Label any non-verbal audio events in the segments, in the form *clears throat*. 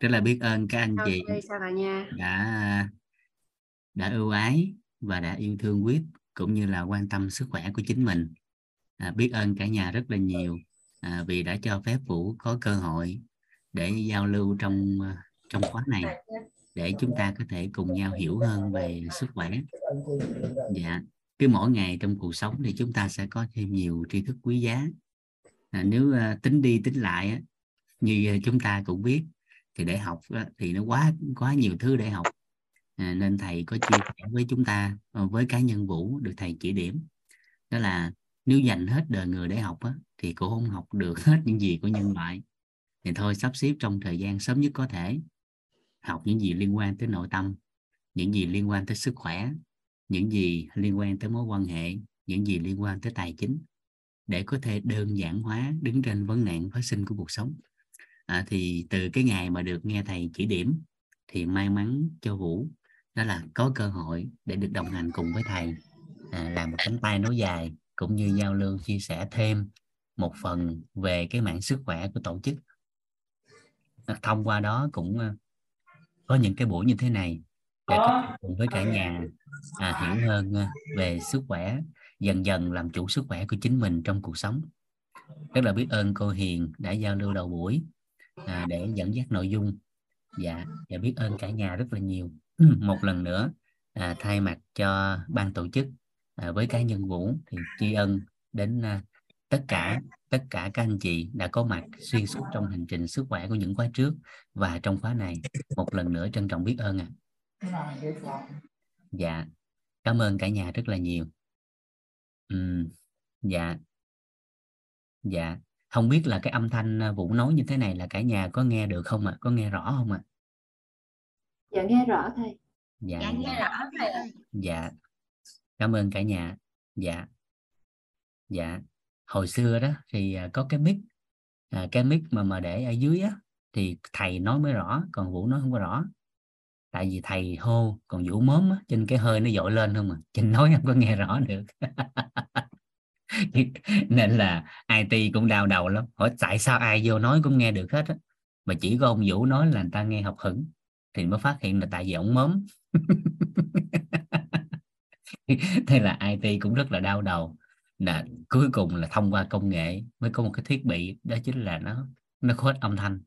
rất là biết ơn các anh chị. okay, đã đã ưu ái và đã yêu thương quyết cũng như là quan tâm sức khỏe của chính mình. À, biết ơn cả nhà rất là nhiều à, vì đã cho phép vũ có cơ hội để giao lưu trong trong khóa này để chúng ta có thể cùng nhau hiểu hơn về sức khỏe. Dạ cứ mỗi ngày trong cuộc sống thì chúng ta sẽ có thêm nhiều tri thức quý giá. À, nếu uh, tính đi tính lại á, như chúng ta cũng biết thì để học thì nó quá quá nhiều thứ để học. À, nên thầy có chia sẻ với chúng ta ờ, với cá nhân vũ được thầy chỉ điểm. Đó là nếu dành hết đời người để học á, thì cũng không học được *laughs* hết những gì của nhân loại. Thì thôi sắp xếp trong thời gian sớm nhất có thể. Học những gì liên quan tới nội tâm những gì liên quan tới sức khỏe những gì liên quan tới mối quan hệ những gì liên quan tới tài chính để có thể đơn giản hóa đứng trên vấn nạn phát sinh của cuộc sống à, thì từ cái ngày mà được nghe thầy chỉ điểm thì may mắn cho vũ đó là có cơ hội để được đồng hành cùng với thầy à, làm một cánh tay nối dài cũng như giao lưu chia sẻ thêm một phần về cái mạng sức khỏe của tổ chức. À, thông qua đó cũng à, có những cái buổi như thế này để cùng với cả nhà à, hiểu hơn à, về sức khỏe dần dần làm chủ sức khỏe của chính mình trong cuộc sống. Rất là biết ơn cô Hiền đã giao lưu đầu buổi à, để dẫn dắt nội dung. Dạ và biết ơn cả nhà rất là nhiều. *clears throat* Một lần nữa à, thay mặt cho ban tổ chức à, với cá nhân Vũ thì tri ân đến à, tất cả tất cả các anh chị đã có mặt xuyên suốt trong hành trình sức khỏe của những khóa trước và trong khóa này. Một lần nữa trân trọng biết ơn ạ. À. dạ cảm ơn cả nhà rất là nhiều. Ừ, dạ. Dạ không biết là cái âm thanh à, vũ nói như thế này là cả nhà có nghe được không ạ? À? có nghe rõ không ạ? À? dạ nghe rõ thầy dạ, dạ nghe rõ thầy dạ. Cảm ơn cả nhà. Dạ. Dạ. Hồi xưa đó thì à, có cái mic à, cái mic mà mà để ở dưới á thì thầy nói mới rõ còn vũ nói không có rõ. Tại vì thầy hô còn vũ mớm á trên cái hơi nó dội lên không mà trên nói không có nghe rõ được *laughs* *laughs* nên là IT cũng đau đầu lắm. Hỏi tại sao ai vô nói cũng nghe được hết á. Mà chỉ có ông Vũ nói là người ta nghe học hững thì mới phát hiện là tại vì ông mớm. *laughs* Thế là IT cũng rất là đau đầu. Là cuối cùng là thông qua công nghệ mới có một cái thiết bị, đó chính là nó nó khuếch âm thanh.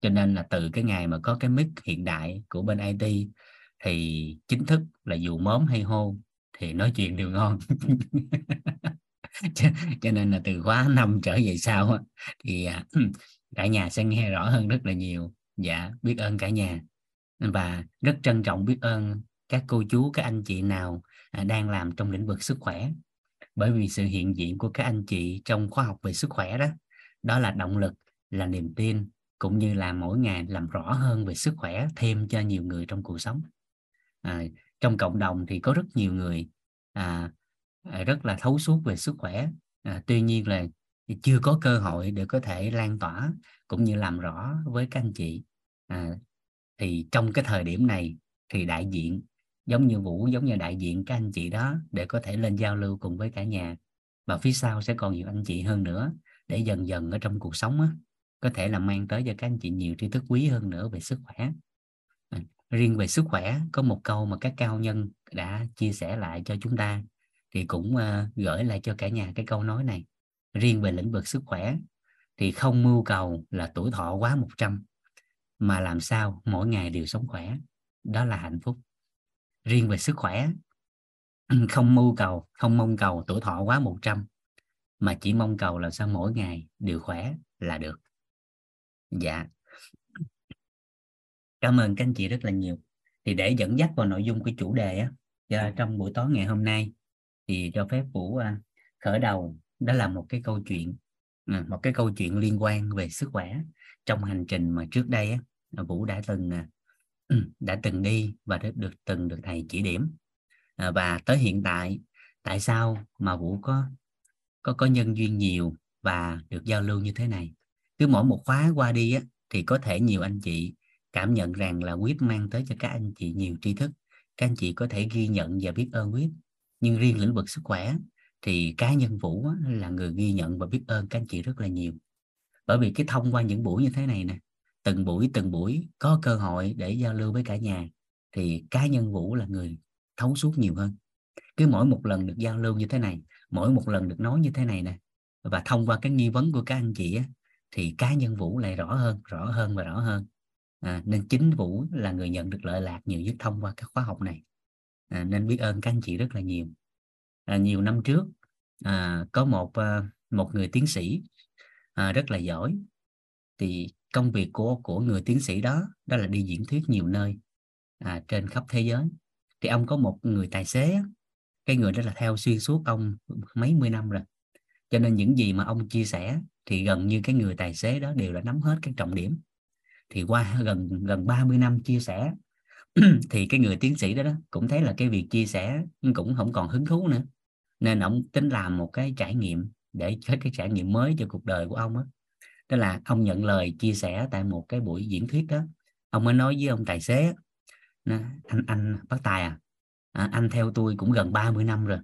Cho nên là từ cái ngày mà có cái mic hiện đại của bên IT thì chính thức là dù mớm hay hô thì nói chuyện đều ngon. *laughs* *laughs* cho, cho nên là từ khóa năm trở về sau thì à, *clears throat* cả nhà sẽ nghe rõ hơn rất là nhiều. Dạ biết ơn cả nhà. Và rất trân trọng biết ơn các cô chú các anh chị nào à, đang làm trong lĩnh vực sức khỏe. Bởi vì sự hiện diện của các anh chị trong khoa học về sức khỏe đó đó là động lực là niềm tin cũng như là mỗi ngày làm rõ hơn về sức khỏe thêm cho nhiều người trong cuộc sống. À, trong cộng đồng thì có rất nhiều người à Ờ, rất là thấu suốt về sức khỏe. À, tuy nhiên là chưa có cơ hội để có thể lan tỏa cũng như làm rõ với các anh chị. À, thì trong cái thời điểm này thì đại diện giống như Vũ giống như đại diện các anh chị đó để có thể lên giao lưu cùng với cả nhà. Và phía sau sẽ còn nhiều anh chị hơn nữa để dần dần ở trong cuộc sống á, có thể là mang tới cho các anh chị nhiều tri thức quý hơn nữa về sức khỏe. À, riêng về sức khỏe có một câu mà các cao nhân đã chia sẻ lại cho chúng ta thì cũng uh, gửi lại cho cả nhà cái câu nói này. Riêng về lĩnh vực sức khỏe thì không mưu cầu là tuổi thọ quá 100 mà làm sao mỗi ngày đều sống khỏe. Đó là hạnh phúc. Riêng về sức khỏe *clears throat* không mưu cầu không mong cầu tuổi thọ quá 100 mà chỉ mong cầu là sao mỗi ngày đều khỏe là được. Dạ. Cảm ơn các anh chị rất là nhiều. Thì để dẫn dắt vào nội dung của chủ đề á trong buổi tối ngày hôm nay thì cho phép vũ à, khởi đầu. Đó là một cái câu chuyện à, một cái câu chuyện liên quan về sức khỏe trong hành trình mà trước đây á, vũ đã từng à, ừ, đã từng đi và được, được từng được thầy chỉ điểm. À, và tới hiện tại tại sao mà vũ có có có nhân duyên nhiều và được giao lưu như thế này? Cứ mỗi một khóa qua đi á, thì có thể nhiều anh chị cảm nhận rằng là quyết mang tới cho các anh chị nhiều tri thức. Các anh chị có thể ghi nhận và biết ơn quyết nhưng riêng lĩnh vực sức khỏe thì cá nhân vũ là người ghi nhận và biết ơn các anh chị rất là nhiều. Bởi vì cái thông qua những buổi như thế này nè từng buổi từng buổi có cơ hội để giao lưu với cả nhà thì cá nhân vũ là người thấu suốt nhiều hơn. Cứ mỗi một lần được giao lưu như thế này mỗi một lần được nói như thế này nè và thông qua cái nghi vấn của các anh chị á, thì cá nhân vũ lại rõ hơn rõ hơn và rõ hơn. À, nên chính vũ là người nhận được lợi lạc nhiều nhất thông qua các khóa học này à, nên biết ơn các anh chị rất là nhiều. À, nhiều năm trước à, có một à, một người tiến sĩ à, rất là giỏi. Thì công việc của của người tiến sĩ đó đó là đi diễn thuyết nhiều nơi à, trên khắp thế giới. Thì ông có một người tài xế cái người đó là theo xuyên suốt ông mấy mươi năm rồi. Cho nên những gì mà ông chia sẻ thì gần như cái người tài xế đó đều là nắm hết cái trọng điểm. Thì qua gần gần 30 năm chia sẻ *clears throat* thì cái người tiến sĩ đó, đó cũng thấy là cái việc chia sẻ cũng không còn hứng thú nữa. Nên ông tính làm một cái trải nghiệm để có cái trải nghiệm mới cho cuộc đời của ông đó. đó là ông nhận lời chia sẻ tại một cái buổi diễn thuyết đó. Ông mới nói với ông tài xế anh anh bác tài à, à anh theo tôi cũng gần 30 năm rồi.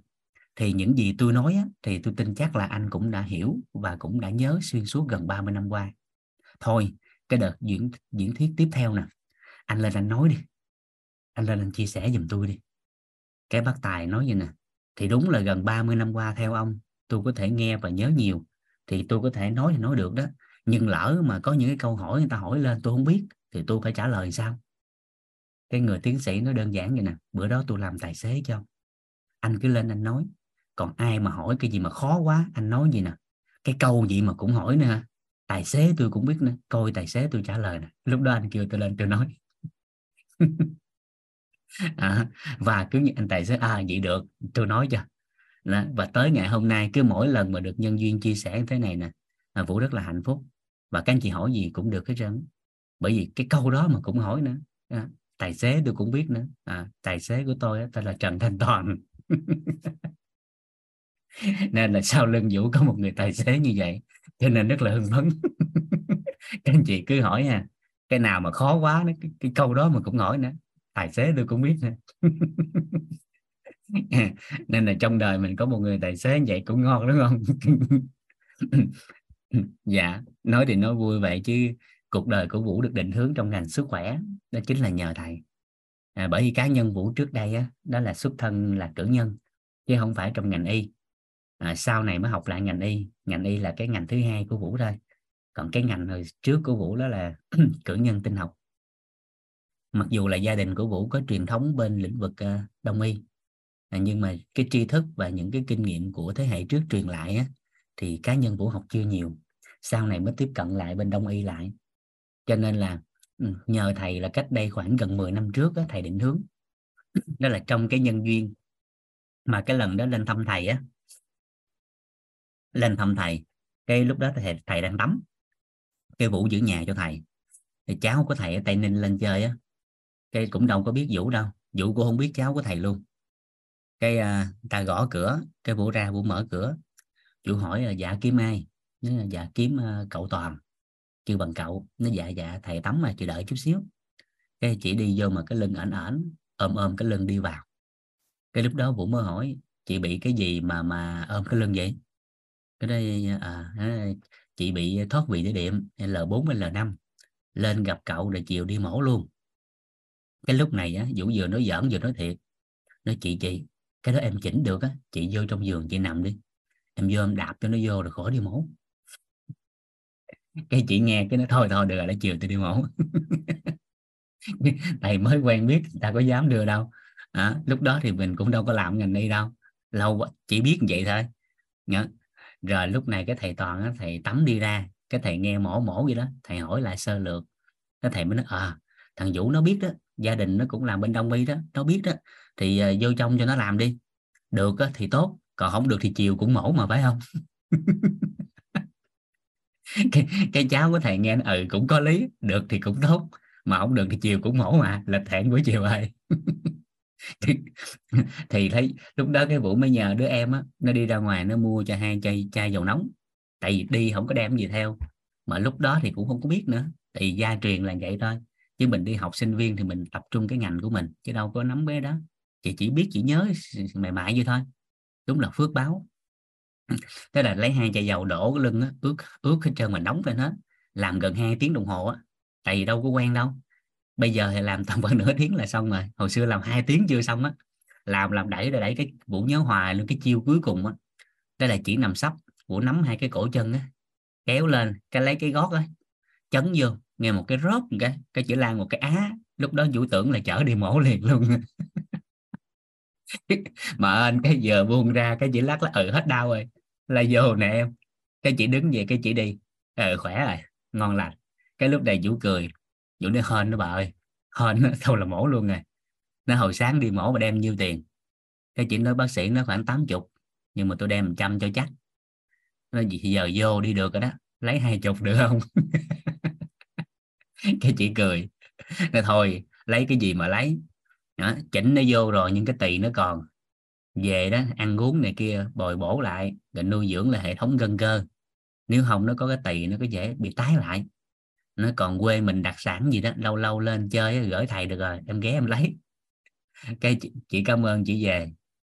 Thì những gì tôi nói á, thì tôi tin chắc là anh cũng đã hiểu và cũng đã nhớ xuyên suốt gần 30 năm qua. Thôi cái đợt diễn diễn thuyết tiếp theo nè. Anh lên anh nói đi anh lên anh chia sẻ giùm tôi đi. Cái bác tài nói vậy nè, thì đúng là gần 30 năm qua theo ông, tôi có thể nghe và nhớ nhiều, thì tôi có thể nói thì nói được đó. Nhưng lỡ mà có những cái câu hỏi người ta hỏi lên tôi không biết, thì tôi phải trả lời sao? Cái người tiến sĩ nó đơn giản vậy nè, bữa đó tôi làm tài xế cho anh cứ lên anh nói, còn ai mà hỏi cái gì mà khó quá, anh nói gì nè. Cái câu gì mà cũng hỏi nữa tài xế tôi cũng biết nữa, coi tài xế tôi trả lời nè. Lúc đó anh kêu tôi lên tôi nói. *laughs* à, và cứ như anh tài xế à vậy được tôi nói cho. Đó. và tới ngày hôm nay cứ mỗi lần mà được nhân duyên chia sẻ thế này nè à, vũ rất là hạnh phúc. Và các anh chị hỏi gì cũng được hết trơn bởi vì cái câu đó mà cũng hỏi nữa. À, tài xế tôi cũng biết nữa. À, tài xế của tôi tên là trần thanh toàn. *laughs* Nên là sau lưng vũ có một người tài xế như vậy cho nên rất là hưng phấn. *laughs* Các anh chị cứ hỏi nha cái nào mà khó quá cái, cái câu đó mà cũng hỏi nữa tài xế tôi cũng biết nữa. *laughs* Nên là trong đời mình có một người tài xế như vậy cũng ngon đúng không? *laughs* Dạ nói thì nói vui vậy chứ cuộc đời của vũ được định hướng trong ngành sức khỏe đó chính là nhờ thầy. À, bởi vì cá nhân vũ trước đây á, đó là xuất thân là cử nhân chứ không phải trong ngành y. À, sau này mới học lại ngành y. Ngành y là cái ngành thứ hai của vũ thôi. Còn cái ngành hồi trước của vũ đó là *clears throat* cử nhân tinh học mặc dù là gia đình của vũ có truyền thống bên lĩnh vực ờ, đông y à, nhưng mà cái tri thức và những cái kinh nghiệm của thế hệ trước truyền lại á, thì cá nhân vũ học chưa nhiều. Sau này mới tiếp cận lại bên đông y lại. Cho nên là ừ, nhờ thầy là cách đây khoảng gần 10 năm trước á, thầy định hướng. Đó là trong cái nhân duyên mà cái lần đó lên thăm thầy á lên thăm thầy cái lúc đó thầy, thầy đang tắm cái vũ giữ nhà cho thầy. Thì cháu của thầy ở tây ninh lên chơi á cái cũng đâu có biết vũ đâu. Vũ cũng không biết cháu của thầy luôn. Cái à, ta gõ cửa cái vũ ra vũ mở cửa. Vũ hỏi à, dạ, là dạ kiếm ai? Nó là dạ kiếm uh, cậu toàn. Kêu bằng cậu. Nó dạ dạ thầy tắm mà chị đợi chút xíu. Cái chị đi vô mà cái lưng ảnh ảnh ôm ôm cái lưng đi vào. Cái lúc đó vũ mới hỏi chị bị cái gì mà mà ôm cái lưng vậy? Cái đây à, chị bị thoát vị đĩa điểm L4 hay L5 lên gặp cậu rồi chiều đi mổ luôn cái lúc này á Vũ vừa nói giỡn vừa nói thiệt. Nói chị chị cái đó em chỉnh được á chị vô trong giường chị nằm đi. Em vô em đạp cho nó vô rồi khỏi đi mổ. Cái chị nghe cái nó thôi thôi được rồi đã chiều tôi đi mổ. *laughs* Thầy mới quen biết ta có dám đưa đâu. À, lúc đó thì mình cũng đâu có làm ngành đi đâu. Lâu chỉ biết vậy thôi. Nhớ. Rồi lúc này cái thầy toàn á, thầy tắm đi ra cái thầy nghe mổ mổ vậy đó thầy hỏi lại sơ lược. Cái thầy mới nói à thằng vũ nó biết đó gia đình nó cũng làm bên đông y đó nó biết đó thì uh, vô trong cho nó làm đi. Được thì tốt còn không được thì chiều cũng mổ mà phải không? *laughs* Cái, cái cháu của thầy nghe ừ cũng có lý được thì cũng tốt mà không được thì chiều cũng mổ mà là thẹn buổi chiều ơi *laughs* thì thấy lúc đó cái vụ mới nhờ đứa em á nó đi ra ngoài nó mua cho hai chai chai dầu nóng. Tại vì đi không có đem gì theo mà lúc đó thì cũng không có biết nữa thì gia truyền là vậy thôi chứ mình đi học sinh viên thì mình tập trung cái ngành của mình, chứ đâu có nắm bé đó. Chị chỉ biết chỉ nhớ mày mại vậy thôi. Đúng là phước báo. *laughs* Thế là lấy hai chai dầu đổ cái lưng á, ướt ướt hết trơn mà nóng lên hết. Làm gần hai tiếng đồng hồ á, tại vì đâu có quen đâu. Bây giờ thì làm tầm khoảng *laughs* nửa tiếng là xong rồi. Hồi xưa làm hai tiếng chưa xong á. Làm làm đẩy đẩy cái vũ nhớ hoài luôn, cái chiêu cuối cùng á. Đó là chỉ nằm sấp vũ nắm hai cái cổ chân á, kéo lên, cái lấy cái gót á, chấn vô nghe một cái rớp, một cái cái chữ lan, một cái á, lúc đó vũ tưởng là chở đi mổ liền luôn. *laughs* Mà anh cái giờ buông ra, cái chỉ lắc là ừ hết đau rồi. Là vô nè em. Cái chị đứng về, cái chị đi. Ừ khỏe rồi, ngon lành. Cái lúc này vũ cười. Vũ nói, hên nó bà ơi, hên nó thôi *laughs* là mổ luôn rồi. Nó hồi sáng đi mổ mà đem nhiêu tiền. Cái chị nói, bác sĩ nó khoảng 80 nhưng mà tôi đem trăm cho chắc. Nó gì giờ vô đi được rồi đó. Lấy hai chục được không? *laughs* *laughs* cái chị cười. Nói thôi lấy cái gì mà lấy? Đó, chỉnh nó vô rồi nhưng cái tỳ nó còn về đó ăn uống này kia bồi bổ lại rồi nuôi dưỡng là hệ thống gân cơ. Nếu không nó có cái tỳ nó có dễ bị tái lại. Nó còn quê mình đặc sản gì đó lâu lâu lên chơi gửi thầy được rồi em ghé em lấy. Cái chị, chị cảm ơn chị về.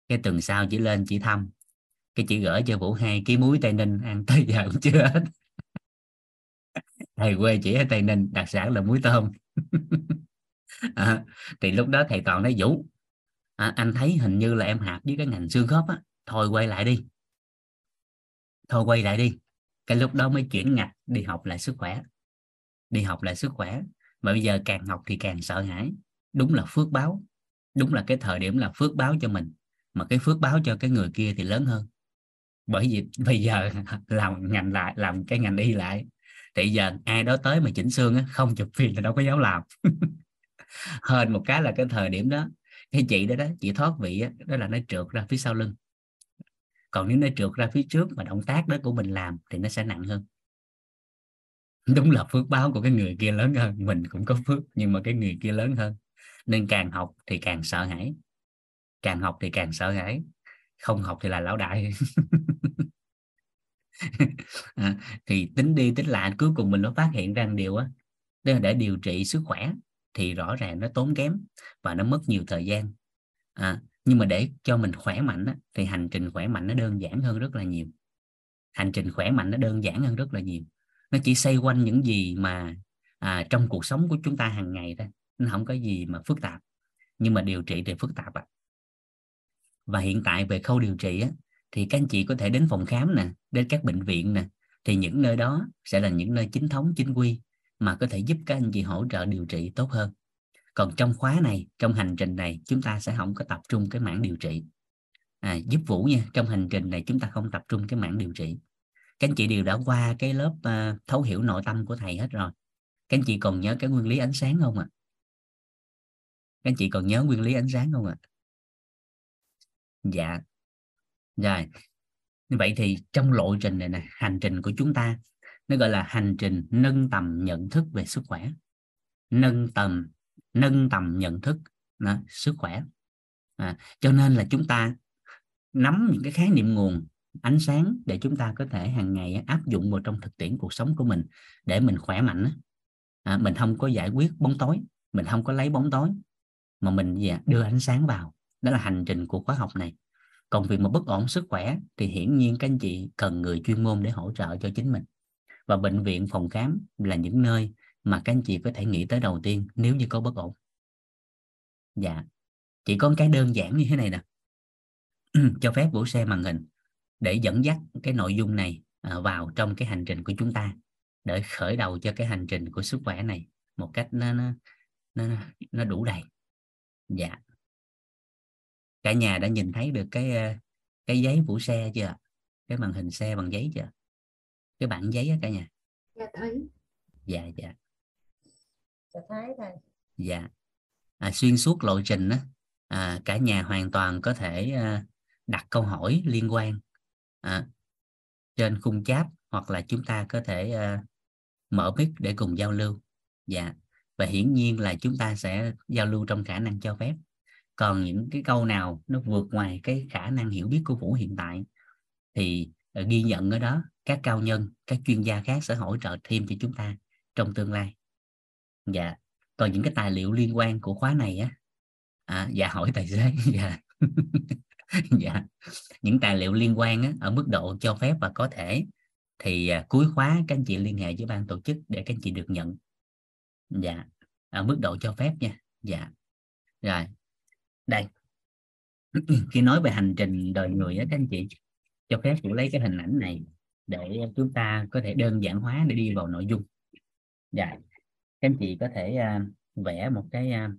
Cái tuần sau chị lên chị thăm. Cái chị gửi cho vũ hai ký muối tây ninh ăn tới giờ cũng chưa hết thầy quê chỉ ở tây ninh đặc sản là muối tôm. *laughs* À, thì lúc đó thầy toàn nói vũ à, anh thấy hình như là em hạp với cái ngành xương khớp á thôi quay lại đi. Thôi quay lại đi. Cái lúc đó mới chuyển ngạch đi học lại sức khỏe. Đi học lại sức khỏe. Mà bây giờ càng học thì càng sợ hãi. Đúng là phước báo. Đúng là cái thời điểm là phước báo cho mình. Mà cái phước báo cho cái người kia thì lớn hơn. Bởi vì bây giờ *laughs* làm ngành lại làm cái ngành y lại thì giờ ai đó tới mà chỉnh xương á, không chụp phim là đâu có dám làm. *laughs* Hên một cái là cái thời điểm đó cái chị đó đó chị thoát vị á, đó là nó trượt ra phía sau lưng. Còn nếu nó trượt ra phía trước mà động tác đó của mình làm thì nó sẽ nặng hơn. Đúng là phước báo của cái người kia lớn hơn mình cũng có phước nhưng mà cái người kia lớn hơn. Nên càng học thì càng sợ hãi. Càng học thì càng sợ hãi không học thì là lão đại. *laughs* à, *laughs* thì tính đi tính lại cuối cùng mình nó phát hiện ra điều á đó là để điều trị sức khỏe thì rõ ràng nó tốn kém và nó mất nhiều thời gian. À, nhưng mà để cho mình khỏe mạnh á, thì hành trình khỏe mạnh nó đơn giản hơn rất là nhiều. Hành trình khỏe mạnh nó đơn giản hơn rất là nhiều. Nó chỉ xoay quanh những gì mà à, trong cuộc sống của chúng ta hàng ngày thôi nó không có gì mà phức tạp. Nhưng mà điều trị thì phức tạp ạ. À. và hiện tại về khâu điều trị á, thì các anh chị có thể đến phòng khám nè đến các bệnh viện nè. Thì những nơi đó sẽ là những nơi chính thống chính quy mà có thể giúp các anh chị hỗ trợ điều trị tốt hơn. Còn trong khóa này trong hành trình này chúng ta sẽ không có tập trung cái mảng điều trị. À, giúp vũ nha trong hành trình này chúng ta không tập trung cái mảng điều trị. Các anh chị đều đã qua cái lớp uh, thấu hiểu nội tâm của thầy hết rồi. Các anh chị còn nhớ cái nguyên lý ánh sáng không ạ? À? các anh chị còn nhớ nguyên lý ánh sáng không ạ? À? dạ rồi như vậy thì trong lộ trình này nè hành trình của chúng ta nó gọi là hành trình nâng tầm nhận thức về sức khỏe. Nâng tầm nâng tầm nhận thức đó, sức khỏe. À, cho nên là chúng ta nắm những cái khái niệm nguồn ánh sáng để chúng ta có thể hàng ngày áp dụng vào trong thực tiễn cuộc sống của mình để mình khỏe mạnh à, mình không có giải quyết bóng tối mình không có lấy bóng tối mà mình dạ, đưa ánh sáng vào. Đó là hành trình của khóa học này còn việc mà bất ổn sức khỏe thì hiển nhiên các anh chị cần người chuyên môn để hỗ trợ cho chính mình. Và bệnh viện phòng khám là những nơi mà các anh chị có thể nghĩ tới đầu tiên nếu như có bất ổn. Dạ chỉ có cái đơn giản như thế này nè. *clears throat* Cho phép vũ xe màn hình để dẫn dắt cái nội dung này à, vào trong cái hành trình của chúng ta để khởi đầu cho cái hành trình của sức khỏe này một cách nó nó nó, nó đủ đầy. Dạ cả nhà đã nhìn thấy được cái ờ, cái giấy của xe chưa? Cái màn hình xe bằng giấy chưa? Cái bản giấy á cả nhà? Dạ thấy. Dạ dạ. Dạ thấy thầy dạ. À, xuyên suốt lộ trình á à, cả nhà hoàn toàn có thể à, đặt câu hỏi liên quan à, trên khung chat hoặc là chúng ta có thể à, mở mic để cùng giao lưu. Dạ. Và hiển nhiên là chúng ta sẽ giao lưu trong khả năng cho phép còn những cái câu nào nó vượt ngoài cái khả năng hiểu biết của vũ hiện tại thì ờ, ghi nhận ở đó các cao nhân các chuyên gia khác sẽ hỗ trợ thêm cho chúng ta trong tương lai. Dạ còn những cái tài liệu liên quan của khóa này á. À, dạ hỏi tài xế *laughs* dạ. *laughs* Dạ những tài liệu liên quan á, ở mức độ cho phép và có thể thì à, cuối khóa các anh chị liên hệ với ban tổ chức để các anh chị được nhận. Dạ ở mức độ cho phép nha. Dạ. Rồi đây. *clears throat* Khi nói về hành trình đời người á các anh chị cho phép cũng lấy cái hình ảnh này để chúng ta có thể đơn giản hóa để đi vào nội dung. Dạ. Các anh chị có thể uh, vẽ một cái uh,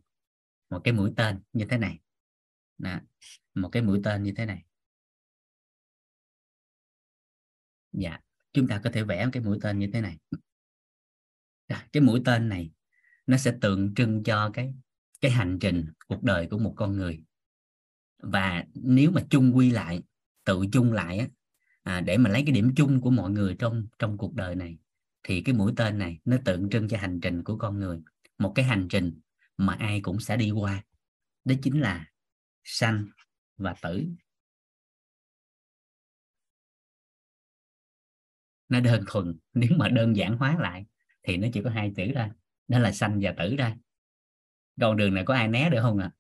một cái mũi tên như thế này. Đó. một cái mũi tên như thế này. Dạ. Chúng ta có thể vẽ cái mũi tên như thế này. Cái mũi tên này nó sẽ tượng trưng cho cái cái hành trình cuộc đời của một con người. Và nếu mà chung quy lại tự chung lại á, à, để mà lấy cái điểm chung của mọi người trong trong cuộc đời này thì cái mũi tên này nó tượng trưng cho hành trình của con người. Một cái hành trình mà ai cũng sẽ đi qua đó chính là sanh và tử. Nó đơn thuần *laughs* nếu mà đơn giản hóa lại thì nó chỉ có hai chữ thôi đó là sanh và tử thôi con đường này có ai né được không ạ? À?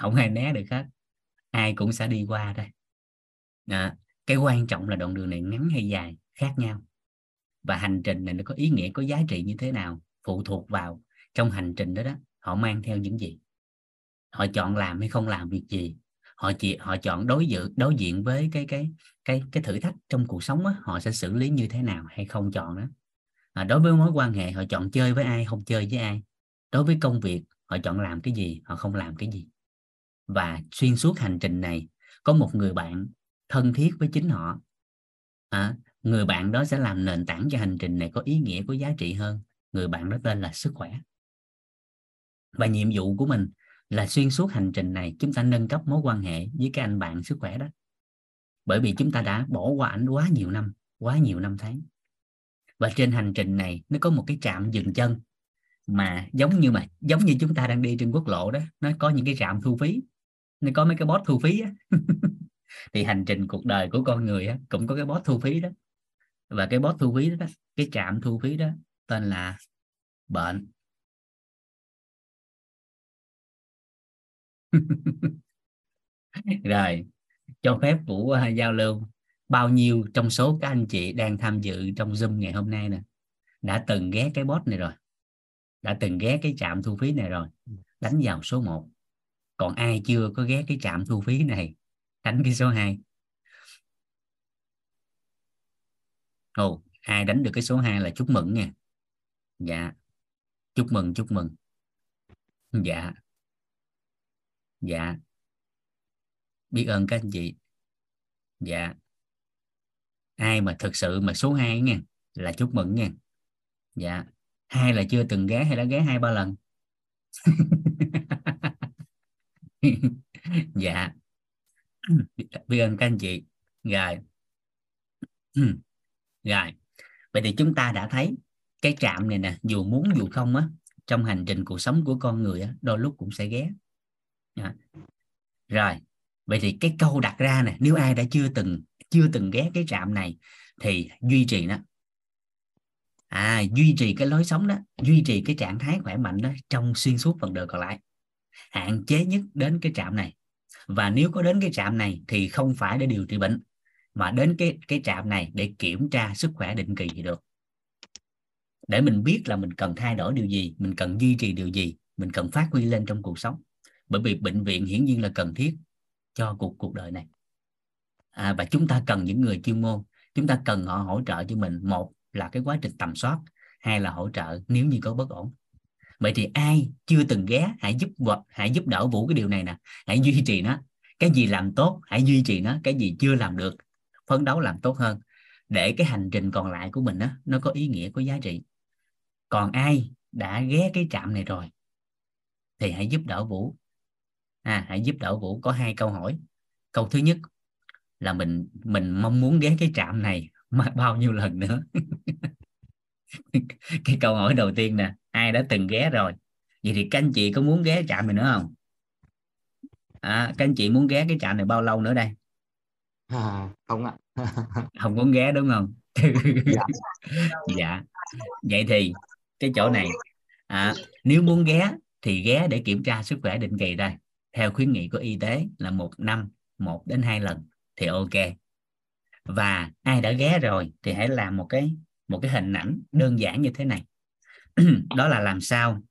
không ai né được hết. Ai cũng sẽ đi qua đây. À, cái quan trọng là đoạn đường này ngắn hay dài khác nhau. Và hành trình này nó có ý nghĩa có giá trị như thế nào phụ thuộc vào trong hành trình đó đó họ mang theo những gì. Họ chọn làm hay không làm việc gì. Họ chỉ họ chọn đối dự, đối diện với cái cái cái cái thử thách trong cuộc sống đó, họ sẽ xử lý như thế nào hay không chọn đó. À, đối với mối quan hệ họ chọn chơi với ai không chơi với ai đối với công việc họ chọn làm cái gì họ không làm cái gì. Và xuyên suốt hành trình này có một người bạn thân thiết với chính họ. À, người bạn đó sẽ làm nền tảng cho hành trình này có ý nghĩa có giá trị hơn. Người bạn đó tên là sức khỏe. Và nhiệm vụ của mình là xuyên suốt hành trình này chúng ta nâng cấp mối quan hệ với cái anh bạn sức khỏe đó. Bởi vì chúng ta đã bỏ qua ảnh quá nhiều năm quá nhiều năm tháng. Và trên hành trình này nó có một cái trạm dừng chân mà giống như mà giống như chúng ta đang đi trên quốc lộ đó nó có những cái trạm thu phí nó có mấy cái bot thu phí á. *laughs* Thì hành trình cuộc đời của con người á, cũng có cái bot thu phí đó. Và cái bot thu phí đó, cái trạm thu phí đó tên là bệnh. *laughs* Rồi cho phép vũ uh, giao lưu. Bao nhiêu trong số các anh chị đang tham dự trong zoom ngày hôm nay nè? Đã từng ghé cái bot này rồi đã từng ghé cái trạm thu phí này rồi đánh vào số 1 còn ai chưa có ghé cái trạm thu phí này đánh cái số 2 Ồ, ai đánh được cái số 2 là chúc mừng nha. Dạ. Chúc mừng chúc mừng. Dạ. Dạ. Biết ơn các anh chị. Dạ. Ai mà thực sự mà số 2 nha là chúc mừng nha. Dạ hai là chưa từng ghé hay đã ghé hai, ba lần? *laughs* Dạ. Biết ơn các anh chị. Rồi. Rồi. Vậy thì chúng ta đã thấy cái trạm này nè, dù muốn dù không á, trong hành trình cuộc sống của con người á, đôi lúc cũng sẽ ghé. À. rồi. Vậy thì cái câu đặt ra nè, nếu ai đã chưa từng chưa từng ghé cái trạm này, thì duy trì nó à duy trì cái lối sống đó duy trì cái trạng thái khỏe mạnh đó trong xuyên suốt phần đời còn lại. Hạn chế nhất đến cái trạm này. Và nếu có đến cái trạm này thì không phải để điều trị bệnh mà đến cái cái trạm này để kiểm tra sức khỏe định kỳ thì được. Để mình biết là mình cần thay đổi điều gì mình cần duy trì điều gì mình cần phát huy lên trong cuộc sống. Bởi vì bệnh viện hiển nhiên là cần thiết cho cuộc cuộc đời này. À, và chúng ta cần những người chuyên môn chúng ta cần họ hỗ trợ cho mình. Một là cái quá trình tầm soát hay là hỗ trợ nếu như có bất ổn. Vậy thì ai chưa từng ghé hãy giúp vật hãy giúp đỡ vũ cái điều này nè. Hãy duy trì nó. Cái gì làm tốt hãy duy trì nó. Cái gì chưa làm được phấn đấu làm tốt hơn. Để cái hành trình còn lại của mình đó, nó có ý nghĩa có giá trị. Còn ai đã ghé cái trạm này rồi thì hãy giúp đỡ vũ. À, hãy giúp đỡ vũ có hai câu hỏi. Câu thứ nhất là mình mình mong muốn ghé cái trạm này mà bao nhiêu lần nữa? *laughs* Cái câu hỏi đầu tiên nè ai đã từng ghé rồi? Vậy thì các anh chị có muốn ghé trạm này nữa không? À, các anh chị muốn ghé cái trạm này bao lâu nữa đây? À, không ạ. *laughs* Không muốn ghé đúng không? Dạ. *laughs* dạ. Vậy thì cái chỗ này à, nếu muốn ghé thì ghé để kiểm tra sức khỏe định kỳ đây. Theo khuyến nghị của y tế là một năm một đến hai lần thì ok và ai đã ghé rồi thì hãy làm một cái một cái hình ảnh đơn giản như thế này. *clears throat* Đó là làm sao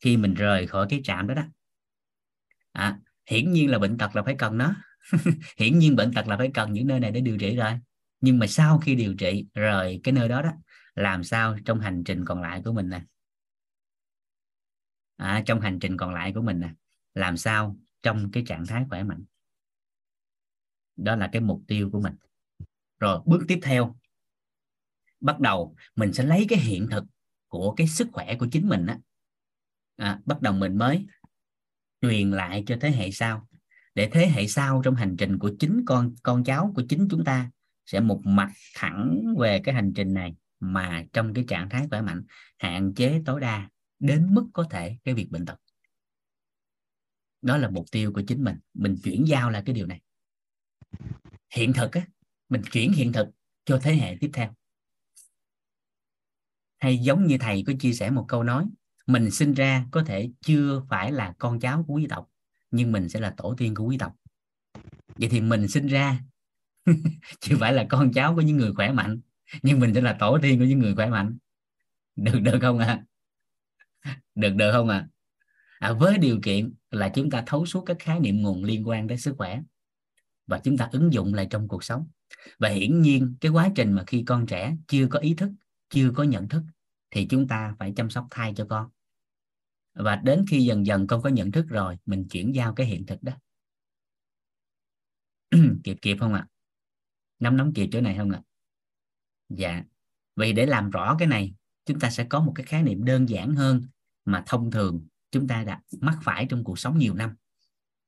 khi mình rời khỏi cái trạm đó đó. À, hiển nhiên là bệnh tật là phải cần nó. *laughs* Hiển nhiên bệnh tật là phải cần những nơi này để điều trị rồi. Nhưng mà sau khi điều trị rời cái nơi đó đó làm sao trong hành trình còn lại của mình nè? À, trong hành trình còn lại của mình nè làm sao trong cái trạng thái khỏe mạnh? Đó là cái mục tiêu của mình rồi bước tiếp theo. Bắt đầu mình sẽ lấy cái hiện thực của cái sức khỏe của chính mình á. À, bắt đầu mình mới truyền lại cho thế hệ sau. Để thế hệ sau trong hành trình của chính con con cháu của chính chúng ta sẽ một mặt thẳng về cái hành trình này mà trong cái trạng thái khỏe mạnh hạn chế tối đa đến mức có thể cái việc bệnh tật. Đó là mục tiêu của chính mình. Mình chuyển giao là cái điều này. Hiện thực á mình chuyển hiện thực cho thế hệ tiếp theo hay giống như thầy có chia sẻ một câu nói mình sinh ra có thể chưa phải là con cháu của quý tộc nhưng mình sẽ là tổ tiên của quý tộc vậy thì mình sinh ra *laughs* chưa phải là con cháu của những người khỏe mạnh nhưng mình sẽ là tổ tiên của những người khỏe mạnh được được không ạ à? được được không ạ à? à, với điều kiện là chúng ta thấu suốt các khái niệm nguồn liên quan đến sức khỏe và chúng ta ứng dụng lại trong cuộc sống và hiển nhiên cái quá trình mà khi con trẻ chưa có ý thức chưa có nhận thức thì chúng ta phải chăm sóc thai cho con. Và đến khi dần dần con có nhận thức rồi mình chuyển giao cái hiện thực đó. *clears throat* Kịp kịp không ạ? À? nắm nắm kịp chỗ này không ạ? À? dạ. Vì để làm rõ cái này chúng ta sẽ có một cái khái niệm đơn giản hơn mà thông thường chúng ta đã mắc phải trong cuộc sống nhiều năm.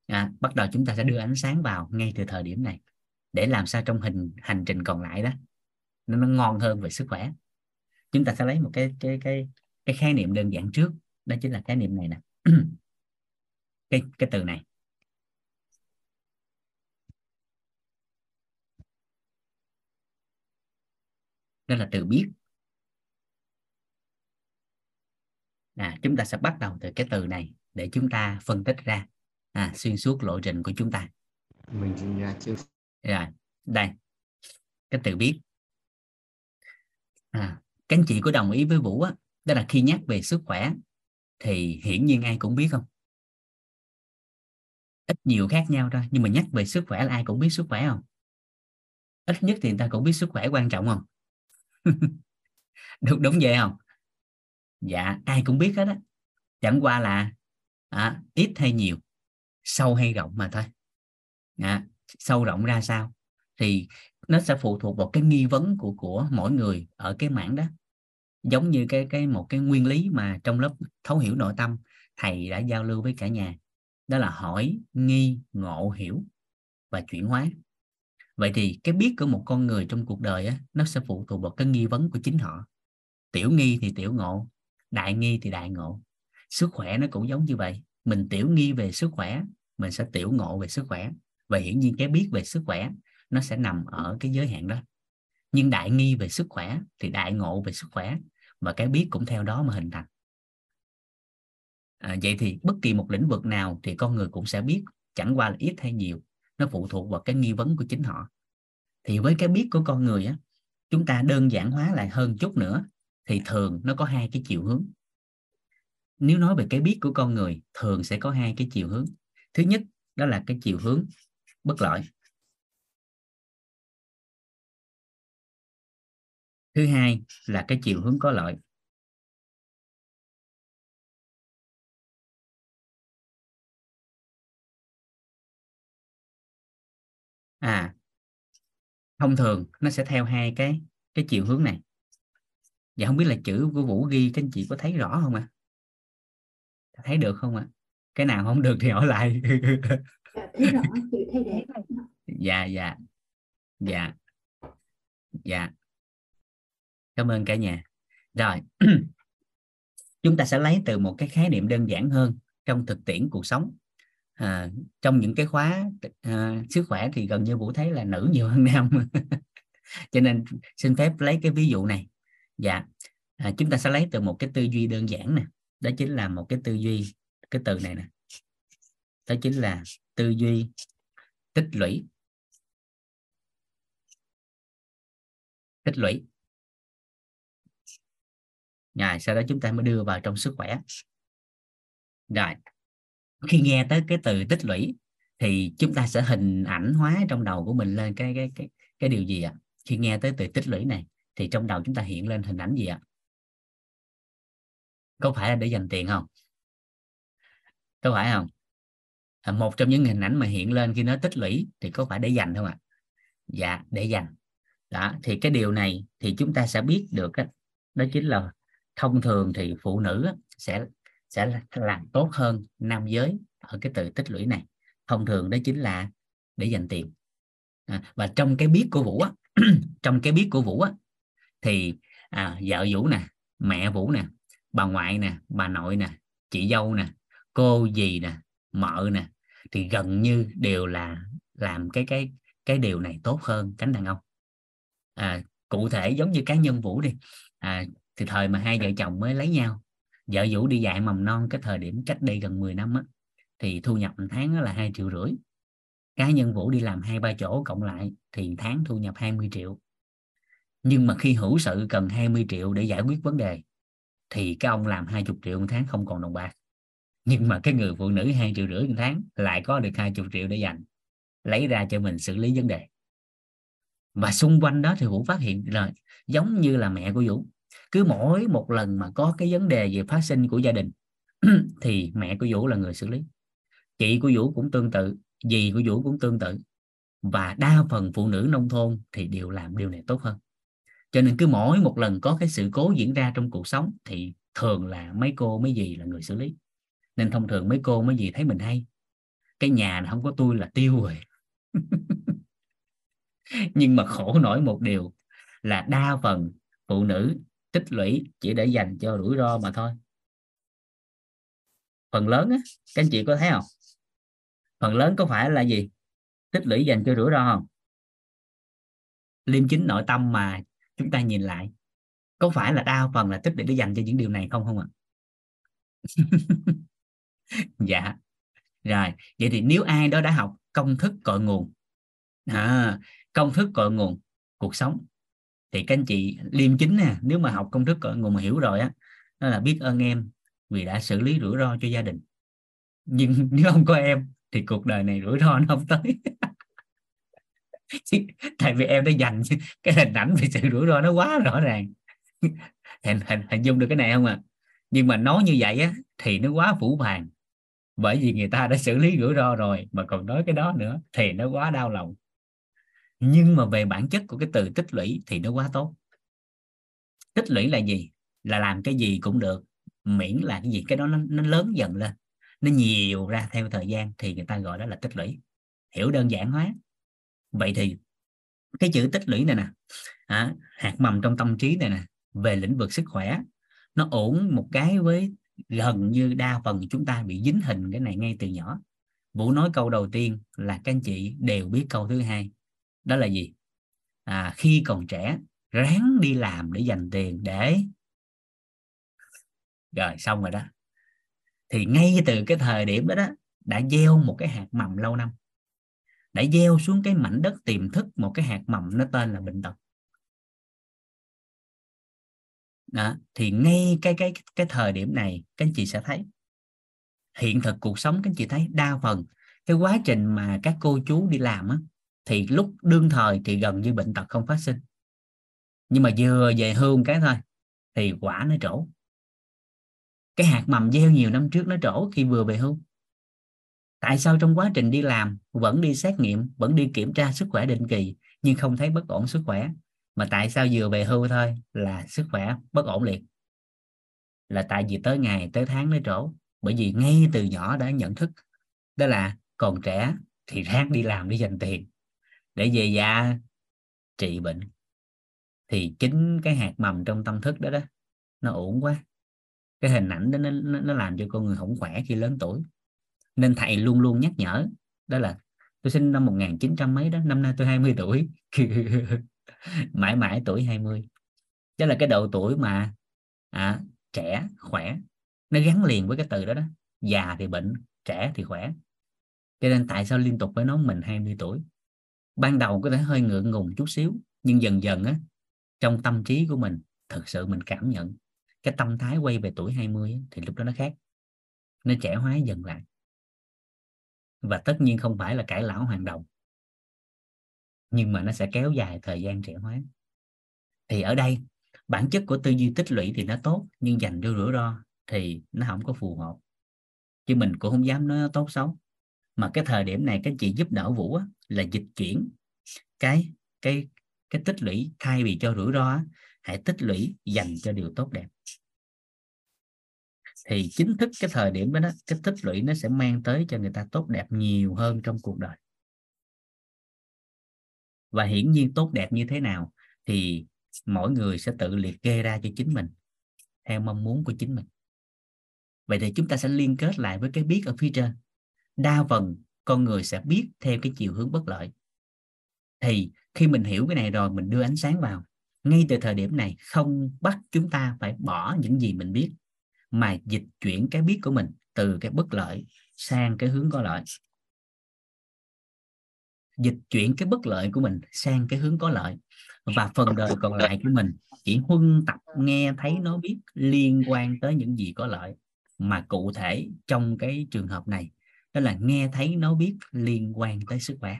À, bắt đầu chúng ta sẽ đưa ánh sáng vào ngay từ thời điểm này để làm sao trong hình hành trình còn lại đó nó, nó ngon hơn về sức khỏe. Chúng ta sẽ lấy một cái cái cái cái khái niệm đơn giản trước đó chính là khái niệm này nè. *clears throat* Cái cái từ này. Đó là từ biết. À, chúng ta sẽ bắt đầu từ cái từ này để chúng ta phân tích ra à, xuyên suốt lộ trình của chúng ta. Mình chia rồi đây. Cái từ biết à, các anh chị có đồng ý với vũ á đó là khi nhắc về sức khỏe thì hiển nhiên ai cũng biết không? Ít nhiều khác nhau thôi nhưng mà nhắc về sức khỏe là ai cũng biết sức khỏe không? Ít nhất thì người ta cũng biết sức khỏe quan trọng không? *laughs* Đúng đúng vậy không? Dạ ai cũng biết hết á. Chẳng qua là à, ít hay nhiều sâu hay rộng mà thôi. À, sâu rộng ra sao? Thì nó sẽ phụ thuộc vào cái nghi vấn của của mỗi người ở cái mảng đó. Giống như cái cái một cái nguyên lý mà trong lớp thấu hiểu nội tâm thầy đã giao lưu với cả nhà đó là hỏi nghi ngộ hiểu và chuyển hóa. Vậy thì cái biết của một con người trong cuộc đời á, nó sẽ phụ thuộc vào cái nghi vấn của chính họ. Tiểu nghi thì tiểu ngộ đại nghi thì đại ngộ. Sức khỏe nó cũng giống như vậy. Mình tiểu nghi về sức khỏe mình sẽ tiểu ngộ về sức khỏe và hiển nhiên cái biết về sức khỏe nó sẽ nằm ở cái giới hạn đó. Nhưng đại nghi về sức khỏe thì đại ngộ về sức khỏe và cái biết cũng theo đó mà hình thành. À, vậy thì bất kỳ một lĩnh vực nào thì con người cũng sẽ biết chẳng qua là ít hay nhiều nó phụ thuộc vào cái nghi vấn của chính họ. Thì với cái biết của con người á chúng ta đơn giản hóa lại hơn chút nữa thì thường nó có hai cái chiều hướng. Nếu nói về cái biết của con người thường sẽ có hai cái chiều hướng. Thứ nhất đó là cái chiều hướng bất lợi thứ hai là cái chiều hướng có lợi à thông thường nó sẽ theo hai cái cái chiều hướng này dạ không biết là chữ của vũ ghi, các anh chị có thấy rõ không ạ à? thấy được không ạ à? cái nào không được thì hỏi lại *laughs* thấy rõ chị thấy đẹp dạ dạ. Dạ. Dạ. Cảm ơn cả nhà. Rồi. *clears throat* Chúng ta sẽ lấy từ một cái khái niệm đơn giản hơn trong thực tiễn cuộc sống. À, trong những cái khóa à, sức khỏe thì gần như vũ thấy là nữ nhiều hơn nam. *laughs* Cho nên xin phép lấy cái ví dụ này. Dạ. À, chúng ta sẽ lấy từ một cái tư duy đơn giản nè. Đó chính là một cái tư duy cái từ này nè. Đó chính là tư duy, tích lũy. Tích lũy. Rồi, sau đó chúng ta mới đưa vào trong sức khỏe. Rồi, khi nghe tới cái từ tích lũy thì chúng ta sẽ hình ảnh hóa trong đầu của mình lên cái cái cái cái điều gì ạ? Khi nghe tới từ tích lũy này thì trong đầu chúng ta hiện lên hình ảnh gì ạ? Có phải là để dành tiền không? Có phải không? À, một trong những hình ảnh mà hiện lên khi nó tích lũy thì có phải để dành không ạ? Dạ để dành. Đó thì cái điều này thì chúng ta sẽ biết được đó, đó chính là thông thường thì phụ nữ sẽ sẽ làm tốt hơn nam giới ở cái từ tích lũy này. Thông thường đó chính là để dành tiền. À, và trong cái biết của vũ á, *clears throat* trong cái biết của vũ á, thì à, vợ vũ nè mẹ vũ nè bà ngoại nè bà nội nè chị dâu nè cô dì nè mợ nè thì gần như đều là làm cái cái cái điều này tốt hơn cánh đàn ông. À, cụ thể giống như cá nhân vũ đi à, thì thời mà hai vợ chồng mới lấy nhau vợ vũ đi dạy mầm non cái thời điểm cách đây gần 10 năm á, thì thu nhập một tháng là hai triệu rưỡi. Cá nhân vũ đi làm hai ba chỗ cộng lại thì tháng thu nhập 20 triệu. Nhưng mà khi hữu sự cần 20 triệu để giải quyết vấn đề thì cái ông làm 20 triệu một tháng không còn đồng bạc nhưng mà cái người phụ nữ hai triệu rưỡi một tháng lại có được 20 triệu để dành, lấy ra cho mình xử lý vấn đề. Và xung quanh đó thì Vũ phát hiện là giống như là mẹ của Vũ, cứ mỗi một lần mà có cái vấn đề về phát sinh của gia đình *clears throat* thì mẹ của Vũ là người xử lý. Chị của Vũ cũng tương tự, dì của Vũ cũng tương tự. Và đa phần phụ nữ nông thôn thì đều làm điều này tốt hơn. Cho nên cứ mỗi một lần có cái sự cố diễn ra trong cuộc sống thì thường là mấy cô, mấy dì là người xử lý nên thông thường mấy cô mấy gì thấy mình hay. Cái nhà này không có tôi là tiêu rồi. *laughs* Nhưng mà khổ nổi một điều là đa phần phụ nữ tích lũy chỉ để dành cho rủi ro mà thôi. Phần lớn á, các anh chị có thấy không? Phần lớn có phải là gì? Tích lũy dành cho rủi ro không? Liêm chính nội tâm mà chúng ta nhìn lại, có phải là đa phần là tích lũy để dành cho những điều này không không ạ? *laughs* *laughs* dạ. Rồi vậy thì nếu ai đó đã học công thức cội nguồn à, công thức cội nguồn cuộc sống thì các anh chị liêm chính nè nếu mà học công thức cội nguồn mà hiểu rồi á đó là biết ơn em vì đã xử lý rủi ro cho gia đình. Nhưng *laughs* nếu không có em thì cuộc đời này rủi ro nó không tới. *laughs* Tại vì em đã dành cái hình ảnh về sự rủi ro nó quá rõ ràng. Hình hình hình dung được cái này không ạ? À? nhưng mà nói như vậy á thì nó quá phủ phàng bởi vì người ta đã xử lý rủi ro rồi mà còn nói cái đó nữa thì nó quá đau lòng. Nhưng mà về bản chất của cái từ tích lũy thì nó quá tốt. Tích lũy là gì? Là làm cái gì cũng được miễn là cái gì cái đó nó, nó lớn dần lên. Nó nhiều ra theo thời gian thì người ta gọi đó là tích lũy. Hiểu đơn giản hóa. Vậy thì cái chữ tích lũy này nè à, hạt mầm trong tâm trí này nè về lĩnh vực sức khỏe nó ổn một cái với gần như đa phần chúng ta bị dính hình cái này ngay từ nhỏ. Vũ nói câu đầu tiên là các anh chị đều biết câu thứ hai. Đó là gì? À, khi còn trẻ ráng đi làm để dành tiền để rồi xong rồi đó. Thì ngay từ cái thời điểm đó, đó đã gieo một cái hạt mầm lâu năm. Đã gieo xuống cái mảnh đất tiềm thức một cái hạt mầm nó tên là bệnh tật đó, thì ngay cái cái cái thời điểm này các anh chị sẽ thấy hiện thực cuộc sống các anh chị thấy đa phần cái quá trình mà các cô chú đi làm á, thì lúc đương thời thì gần như bệnh tật không phát sinh. Nhưng mà vừa về hương cái thôi thì quả nó trổ. Cái hạt mầm gieo nhiều năm trước nó trổ khi vừa về hưu. Tại sao trong quá trình đi làm vẫn đi xét nghiệm vẫn đi kiểm tra sức khỏe định kỳ nhưng không thấy bất ổn sức khỏe? Mà tại sao vừa về hưu thôi? Là sức khỏe bất ổn liệt. Là tại vì tới ngày tới tháng nó trổ. Bởi vì ngay từ nhỏ đã nhận thức đó là còn trẻ thì ráng đi làm để dành tiền để về già trị bệnh. Thì chính cái hạt mầm trong tâm thức đó đó nó ổn quá. Cái hình ảnh đó nó, nó, nó làm cho con người không khỏe khi lớn tuổi. Nên thầy luôn luôn nhắc nhở đó là tôi sinh năm 1900 mấy đó năm nay tôi 20 tuổi. *laughs* mãi mãi tuổi 20 đó là cái độ tuổi mà à, trẻ khỏe. Nó gắn liền với cái từ đó đó. Già thì bệnh trẻ thì khỏe. Cho nên tại sao liên tục phải nói mình 20 tuổi? Ban đầu có thể hơi ngượng ngùng chút xíu nhưng dần dần á trong tâm trí của mình thực sự mình cảm nhận cái tâm thái quay về tuổi 20 thì lúc đó nó khác. Nó trẻ hóa dần lại. Và tất nhiên không phải là cải lão hoàng đồng nhưng mà nó sẽ kéo dài thời gian trẻ hóa. Thì ở đây bản chất của tư duy tích lũy thì nó tốt nhưng dành cho rủi ro thì nó không có phù hợp. Chứ mình cũng không dám nói nó tốt xấu. Mà cái thời điểm này các chị giúp đỡ vũ á, là dịch chuyển cái cái cái tích lũy thay vì cho rủi ro á, hãy tích lũy dành cho điều tốt đẹp. Thì chính thức cái thời điểm đó, đó cái tích lũy nó sẽ mang tới cho người ta tốt đẹp nhiều hơn trong cuộc đời và hiển nhiên tốt đẹp như thế nào thì mỗi người sẽ tự liệt kê ra cho chính mình, theo mong muốn của chính mình. Vậy thì chúng ta sẽ liên kết lại với cái biết ở phía trên. Đa phần con người sẽ biết theo cái chiều hướng bất lợi. Thì khi mình hiểu cái này rồi, mình đưa ánh sáng vào, ngay từ thời điểm này không bắt chúng ta phải bỏ những gì mình biết, mà dịch chuyển cái biết của mình từ cái bất lợi sang cái hướng có lợi dịch chuyển cái bất lợi của mình sang cái hướng có lợi. Và phần đời còn lại của mình chỉ huân tập nghe thấy nó biết liên quan tới những gì có lợi mà cụ thể trong cái trường hợp này. Đó là nghe thấy nó biết liên quan tới sức khỏe.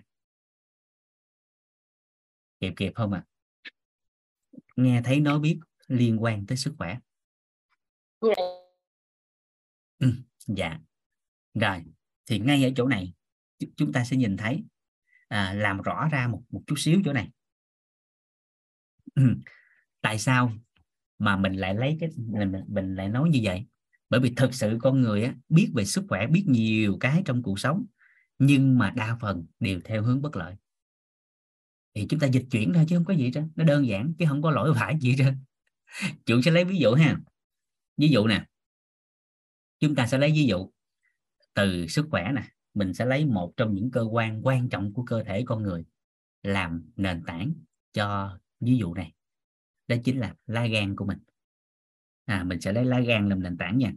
Kịp kịp không ạ? À? nghe thấy nó biết liên quan tới sức khỏe. Ừ, dạ. Rồi thì ngay ở chỗ này chúng ta sẽ nhìn thấy à, làm rõ ra một một chút xíu chỗ này. Tại sao mà mình lại lấy cái mình, mình lại nói như vậy? Bởi vì thực sự con người á, biết về sức khỏe biết nhiều cái trong cuộc sống nhưng mà đa phần đều theo hướng bất lợi. Thì chúng ta dịch chuyển thôi chứ không có gì hết nó đơn giản chứ không có lỗi phải gì hết *laughs* chủ sẽ lấy ví dụ ha. Ví dụ nè chúng ta sẽ lấy ví dụ từ sức khỏe nè mình sẽ lấy một trong những cơ quan quan trọng của cơ thể con người làm nền tảng cho ví dụ này. Đó chính là lá gan của mình. À mình sẽ lấy lá gan làm nền tảng nha.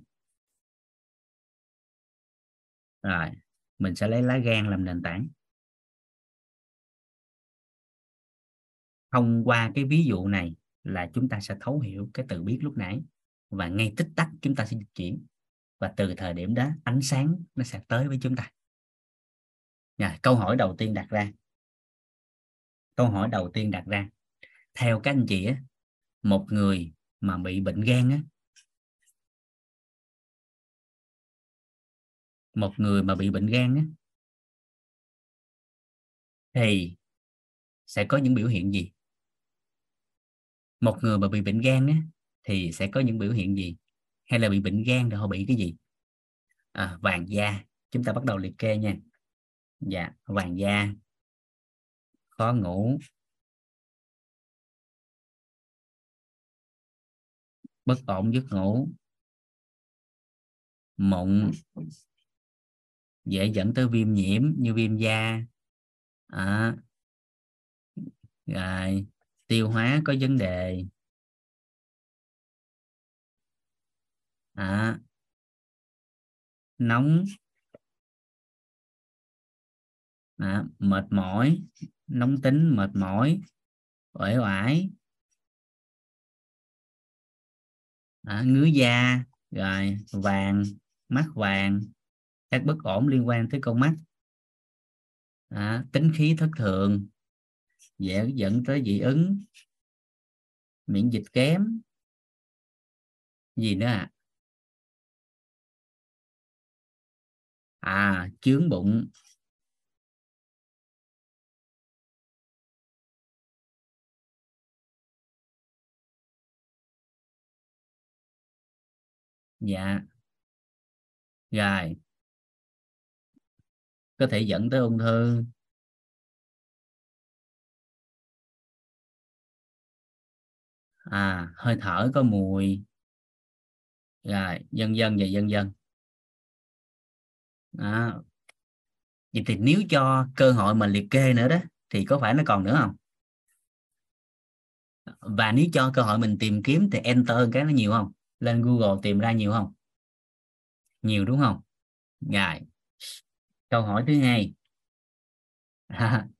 Rồi, mình sẽ lấy lá gan làm nền tảng. Thông qua cái ví dụ này là chúng ta sẽ thấu hiểu cái từ biết lúc nãy và ngay tích tắc chúng ta sẽ dịch chuyển. Và từ thời điểm đó, ánh sáng nó sẽ tới với chúng ta. Nhà, câu hỏi đầu tiên đặt ra. Câu hỏi đầu tiên đặt ra. Theo các anh chị á, một người mà bị bệnh gan á một người mà bị bệnh gan á thì sẽ có những biểu hiện gì? Một người mà bị bệnh gan á thì sẽ có những biểu hiện gì? Hay là bị bệnh gan rồi họ bị cái gì? À, vàng da. Chúng ta bắt đầu liệt kê nha dạ vàng da khó ngủ. Bất ổn giấc ngủ. Mụn dễ dẫn tới viêm nhiễm như viêm da. À, rồi tiêu hóa có vấn đề. À, nóng à, mệt mỏi nóng tính mệt mỏi uể oải. À, ngứa da rồi vàng mắt vàng các bất ổn liên quan tới con mắt. À, tính khí thất thường dễ dẫn tới dị ứng miễn dịch kém. Gì nữa à à chướng bụng. Dạ. Rồi. Có thể dẫn tới ung thư. À hơi thở có mùi. Rồi dân dân và dân dân đó. vậy thì nếu cho cơ hội mà liệt kê nữa đó, thì có phải nó còn nữa không? Và nếu cho cơ hội mình tìm kiếm thì enter cái nó nhiều không? Lên Google tìm ra nhiều không? Nhiều đúng không? Ngài câu hỏi thứ hai. *laughs*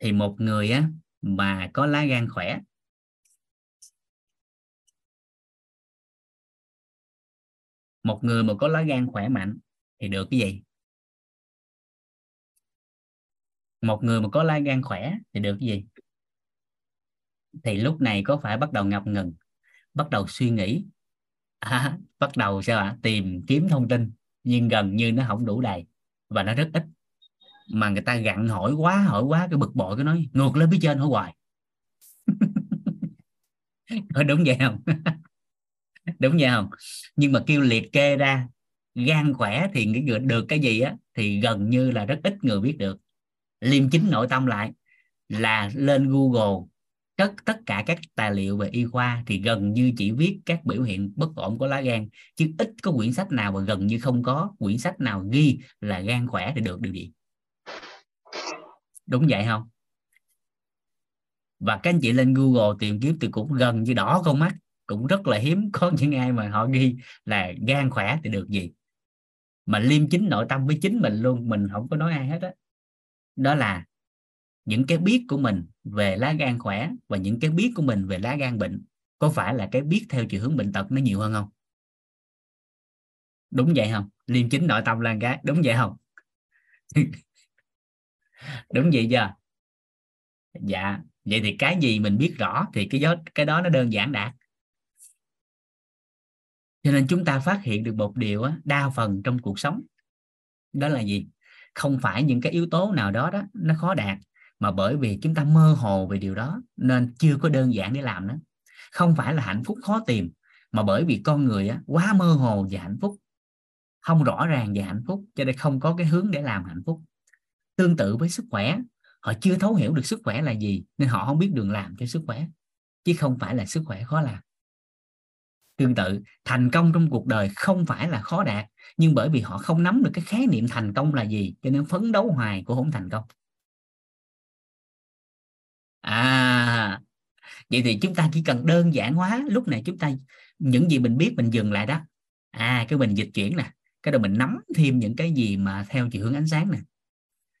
Thì một người á mà có lá gan khỏe. Một người mà có lá gan khỏe mạnh thì được cái gì? Một người mà có lá gan khỏe thì được cái gì? Thì lúc này có phải bắt đầu ngập ngừng, bắt đầu suy nghĩ à, bắt đầu sao ạ? Tìm kiếm thông tin nhưng gần như nó không đủ đầy và nó rất ít. Mà người ta gặn hỏi quá hỏi quá cái bực bội cái nói ngược lên phía trên hỏi hoài. *laughs* Có đúng vậy không? *laughs* Đúng vậy không? Nhưng mà kêu liệt kê ra gan khỏe thì cái người được cái gì á thì gần như là rất ít người biết được. Liêm chính nội tâm lại là lên Google tất tất cả các tài liệu về y khoa thì gần như chỉ viết các biểu hiện bất ổn của lá gan, chứ ít có quyển sách nào và gần như không có quyển sách nào ghi là gan khỏe thì được điều gì đúng vậy không? Và các anh chị lên Google tìm kiếm thì cũng gần như đỏ con mắt, cũng rất là hiếm *laughs* có những ai mà họ ghi là gan khỏe thì được gì. Mà liêm chính nội tâm với chính mình luôn, mình không có nói ai hết đó đó là những cái biết của mình về lá gan khỏe và những cái biết của mình về lá gan bệnh có phải là cái biết theo chiều hướng bệnh tật nó nhiều hơn không? Đúng vậy không? Liêm chính nội tâm lan cái đúng vậy không? *laughs* Đúng vậy chưa? Dạ vậy thì cái gì mình biết rõ thì cái đó cái đó nó đơn giản đạt cho nên chúng ta phát hiện được một điều á, đa phần trong cuộc sống đó là gì? Không phải những cái yếu tố nào đó đó nó khó đạt mà bởi vì chúng ta mơ hồ về điều đó nên chưa có đơn giản để làm nữa không phải là hạnh phúc khó tìm mà bởi vì con người á, quá mơ hồ về hạnh phúc. Không rõ ràng về hạnh phúc cho nên không có cái hướng để làm hạnh phúc. Tương tự với sức khỏe họ chưa thấu hiểu được sức khỏe là gì nên họ không biết đường làm cho sức khỏe chứ không phải là sức khỏe khó làm. Tương tự thành công trong cuộc đời không phải là khó đạt nhưng bởi vì họ không nắm được cái khái niệm thành công là gì cho nên phấn đấu hoài cũng không thành công à vậy thì chúng ta chỉ cần đơn giản hóa, lúc này chúng ta, những gì mình biết mình dừng lại đó. À cái mình dịch chuyển nè, cái đầu mình nắm thêm những cái gì mà theo chiều hướng ánh sáng nè.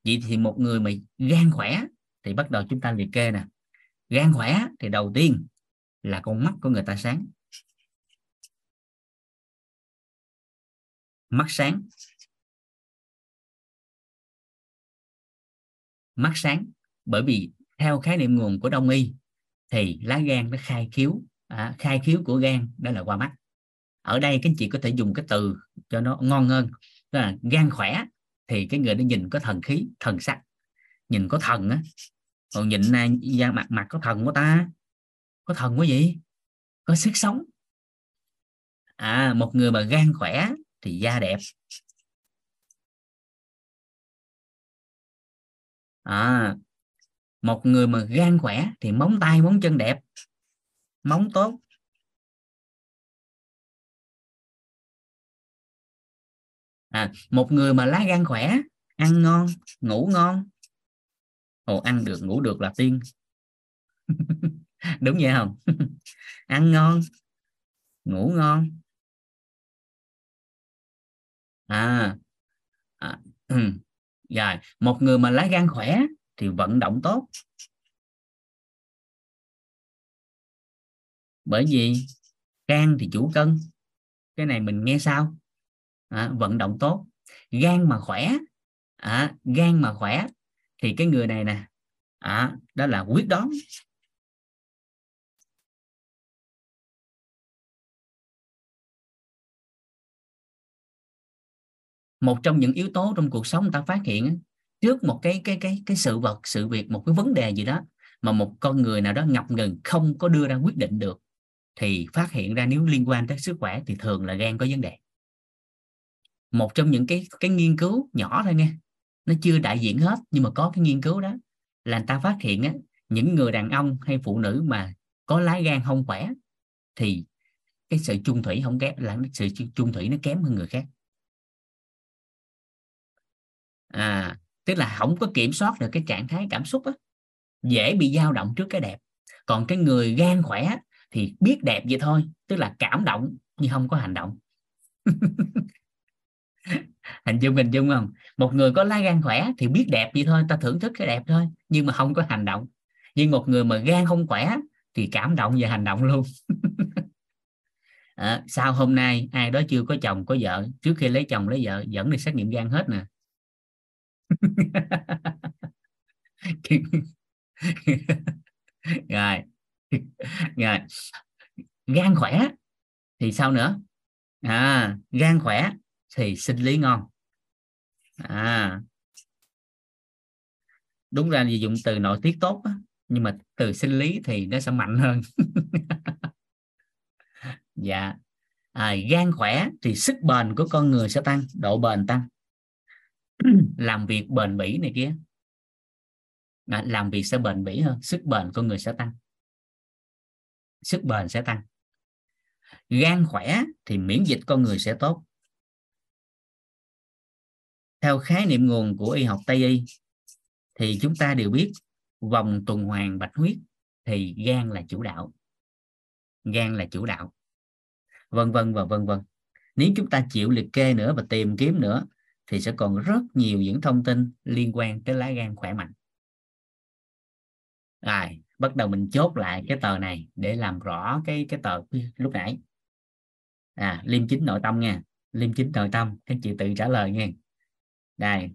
Vậy thì một người mà gan khỏe thì bắt đầu chúng ta liệt kê nè. Gan khỏe thì đầu tiên là con mắt của người ta sáng. Mắt sáng. Mắt sáng, bởi vì theo khái niệm nguồn của đông y thì lá gan nó khai khiếu à, khai khiếu của gan đó là qua mắt. Ở đây các anh chị có thể dùng cái từ cho nó ngon hơn đó là gan khỏe thì cái người nó nhìn có thần khí thần sắc. Nhìn có thần á còn nhìn này da mặt mặt có thần của ta có thần quá gì? Có sức sống. À một người mà gan khỏe thì da đẹp. À một người mà gan khỏe thì móng tay móng chân đẹp móng tốt. À, một người mà lá gan khỏe ăn ngon ngủ ngon. Ồ ăn được ngủ được là tiên. *laughs* Đúng vậy không? *laughs* Ăn ngon ngủ ngon. À, à ừ. *clears throat* rồi một người mà lá gan khỏe thì vận động tốt. Bởi vì gan thì chủ cân. Cái này mình nghe sao? À, vận động tốt. Gan mà khỏe à, gan mà khỏe thì cái người này nè à, đó là quyết đoán. Một trong những yếu tố trong cuộc sống ta phát hiện trước một cái cái cái cái sự vật sự việc một cái vấn đề gì đó mà một con người nào đó ngập ngừng không có đưa ra quyết định được thì phát hiện ra nếu liên quan tới sức khỏe thì thường là gan có vấn đề. Một trong những cái cái nghiên cứu nhỏ thôi nghe nó chưa đại diện hết nhưng mà có cái nghiên cứu đó là người ta phát hiện á, những người đàn ông hay phụ nữ mà có lái gan không khỏe thì cái sự chung thủy không kém là sự chung thủy nó kém hơn người khác. À tức là không có kiểm soát được cái trạng thái cảm xúc á. Dễ bị dao động trước cái đẹp. Còn cái người gan khỏe thì biết đẹp vậy thôi tức là cảm động nhưng không có hành động. *laughs* Hình dung hình dung không? Một người có lá gan khỏe thì biết đẹp vậy thôi ta thưởng thức cái đẹp thôi nhưng mà không có hành động. Nhưng một người mà gan không khỏe thì cảm động và hành động luôn. À, *laughs* sau hôm nay ai đó chưa có chồng có vợ trước khi lấy chồng lấy vợ dẫn đi xét nghiệm gan hết nè. *laughs* rồi. Rồi. Gan khỏe thì sao nữa? À gan khỏe thì sinh lý ngon. À. Đúng ra thì dùng từ nội tiết tốt á, nhưng mà từ sinh lý thì nó sẽ mạnh hơn. *laughs* Dạ. À, gan khỏe thì sức bền của con người sẽ tăng độ bền tăng. *clears throat* làm việc bền bỉ này kia. À, làm việc sẽ bền bỉ hơn sức bền con người sẽ tăng. Sức bền sẽ tăng. Gan khỏe thì miễn dịch con người sẽ tốt. Theo khái niệm nguồn của y học tây y thì chúng ta đều biết vòng tuần hoàn bạch huyết thì gan là chủ đạo. Gan là chủ đạo. Vân vân và vân vân. Nếu chúng ta chịu liệt kê nữa và tìm kiếm nữa thì sẽ còn rất nhiều những thông tin liên quan tới lá gan khỏe mạnh. Rồi bắt đầu mình chốt lại cái tờ này để làm rõ cái cái tờ lúc nãy. À liêm chính nội tâm nha liêm chính nội tâm các chị tự trả lời nha. Đây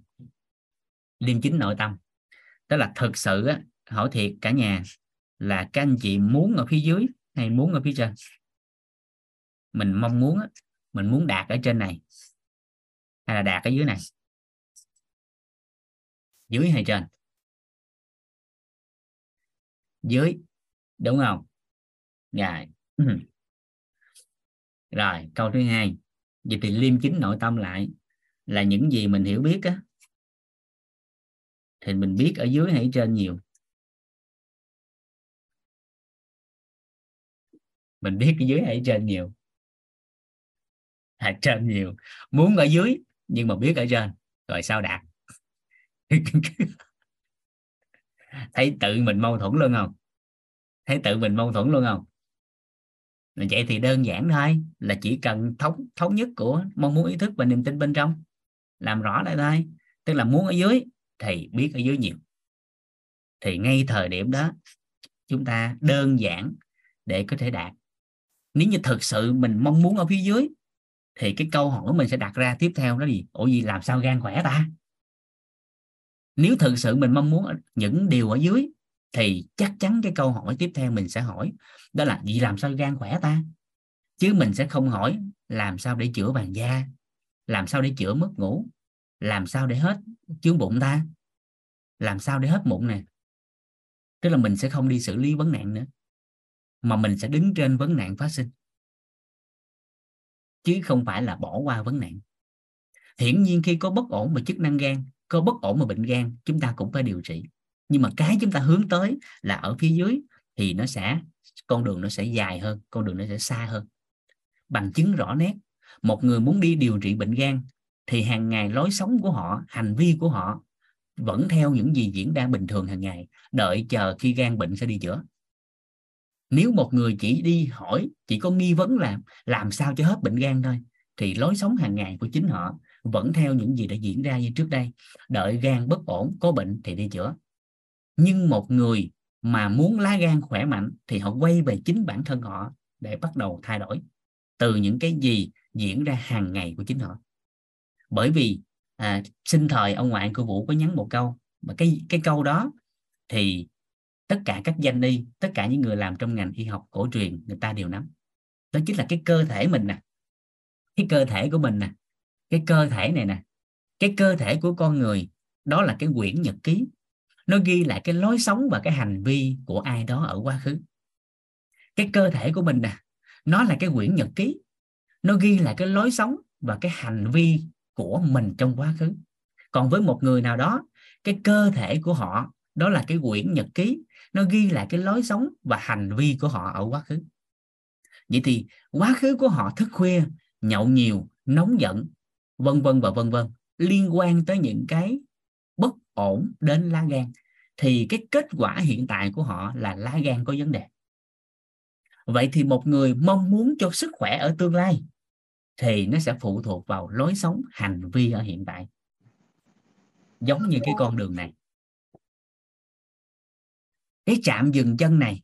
liêm chính nội tâm tức là thực sự á, hỏi thiệt cả nhà là các anh chị muốn ở phía dưới hay muốn ở phía trên? Mình mong muốn á, mình muốn đạt ở trên này hay là đạt ở dưới này? Dưới hay trên? Dưới, đúng không? Rồi. *clears throat* Rồi, câu thứ hai. Vậy thì liêm chính nội tâm lại là những gì mình hiểu biết á. Thì mình biết ở dưới hay trên nhiều? Mình biết ở dưới hay trên nhiều? Hay trên nhiều. Muốn ở dưới? Nhưng mà biết ở trên, rồi sao đạt? *laughs* Thấy tự mình mâu thuẫn luôn không? Thấy tự mình mâu thuẫn luôn không? Vậy thì đơn giản thôi, là chỉ cần thống thống nhất của mong muốn ý thức và niềm tin bên trong. Làm rõ lại thôi, tức là muốn ở dưới thì biết ở dưới nhiều. Thì ngay thời điểm đó, chúng ta đơn giản để có thể đạt. Nếu như thực sự mình mong muốn ở phía dưới thì cái câu hỏi mình sẽ đặt ra tiếp theo đó gì? Ủa gì, làm sao gan khỏe ta? Nếu thực sự mình mong muốn những điều ở dưới, thì chắc chắn cái câu hỏi tiếp theo mình sẽ hỏi đó là gì làm sao gan khỏe ta? Chứ mình sẽ không hỏi làm sao để chữa vàng da? Làm sao để chữa mất ngủ? Làm sao để hết chướng bụng ta? Làm sao để hết mụn nè? Tức là mình sẽ không đi xử lý vấn nạn nữa, mà mình sẽ đứng trên vấn nạn phát sinh chứ không phải là bỏ qua vấn nạn. Hiển nhiên khi có bất ổn về chức năng gan, có bất ổn về bệnh gan, chúng ta cũng phải điều trị. Nhưng mà cái chúng ta hướng tới là ở phía dưới thì nó sẽ, con đường nó sẽ dài hơn, con đường nó sẽ xa hơn. Bằng chứng rõ nét, một người muốn đi điều trị bệnh gan thì hàng ngày lối sống của họ, hành vi của họ vẫn theo những gì diễn ra bình thường hàng ngày, đợi chờ khi gan bệnh sẽ đi chữa nếu một người chỉ đi hỏi chỉ có nghi vấn là làm sao cho hết bệnh gan thôi thì lối sống hàng ngày của chính họ vẫn theo những gì đã diễn ra như trước đây. Đợi gan bất ổn có bệnh thì đi chữa. Nhưng một người mà muốn lá gan khỏe mạnh thì họ quay về chính bản thân họ để bắt đầu thay đổi từ những cái gì diễn ra hàng ngày của chính họ. Bởi vì à, sinh thời ông ngoại của vũ có nhắn một câu mà cái cái câu đó thì tất cả các danh y, tất cả những người làm trong ngành y học cổ truyền, người ta đều nắm. Đó chính là cái cơ thể mình nè. Cái cơ thể của mình nè. Cái cơ thể này nè. Cái cơ thể của con người, đó là cái quyển nhật ký. Nó ghi lại cái lối sống và cái hành vi của ai đó ở quá khứ. Cái cơ thể của mình nè, nó là cái quyển nhật ký. Nó ghi lại cái lối sống và cái hành vi của mình trong quá khứ. Còn với một người nào đó, cái cơ thể của họ, đó là cái quyển nhật ký nó ghi lại cái lối sống và hành vi của họ ở quá khứ. Vậy thì quá khứ của họ thức khuya, nhậu nhiều, nóng giận, vân vân và vân vân, liên quan tới những cái bất ổn đến lá gan. Thì cái kết quả hiện tại của họ là lá gan có vấn đề. Vậy thì một người mong muốn cho sức khỏe ở tương lai thì nó sẽ phụ thuộc vào lối sống, hành vi ở hiện tại. Giống như cái con đường này cái trạm dừng chân này.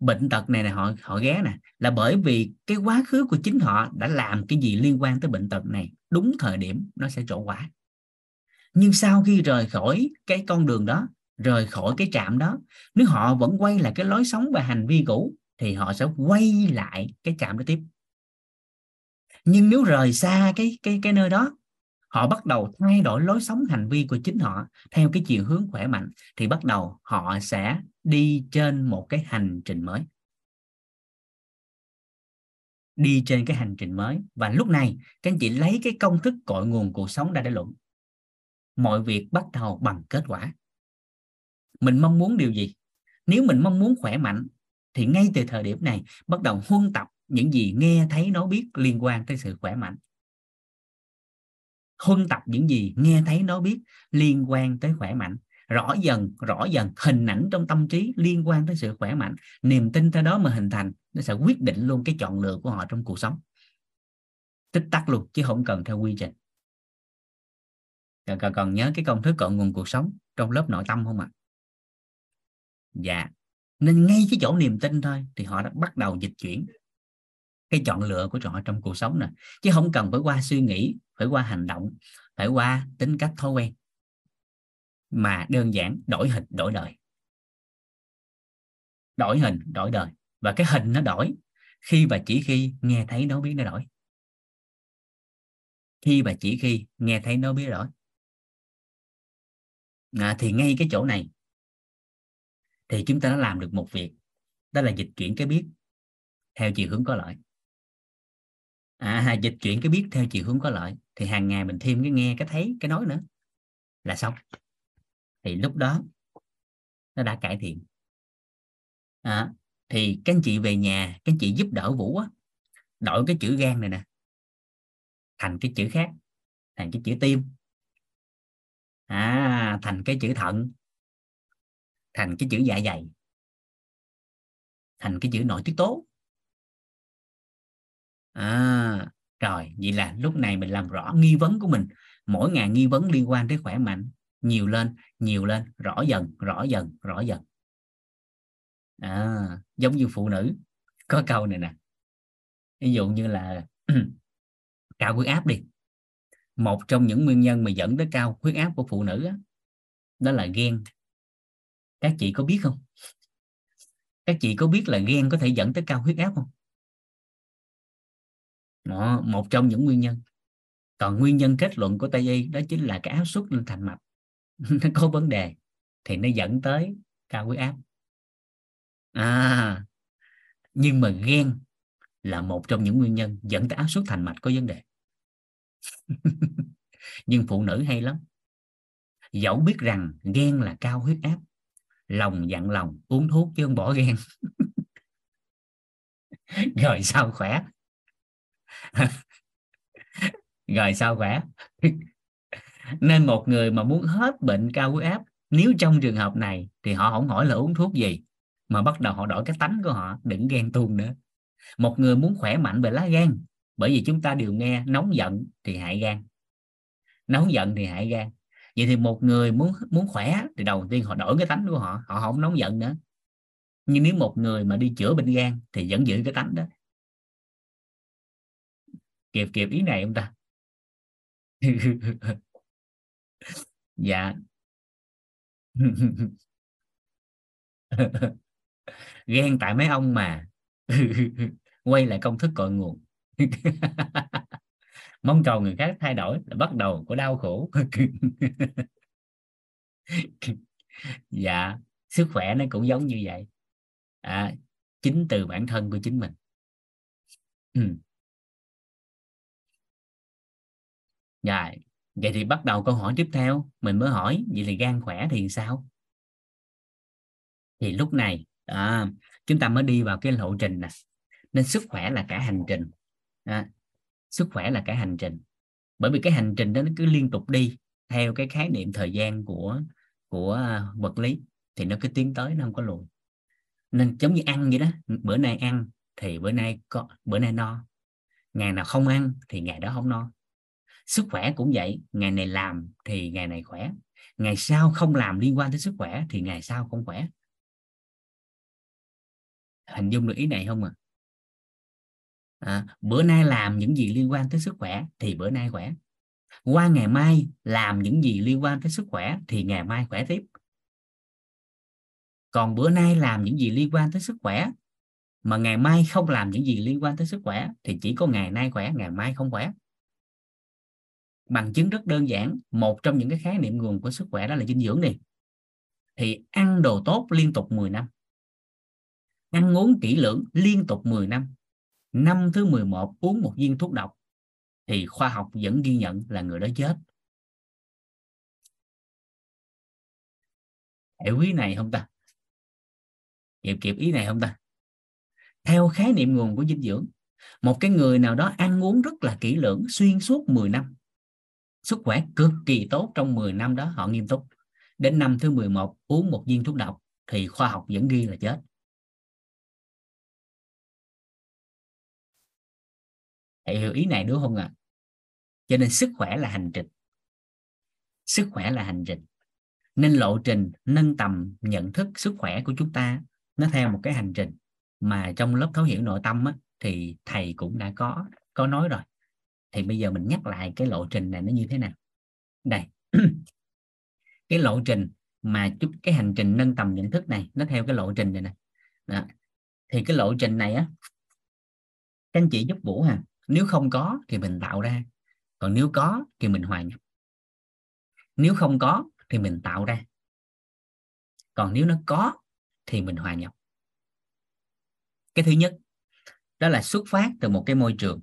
Bệnh tật này này họ họ ghé nè, là bởi vì cái quá khứ của chính họ đã làm cái gì liên quan tới bệnh tật này, đúng thời điểm nó sẽ trổ quả. Nhưng sau khi rời khỏi cái con đường đó, rời khỏi cái trạm đó, nếu họ vẫn quay lại cái lối sống và hành vi cũ, thì họ sẽ quay lại cái trạm đó tiếp. Nhưng nếu rời xa cái cái cái nơi đó họ bắt đầu thay đổi lối sống hành vi của chính họ theo cái chiều hướng khỏe mạnh, thì bắt đầu họ sẽ đi trên một cái hành trình mới. Đi trên cái hành trình mới. Và lúc này, các anh chị lấy cái công thức cội nguồn cuộc sống ra để luận. Mọi việc bắt đầu bằng kết quả. Mình mong muốn điều gì? Nếu mình mong muốn khỏe mạnh, thì ngay từ thời điểm này, bắt đầu huân tập những gì nghe, thấy nó biết liên quan tới sự khỏe mạnh huân tập những gì nghe thấy nó biết liên quan tới khỏe mạnh. Rõ dần rõ dần hình ảnh trong tâm trí liên quan tới sự khỏe mạnh niềm tin theo đó mà hình thành nó sẽ quyết định luôn cái chọn lựa của họ trong cuộc sống. Tích tắc luôn chứ không cần theo quy trình. Còn, còn nhớ cái công thức cội nguồn cuộc sống trong lớp nội tâm không ạ? À? dạ. Nên ngay cái chỗ niềm tin thôi thì họ đã bắt đầu dịch chuyển cái chọn lựa của họ trong cuộc sống nè. Chứ không cần phải qua suy nghĩ phải qua hành động phải qua tính cách thói quen mà đơn giản đổi hình đổi đời. Đổi hình đổi đời. Và cái hình nó đổi khi và chỉ khi nghe thấy nó biết nó đổi. Khi và chỉ khi nghe thấy nó biết đổi. À, thì ngay cái chỗ này thì chúng ta đã làm được một việc. Đó là dịch chuyển cái biết theo chiều hướng có lợi à, dịch chuyển cái biết theo chiều hướng có lợi. Thì hàng ngày mình thêm cái nghe cái thấy cái nói nữa là xong. Thì lúc đó nó đã cải thiện. À, thì các anh chị về nhà các anh chị giúp đỡ vũ á, đổi cái chữ gan này nè thành cái chữ khác thành cái chữ tim. À thành cái chữ thận thành cái chữ dạ dày thành cái chữ nội tiết tố à rồi vậy là lúc này mình làm rõ nghi vấn của mình. Mỗi ngày nghi vấn liên quan tới khỏe mạnh. Nhiều lên nhiều lên rõ dần rõ dần rõ dần. À, giống như phụ nữ. Có câu này nè. Ví dụ như là *clears throat* cao huyết áp đi. Một trong những nguyên nhân mà dẫn tới cao huyết áp của phụ nữ đó, đó là ghen. Các chị có biết không? Các chị có biết là ghen có thể dẫn tới cao huyết áp không? Đó, một trong những nguyên nhân. Còn nguyên nhân kết luận của tây y đó chính là cái áp suất lên thành mạch. *laughs* Nó có vấn đề thì nó dẫn tới cao huyết áp. À nhưng mà ghen là một trong những nguyên nhân dẫn tới áp suất thành mạch có vấn đề. *laughs* Nhưng phụ nữ hay lắm. Dẫu biết rằng ghen là cao huyết áp lòng dặn lòng uống thuốc chứ không bỏ ghen. *laughs* Rồi sao khỏe? *laughs* rồi sao khỏe? *laughs* Nên một người mà muốn hết bệnh cao huyết áp, nếu trong trường hợp này thì họ không hỏi là uống thuốc gì, mà bắt đầu họ đổi cái tánh của họ, đừng ghen tuông nữa. Một người muốn khỏe mạnh về lá gan, bởi vì chúng ta đều nghe nóng giận thì hại gan. Nóng giận thì hại gan. Vậy thì một người muốn muốn khỏe thì đầu tiên họ đổi cái tánh của họ họ không nóng giận nữa. Nhưng nếu một người mà đi chữa bệnh gan thì vẫn giữ cái tánh đó kịp kịp ý này không ta? *laughs* Dạ. *laughs* Ghen tại mấy ông mà. *laughs* Quay lại công thức cội nguồn. Mong cầu người khác thay đổi là bắt đầu của đau khổ. Dạ sức khỏe nó cũng giống như vậy. À, chính từ bản thân của chính mình. ừ. *clears throat* Rồi, vậy thì bắt đầu câu hỏi tiếp theo. Mình mới hỏi vậy thì gan khỏe thì sao? Thì lúc này à, chúng ta mới đi vào cái lộ trình nè. Nên sức khỏe là cả hành trình. À, sức khỏe là cả hành trình. Bởi vì cái hành trình đó nó cứ liên tục đi theo cái khái niệm thời gian của của à, vật lý thì nó cứ tiến tới nó không có lùi. Nên giống như ăn vậy đó bữa nay ăn thì bữa nay có bữa nay no. Ngày nào không ăn thì ngày đó không no sức khỏe cũng vậy ngày này làm thì ngày này khỏe ngày sau không làm liên quan tới sức khỏe thì ngày sau không khỏe. Hình dung được ý này không ạ? À? à, bữa nay làm những gì liên quan tới sức khỏe thì bữa nay khỏe. Qua ngày mai làm những gì liên quan tới sức khỏe thì ngày mai khỏe tiếp. Còn bữa nay làm những gì liên quan tới sức khỏe mà ngày mai không làm những gì liên quan tới sức khỏe thì chỉ có ngày nay khỏe ngày mai không khỏe bằng chứng rất đơn giản, một trong những cái khái niệm nguồn của sức khỏe đó là dinh dưỡng đi. Thì ăn đồ tốt liên tục 10 năm. Ăn uống kỹ lưỡng liên tục 10 năm. Năm thứ 11 uống một viên thuốc độc. Thì khoa học vẫn ghi nhận là người đó chết. Hiểu ý này không ta? Hiểu kịp ý này không ta? Theo khái niệm nguồn của dinh dưỡng, một cái người nào đó ăn uống rất là kỹ lưỡng, xuyên suốt 10 năm sức khỏe cực kỳ tốt trong 10 năm đó họ nghiêm túc. Đến năm thứ 11 uống một viên thuốc độc thì khoa học vẫn ghi là chết. Hãy hiểu ý này đúng không ạ? À? cho nên sức khỏe là hành trình. Sức khỏe là hành trình. Nên lộ trình nâng tầm nhận thức sức khỏe của chúng ta nó theo một cái hành trình mà trong lớp thấu hiểu nội tâm á, thì thầy cũng đã có có nói rồi thì bây giờ mình nhắc lại cái lộ trình này nó như thế nào? Đây. *clears throat* Cái lộ trình mà chút, cái hành trình nâng tầm nhận thức này, nó theo cái lộ trình này nè. Đó. thì cái lộ trình này á, các anh chị giúp vũ ha, nếu không có thì mình tạo ra, còn nếu có thì mình hòa nhập. Nếu không có thì mình tạo ra. Còn nếu nó có thì mình hòa nhập. Cái thứ nhất, đó là xuất phát từ một cái môi trường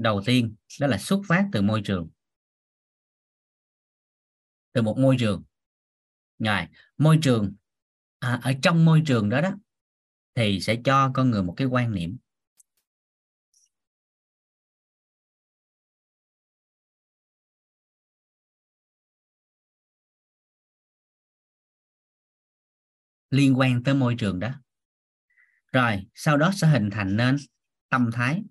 đầu tiên đó là xuất phát từ môi trường. Từ một môi trường. Rồi môi trường à, ở trong môi trường đó đó thì sẽ cho con người một cái quan niệm. Liên quan tới môi trường đó. Rồi sau đó sẽ hình thành nên tâm thái.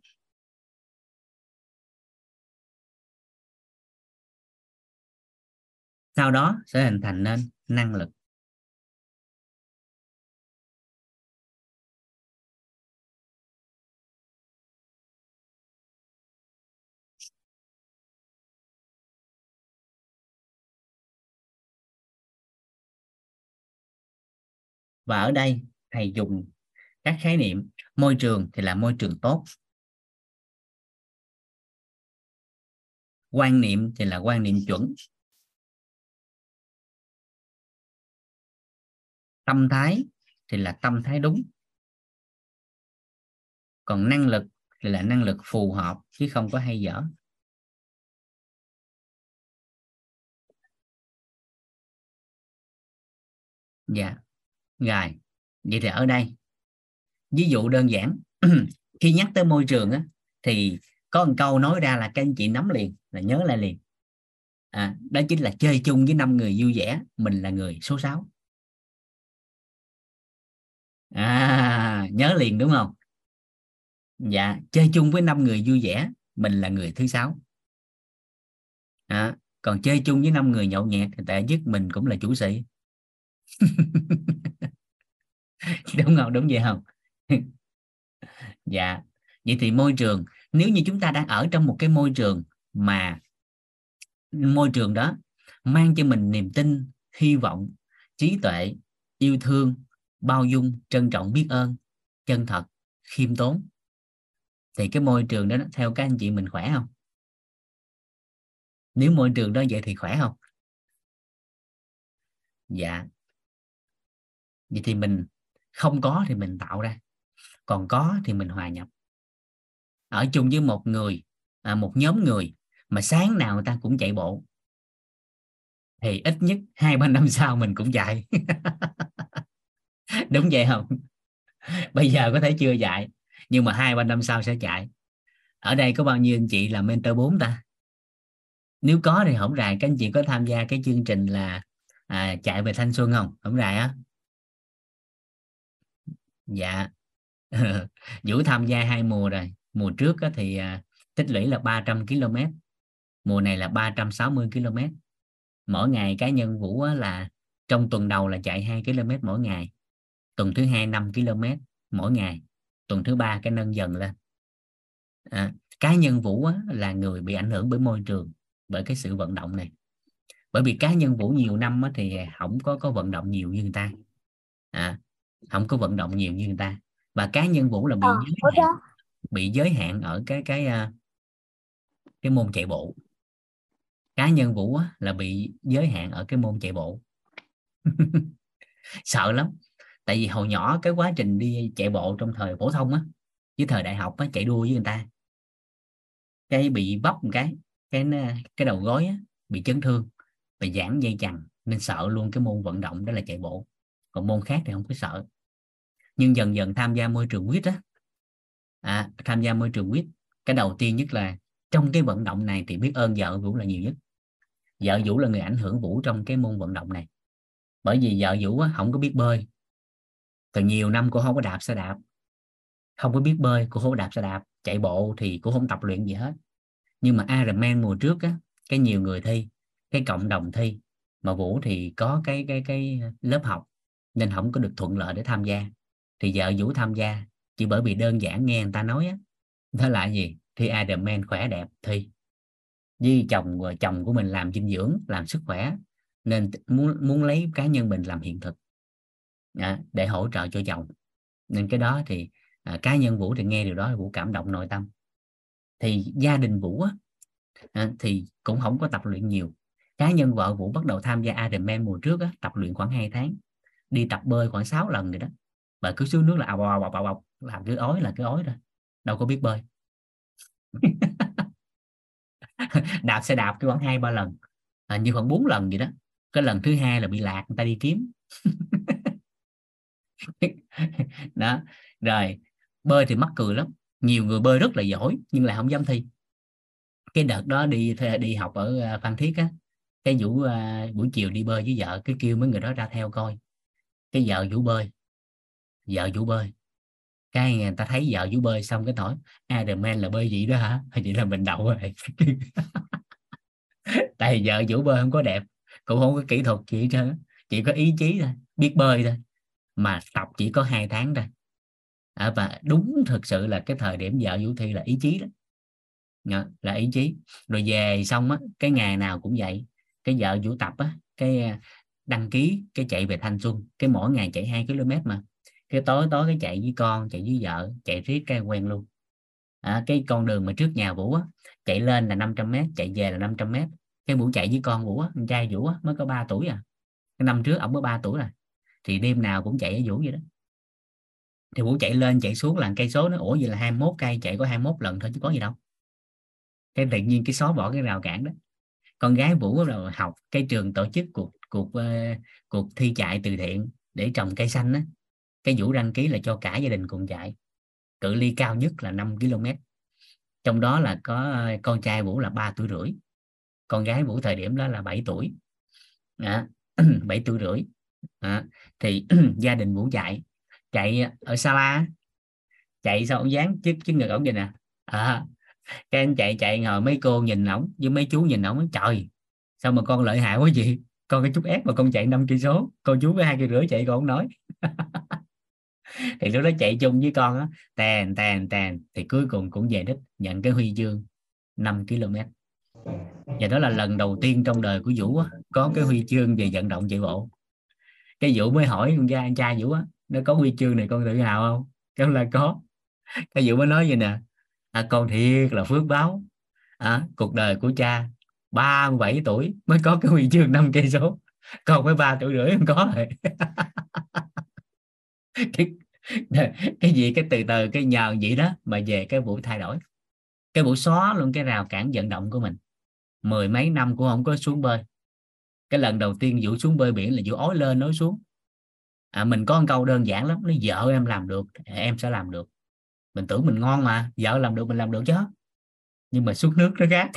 Sau đó sẽ hình thành nên năng lực. Và ở đây, thầy dùng các khái niệm môi trường thì là môi trường tốt. Quan niệm thì là quan niệm chuẩn. Tâm thái thì là tâm thái đúng. Còn năng lực thì là năng lực phù hợp chứ không có hay dở. Dạ rồi vậy thì ở đây. Ví dụ đơn giản *clears throat* khi nhắc tới môi trường á, thì có một câu nói ra là các anh chị nắm liền là nhớ lại liền. À, đó chính là chơi chung với năm người vui vẻ mình là người số 6 à nhớ liền đúng không? Dạ chơi chung với năm người vui vẻ mình là người thứ sáu. À, còn chơi chung với năm người nhậu nhẹt thì tệ nhất mình cũng là chủ sĩ. *laughs* Đúng không? Đúng vậy không? *laughs* Dạ vậy thì môi trường nếu như chúng ta đang ở trong một cái môi trường mà môi trường đó mang cho mình niềm tin hy vọng trí tuệ yêu thương bao dung trân trọng biết ơn chân thật khiêm tốn. Thì cái môi trường đó theo các anh chị mình khỏe không? Nếu môi trường đó vậy thì khỏe không? Dạ. Vậy thì mình không có thì mình tạo ra còn có thì mình hòa nhập. Ở chung với một người à, một nhóm người mà sáng nào người ta cũng chạy bộ thì ít nhất hai ba năm sau mình cũng chạy. *laughs* *laughs* đúng vậy không? Bây giờ có thể chưa chạy nhưng mà hai ba năm sau sẽ chạy. Ở đây có bao nhiêu anh chị là mentor 4 ta? Nếu có thì không rài các anh chị có tham gia cái chương trình là à, chạy về thanh xuân không? Không rài á. Dạ. *laughs* Vũ tham gia hai mùa rồi. Mùa trước thì à, tích lũy là 300 km mùa này là 360 km mỗi ngày cá nhân Vũ là trong tuần đầu là chạy 2 km mỗi ngày tuần thứ hai 5 km mỗi ngày. Tuần thứ ba cái nâng dần lên. À, cá nhân Vũ á, là người bị ảnh hưởng bởi môi trường bởi cái sự vận động này. Bởi vì cá nhân Vũ nhiều năm á, thì không có có vận động nhiều như người ta. À, không có vận động nhiều như người ta. Và cá nhân Vũ là bị À, giới hạn bị giới hạn ở cái cái à, cái môn chạy bộ. Cá nhân Vũ á, là bị giới hạn ở cái môn chạy bộ. *laughs* Sợ lắm tại vì hồi nhỏ cái quá trình đi chạy bộ trong thời phổ thông á với thời đại học á chạy đua với người ta. Cái bị bóc một cái cái cái đầu gối á, bị chấn thương bị giãn dây chằng nên sợ luôn cái môn vận động đó là chạy bộ. Còn môn khác thì không có sợ. Nhưng dần dần tham gia môi trường quýt á à, tham gia môi trường quýt cái đầu tiên nhất là trong cái vận động này thì biết ơn vợ Vũ là nhiều nhất. Vợ Vũ là người ảnh hưởng Vũ trong cái môn vận động này. Bởi vì vợ Vũ á, không có biết bơi từ nhiều năm cô không có đạp xe đạp. Không có biết bơi, cô không có đạp xe đạp. Chạy bộ thì cô không tập luyện gì hết. Nhưng mà Ironman mùa trước á, cái nhiều người thi, cái cộng đồng thi. Mà Vũ thì có cái cái cái lớp học, nên không có được thuận lợi để tham gia. Thì vợ Vũ tham gia, chỉ bởi vì đơn giản nghe người ta nói á. Đó là gì? Thi Ironman khỏe đẹp, thi. Với chồng chồng của mình làm dinh dưỡng, làm sức khỏe. Nên muốn muốn lấy cá nhân mình làm hiện thực à, để hỗ trợ cho chồng. Nên cái đó thì à, cá nhân Vũ thì nghe điều đó Vũ cảm động nội tâm. Thì gia đình Vũ á, à, thì cũng không có tập luyện nhiều. Cá nhân vợ Vũ bắt đầu tham gia Ironman mùa trước á, tập luyện khoảng 2 tháng. Đi tập bơi khoảng 6 lần rồi đó. Và cứ xuống nước là ào ào ào ào ào làm cứ ói là cứ ói rồi đâu có biết bơi. *laughs* Đạp xe đạp cái khoảng hai ba lần. À, như khoảng bốn lần vậy đó. Cái lần thứ hai là bị lạc người ta đi kiếm. *laughs* *laughs* đó. Rồi, bơi thì mắc cười lắm. Nhiều người bơi rất là giỏi, nhưng lại không dám thi. Cái đợt đó đi đi học ở à, Phan Thiết á, cái vũ à, buổi chiều đi bơi với vợ cái kêu mấy người đó ra theo coi. Cái vợ vũ bơi, vợ vũ bơi. Cái người ta thấy vợ vũ bơi xong cái hỏi Ironman là bơi gì đó hả? *laughs* Vậy là mình đậu rồi. *laughs* Tại vợ vũ bơi không có đẹp, cũng không có kỹ thuật gì hết trơn chỉ có ý chí thôi, biết bơi thôi mà tập chỉ có hai tháng thôi à, và đúng thực sự là cái thời điểm vợ vũ thi là ý chí đó. Đó, là ý chí. Rồi về xong á cái ngày nào cũng vậy. Cái vợ vũ tập á cái à, đăng ký cái chạy về thanh xuân. Cái mỗi ngày chạy 2 km mà. Cái tối tối cái chạy với con chạy với vợ chạy riết cái quen luôn. À, cái con đường mà trước nhà vũ á chạy lên là 500 m chạy về là 500 m cái vũ chạy với con vũ á con trai vũ á mới có 3 tuổi à. Cái năm trước ổng mới 3 tuổi rồi thì đêm nào cũng chạy ở vũ vậy đó. Thì vũ chạy lên chạy xuống là cây số nó ủa vậy là 21 cây chạy có 21 lần thôi chứ có gì đâu. Cái tự nhiên cái xóa bỏ cái rào cản đó. Con gái vũ rồi học cái trường tổ chức cuộc cuộc uh, cuộc thi chạy từ thiện để trồng cây xanh á. Cái vũ đăng ký là cho cả gia đình cùng chạy. Cự ly cao nhất là 5 km trong đó là có ờ, con trai vũ là 3 tuổi rưỡi. Con gái vũ thời điểm đó là 7 tuổi. À, 7 *clears throat* tuổi rưỡi à, thì *clears throat* gia đình vũ chạy chạy ở Sala chạy sao ông dán trước trước ngực ổng vậy nè. À, cái anh chạy chạy ngồi mấy cô nhìn ổng với mấy chú nhìn ổng trời. Sao mà con lợi hại quá vậy? Con cái chút ép mà con chạy 5 cây số con chú với hai cây rưỡi chạy con không nói. *laughs* Thì lúc đó chạy chung với con á tàn tàn tàn thì cuối cùng cũng về đích nhận cái huy chương 5 km. Và đó là lần đầu tiên trong đời của Vũ á, có cái huy chương về vận động chạy bộ cái Vũ mới hỏi con trai anh trai Vũ á nó có huy chương này con tự hào không? Cái là có. Cái Vũ mới nói vậy nè à, con thiệt là phước báo. À, cuộc đời của cha 37 tuổi mới có cái huy chương năm cây số. Còn mới ba tuổi rưỡi không có rồi. *laughs* Cái, cái gì cái từ từ cái nhờ vậy đó mà về cái vụ thay đổi. Cái vụ xóa luôn cái rào cản vận động của mình. Mười mấy năm cũng không có xuống bơi cái lần đầu tiên vũ xuống bơi biển là vũ ói lên nói xuống. À, mình có một câu đơn giản lắm nó vợ em làm được em sẽ làm được. Mình tưởng mình ngon mà vợ làm được mình làm được chứ. Nhưng mà xuống nước nó khác.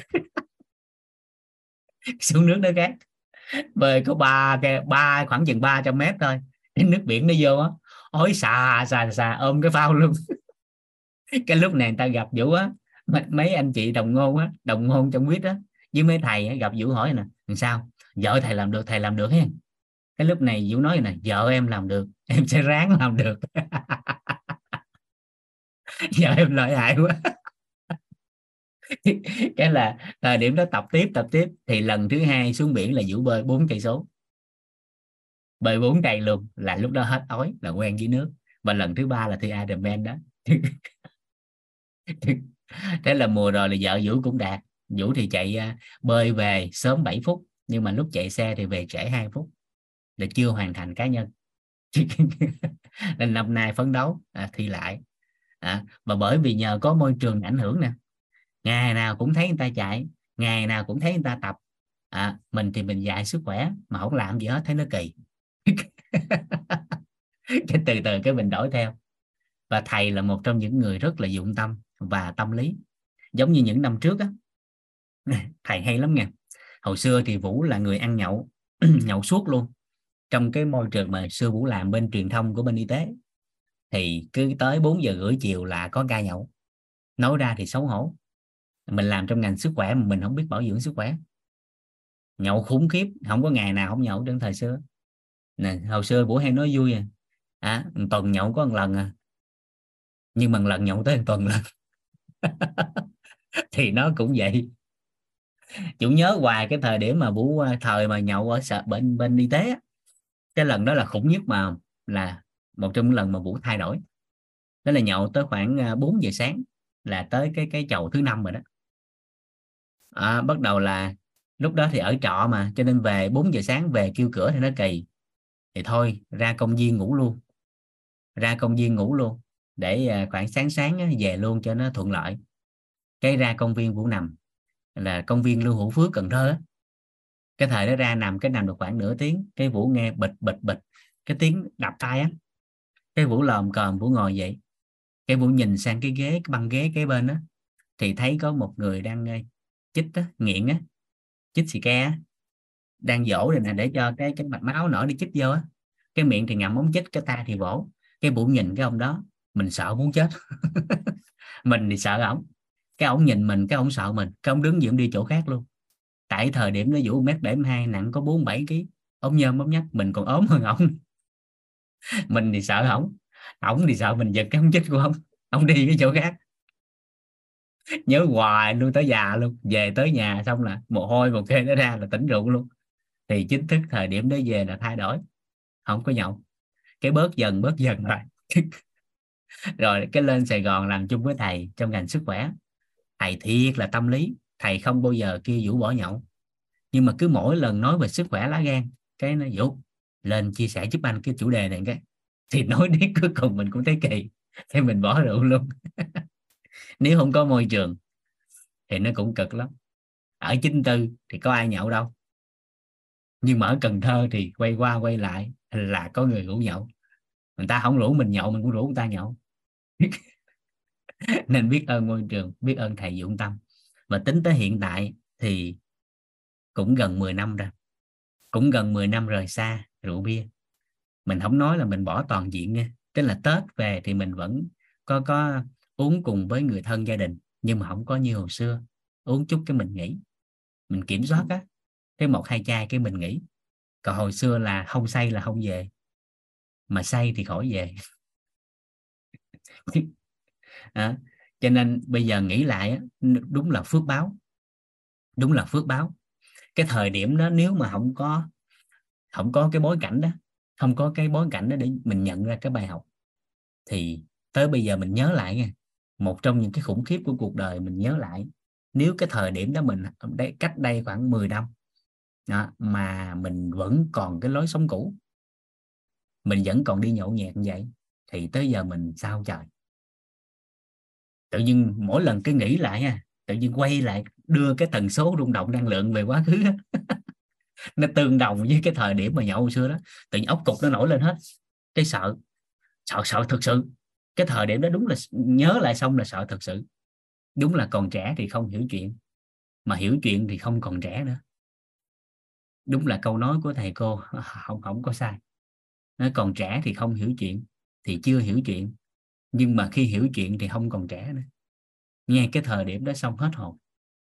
*laughs* Xuống nước nó khác. Bơi có ba cái ba khoảng chừng 300 mét thôi. Đến nước biển nó vô á ối xà xà xà ôm cái phao luôn. *laughs* Cái lúc này người ta gặp vũ á mấy anh chị đồng ngôn á đồng ngôn trong quýt á với mấy thầy gặp vũ hỏi nè làm sao? Vợ thầy làm được, thầy làm được hen. Cái lúc này vũ nói này vợ em làm được, em sẽ ráng làm được. *laughs* Vợ em lợi hại quá. *laughs* Cái là thời điểm đó tập tiếp tập tiếp, thì lần thứ hai xuống biển là vũ bơi bốn cây số. Bơi bốn cây luôn, là lúc đó hết ói, là quen với nước. Và lần thứ ba là thi Ironman đó. *laughs* Thế là mùa rồi là vợ vũ cũng đạt. Vũ thì chạy à, bơi về sớm 7 phút nhưng mà lúc chạy xe thì về trễ 2 phút là chưa hoàn thành cá nhân. *laughs* Nên năm nay phấn đấu à, thi lại. À, và bởi vì nhờ có môi trường ảnh hưởng nè ngày nào cũng thấy người ta chạy ngày nào cũng thấy người ta tập. À, mình thì mình dạy sức khỏe mà không làm gì hết thấy nó kỳ. *laughs* Cái từ từ cái mình đổi theo. Và thầy là một trong những người rất là dụng tâm và tâm lý. Giống như những năm trước á *laughs* thầy hay lắm nha hồi xưa thì vũ là người ăn nhậu *clears throat* nhậu suốt luôn. Trong cái môi trường mà xưa vũ làm bên truyền thông của bên y tế thì cứ tới 4 giờ rưỡi chiều là có ca nhậu. Nói ra thì xấu hổ. Mình làm trong ngành sức khỏe mà mình không biết bảo dưỡng sức khỏe. Nhậu khủng khiếp không có ngày nào không nhậu trong thời xưa. Nè hồi xưa vũ hay nói vui à, à tuần nhậu có một lần à. Nhưng mà một lần nhậu tới một tuần lần *laughs* thì nó cũng vậy chủ nhớ hoài cái thời điểm mà vũ à, thời mà nhậu ở sợ bên bên y tế cái lần đó là khủng nhất mà là một trong những lần mà vũ thay đổi. Đó là nhậu tới khoảng à, 4 giờ sáng là tới cái cái chầu thứ năm rồi đó. À, bắt đầu là lúc đó thì ở trọ mà cho nên về 4 giờ sáng về kêu cửa thì nó kỳ. Thì thôi ra công viên ngủ luôn. Ra công viên ngủ luôn để à, khoảng sáng sáng về luôn cho nó thuận lợi. Cái ra công viên vũ nằm là công viên lưu hữu phước cần thơ cái thời đó ra nằm cái nằm được khoảng nửa tiếng cái vũ nghe bịch bịch bịch cái tiếng đập tay á. Cái vũ lòm còm vũ ngồi vậy cái vũ nhìn sang cái ghế cái băng ghế kế bên đó thì thấy có một người đang ờ, chích á, nghiện á chích xì ke á, đang dỗ rồi nè để cho cái cái mạch máu nở đi chích vô á. Cái miệng thì ngậm ống chích cái tay thì vỗ. Cái vũ nhìn cái ông đó mình sợ muốn chết. *laughs* Mình thì sợ ổng cái ông nhìn mình cái ông sợ mình cái ông đứng dậy đi chỗ khác luôn. Tại thời điểm nó vũ mét bảy hai nặng có bốn bảy kg ông nhơm ông nhắc mình còn ốm hơn ông, *laughs* mình thì sợ ổng ổng thì sợ mình giật cái ông chích của ông ông đi cái chỗ khác. Nhớ hoài luôn tới già luôn về tới nhà xong là mồ hôi một kê nó ra là tỉnh rượu luôn. Thì chính thức thời điểm đó về là thay đổi không có nhậu. Cái bớt dần bớt dần rồi. *laughs* Rồi cái lên Sài Gòn làm chung với thầy trong ngành sức khỏe thầy thiệt là tâm lý, thầy không bao giờ kia vũ bỏ nhậu. Nhưng mà cứ mỗi lần nói về sức khỏe lá gan, cái nó vũ, lên chia sẻ giúp anh cái chủ đề này cái. Thì nói đến cuối cùng mình cũng thấy kỳ thì mình bỏ rượu luôn. *laughs* Nếu không có môi trường, thì nó cũng cực lắm. Ở chính tư thì có ai nhậu đâu. Nhưng mà ở Cần Thơ thì quay qua quay lại là có người rủ nhậu. Người ta không rủ mình nhậu, mình cũng rủ người ta nhậu. *laughs* *laughs* nên biết ơn môi trường, biết ơn thầy dụng tâm. Và tính tới hiện tại thì cũng gần 10 năm rồi. Cũng gần 10 năm rời xa, rượu bia. Mình không nói là mình bỏ toàn diện nha. Tức là tết về thì mình vẫn có có uống cùng với người thân gia đình, nhưng mà không có như hồi xưa. Uống chút cái mình nghỉ. Mình kiểm soát á, cái một, hai chai cái mình nghỉ. Còn hồi xưa là không say là không về. Mà say thì khỏi về. *laughs* à, cho nên bây giờ nghĩ lại đúng là phước báo. Đúng là phước báo. Cái thời điểm đó nếu mà không có không có cái bối cảnh đó không có cái bối cảnh đó để mình nhận ra cái bài học thì tới bây giờ mình nhớ lại nha một trong những cái khủng khiếp của cuộc đời mình nhớ lại nếu cái thời điểm đó mình cách đây khoảng 10 năm đó, mà mình vẫn còn cái lối sống cũ mình vẫn còn đi nhậu nhẹt như vậy thì tới giờ mình sao trời? Tự nhiên mỗi lần cái nghĩ lại nha tự nhiên quay lại đưa cái tần số rung động năng lượng về quá khứ *laughs* nó tương đồng với cái thời điểm mà nhậu hồi xưa đó. Tự nhiên ốc cục nó nổi lên hết. Cái sợ sợ sợ thực sự. Cái thời điểm đó đúng là nhớ lại xong là sợ thực sự. Đúng là còn trẻ thì không hiểu chuyện, mà hiểu chuyện thì không còn trẻ nữa. Đúng là câu nói của thầy cô, không không có sai. Nói còn trẻ thì không hiểu chuyện, thì chưa hiểu chuyện nhưng mà khi hiểu chuyện thì không còn trẻ nữa. Nghe cái thời điểm đó xong hết hồn,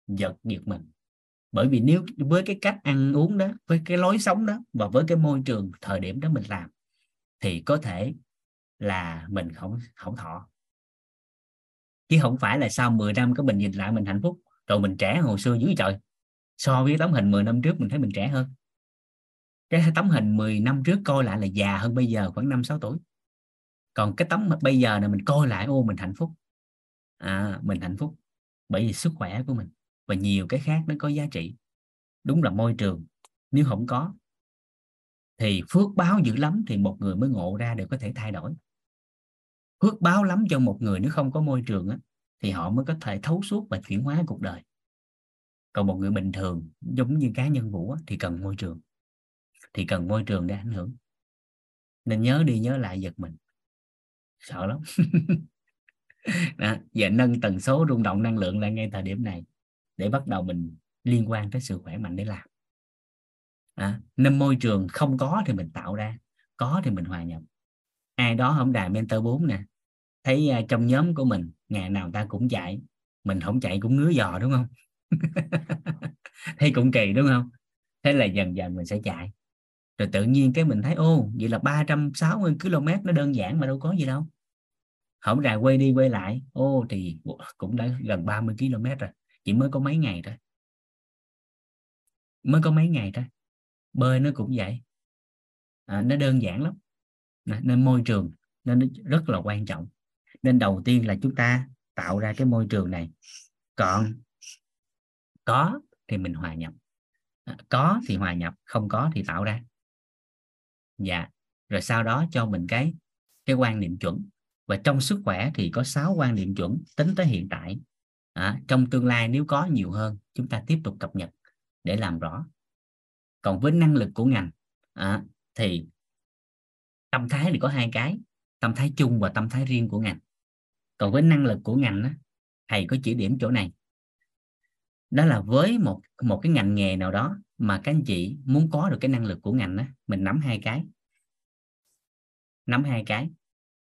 giật giật mình. Bởi vì nếu với cái cách ăn uống đó, với cái lối sống đó và với cái môi trường thời điểm đó mình làm thì có thể là mình không không thọ. Chứ không phải là sau 10 năm cái mình nhìn lại mình hạnh phúc, rồi mình trẻ hồi xưa dưới trời. So với tấm hình 10 năm trước mình thấy mình trẻ hơn. Cái tấm hình 10 năm trước coi lại là già hơn bây giờ khoảng 5 6 tuổi còn cái tấm mà bây giờ này mình coi lại ô mình hạnh phúc. À, mình hạnh phúc bởi vì sức khỏe của mình và nhiều cái khác nó có giá trị. Đúng là môi trường nếu không có thì phước báo dữ lắm thì một người mới ngộ ra để có thể thay đổi. Phước báo lắm cho một người nếu không có môi trường á, thì họ mới có thể thấu suốt và chuyển hóa cuộc đời. Còn một người bình thường giống như cá nhân vũ á, thì cần môi trường. Thì cần môi trường để ảnh hưởng. Nên nhớ đi nhớ lại giật mình sợ lắm. *laughs* Đó, giờ nâng tần số rung động năng lượng lên ngay thời điểm này để bắt đầu mình liên quan tới sự khỏe mạnh để làm. À, nên môi trường không có thì mình tạo ra có thì mình hòa nhập. Ai đó không đài mentor 4 nè thấy uh, trong nhóm của mình ngày nào ta cũng chạy mình không chạy cũng ngứa giò đúng không? *laughs* Thấy cũng kỳ đúng không? Thế là dần dần mình sẽ chạy rồi tự nhiên cái mình thấy ô vậy là 360 km nó đơn giản mà đâu có gì đâu. Không ra quay đi quay lại ô thì cũng đã gần 30 km rồi chỉ mới có mấy ngày thôi. Mới có mấy ngày thôi. Bơi nó cũng vậy. À, nó đơn giản lắm. Nên môi trường nên nó rất là quan trọng. Nên đầu tiên là chúng ta tạo ra cái môi trường này. Còn có thì mình hòa nhập. À, có thì hòa nhập không có thì tạo ra dạ. Rồi sau đó cho mình cái cái quan niệm chuẩn. Và trong sức khỏe thì có 6 quan niệm chuẩn tính tới hiện tại. À, trong tương lai nếu có nhiều hơn chúng ta tiếp tục cập nhật để làm rõ. Còn với năng lực của ngành à, thì tâm thái thì có hai cái tâm thái chung và tâm thái riêng của ngành. Còn với năng lực của ngành á, thầy có chỉ điểm chỗ này đó là với một một cái ngành nghề nào đó mà các anh chị muốn có được cái năng lực của ngành đó mình nắm hai cái. Nắm hai cái.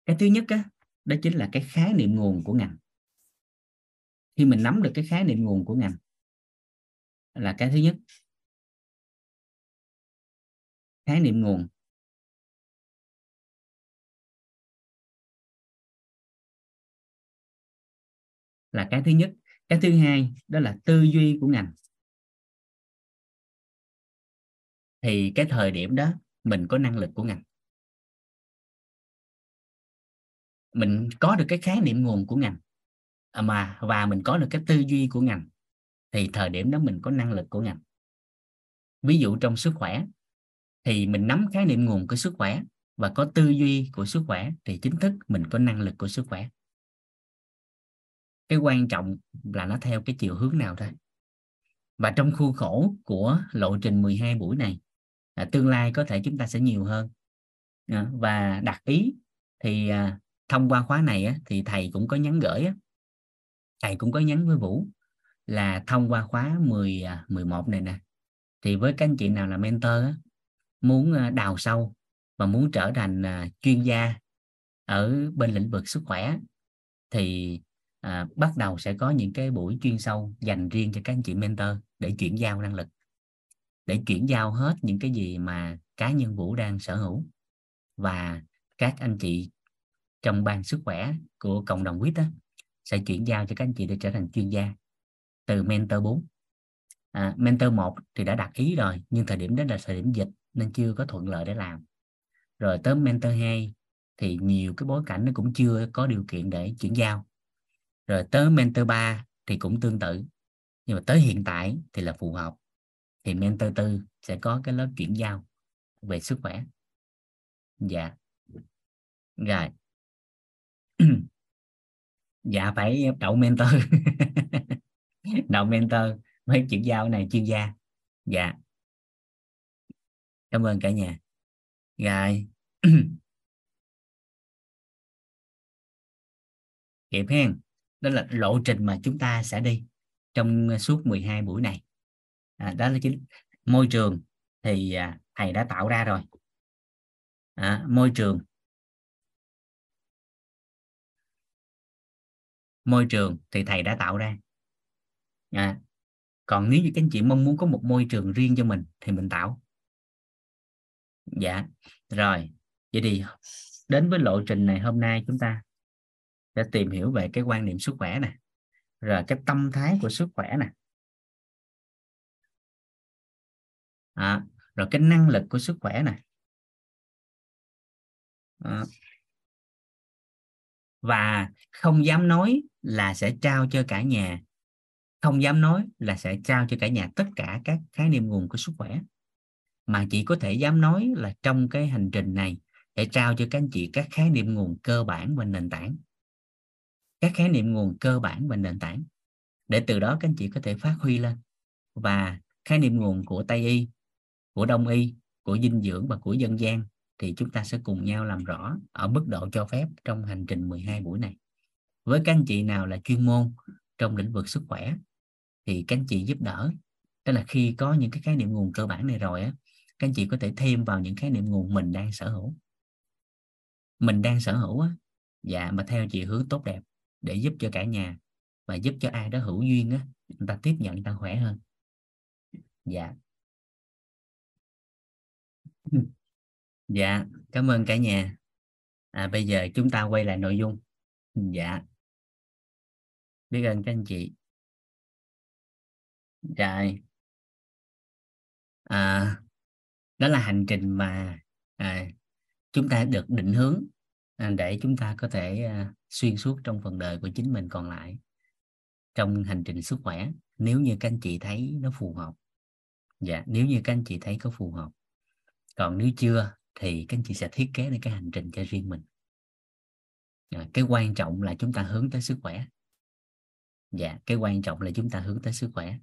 Cái thứ nhất á, đó chính là cái khái niệm nguồn của ngành. Khi mình nắm được cái khái niệm nguồn của ngành là cái thứ nhất. Khái niệm nguồn. Là cái thứ nhất cái thứ hai đó là tư duy của ngành. Thì cái thời điểm đó mình có năng lực của ngành. Mình có được cái khái niệm nguồn của ngành à mà, và mình có được cái tư duy của ngành, thì thời điểm đó mình có năng lực của ngành. Ví dụ trong sức khỏe, thì mình nắm khái niệm nguồn của sức khỏe và có tư duy của sức khỏe thì chính thức mình có năng lực của sức khỏe cái quan trọng là nó theo cái chiều hướng nào thôi. Và trong khuôn khổ của lộ trình 12 buổi này à, tương lai có thể chúng ta sẽ nhiều hơn. À, và đặt ý thì à, thông qua khóa này á, thì thầy cũng có nhắn gửi á, thầy cũng có nhắn với Vũ là thông qua khóa 10 11 à, này nè thì với các anh chị nào là mentor á, muốn à, đào sâu và muốn trở thành à, chuyên gia ở bên lĩnh vực sức khỏe thì à, bắt đầu sẽ có những cái buổi chuyên sâu dành riêng cho các anh chị mentor để chuyển giao năng lực để chuyển giao hết những cái gì mà cá nhân Vũ đang sở hữu và các anh chị trong ban sức khỏe của cộng đồng quýt sẽ chuyển giao cho các anh chị để trở thành chuyên gia từ mentor 4 à, mentor 1 thì đã đặt ý rồi nhưng thời điểm đó là thời điểm dịch nên chưa có thuận lợi để làm. Rồi tới mentor 2 thì nhiều cái bối cảnh nó cũng chưa có điều kiện để chuyển giao rồi tới mentor 3 thì cũng tương tự. Nhưng mà tới hiện tại thì là phù hợp. Thì mentor 4 sẽ có cái lớp chuyển giao về sức khỏe. Dạ. Rồi. *clears throat* Dạ phải đậu mentor. *laughs* Đậu mentor mấy chuyển giao này, chuyên gia. Dạ. Cảm ơn cả nhà. Rồi. *clears throat* Kịp hen đó là lộ trình mà chúng ta sẽ đi trong ờ, suốt 12 buổi này. À, đó là chính môi trường thì à, thầy đã tạo ra rồi. À, môi trường. Môi trường thì thầy đã tạo ra. À, còn nếu như các anh chị mong muốn có một môi trường riêng cho mình thì mình tạo. Dạ rồi. Vậy thì đến với lộ trình này hôm nay chúng ta sẽ tìm hiểu về cái quan niệm sức khỏe nè. Rồi cái tâm thái của sức khỏe nè. À, rồi cái năng lực của sức khỏe nè. À, và không dám nói là sẽ trao cho cả nhà. Không dám nói là sẽ trao cho cả nhà tất cả các khái niệm nguồn của sức khỏe. Mà chỉ có thể dám nói là trong cái hành trình này để trao cho các anh chị các khái niệm nguồn cơ bản và nền tảng các khái niệm nguồn cơ bản và nền tảng. Để từ đó các anh chị có thể phát huy lên. Và khái niệm nguồn của tây y, của đông y, của dinh dưỡng và của dân gian thì chúng ta sẽ cùng nhau làm rõ ở mức độ cho phép trong hành trình 12 buổi này. Với các anh chị nào là chuyên môn trong lĩnh vực sức khỏe thì các anh chị giúp đỡ. Tức là khi có những cái khái niệm nguồn cơ bản này rồi á, các anh chị có thể thêm vào những khái niệm nguồn mình đang sở hữu. Mình đang sở hữu á dạ mà theo chị hướng tốt đẹp để giúp cho cả nhà và giúp cho ai đó hữu duyên á người ta tiếp nhận người ta khỏe hơn. Dạ. *laughs* Dạ cảm ơn cả nhà. À, bây giờ chúng ta quay lại nội dung. Dạ. Biết ơn các anh chị. Dạ à, đó là hành trình mà à, chúng ta được định hướng À, để chúng ta có thể à, xuyên suốt trong phần đời của chính mình còn lại trong hành trình sức khỏe nếu như các anh chị thấy nó phù hợp. Dạ nếu như các anh chị thấy có phù hợp. Còn nếu chưa thì các anh chị sẽ thiết kế được cái hành trình cho riêng mình. À, cái quan trọng là chúng ta hướng tới sức khỏe. Dạ cái quan trọng là chúng ta hướng tới sức khỏe.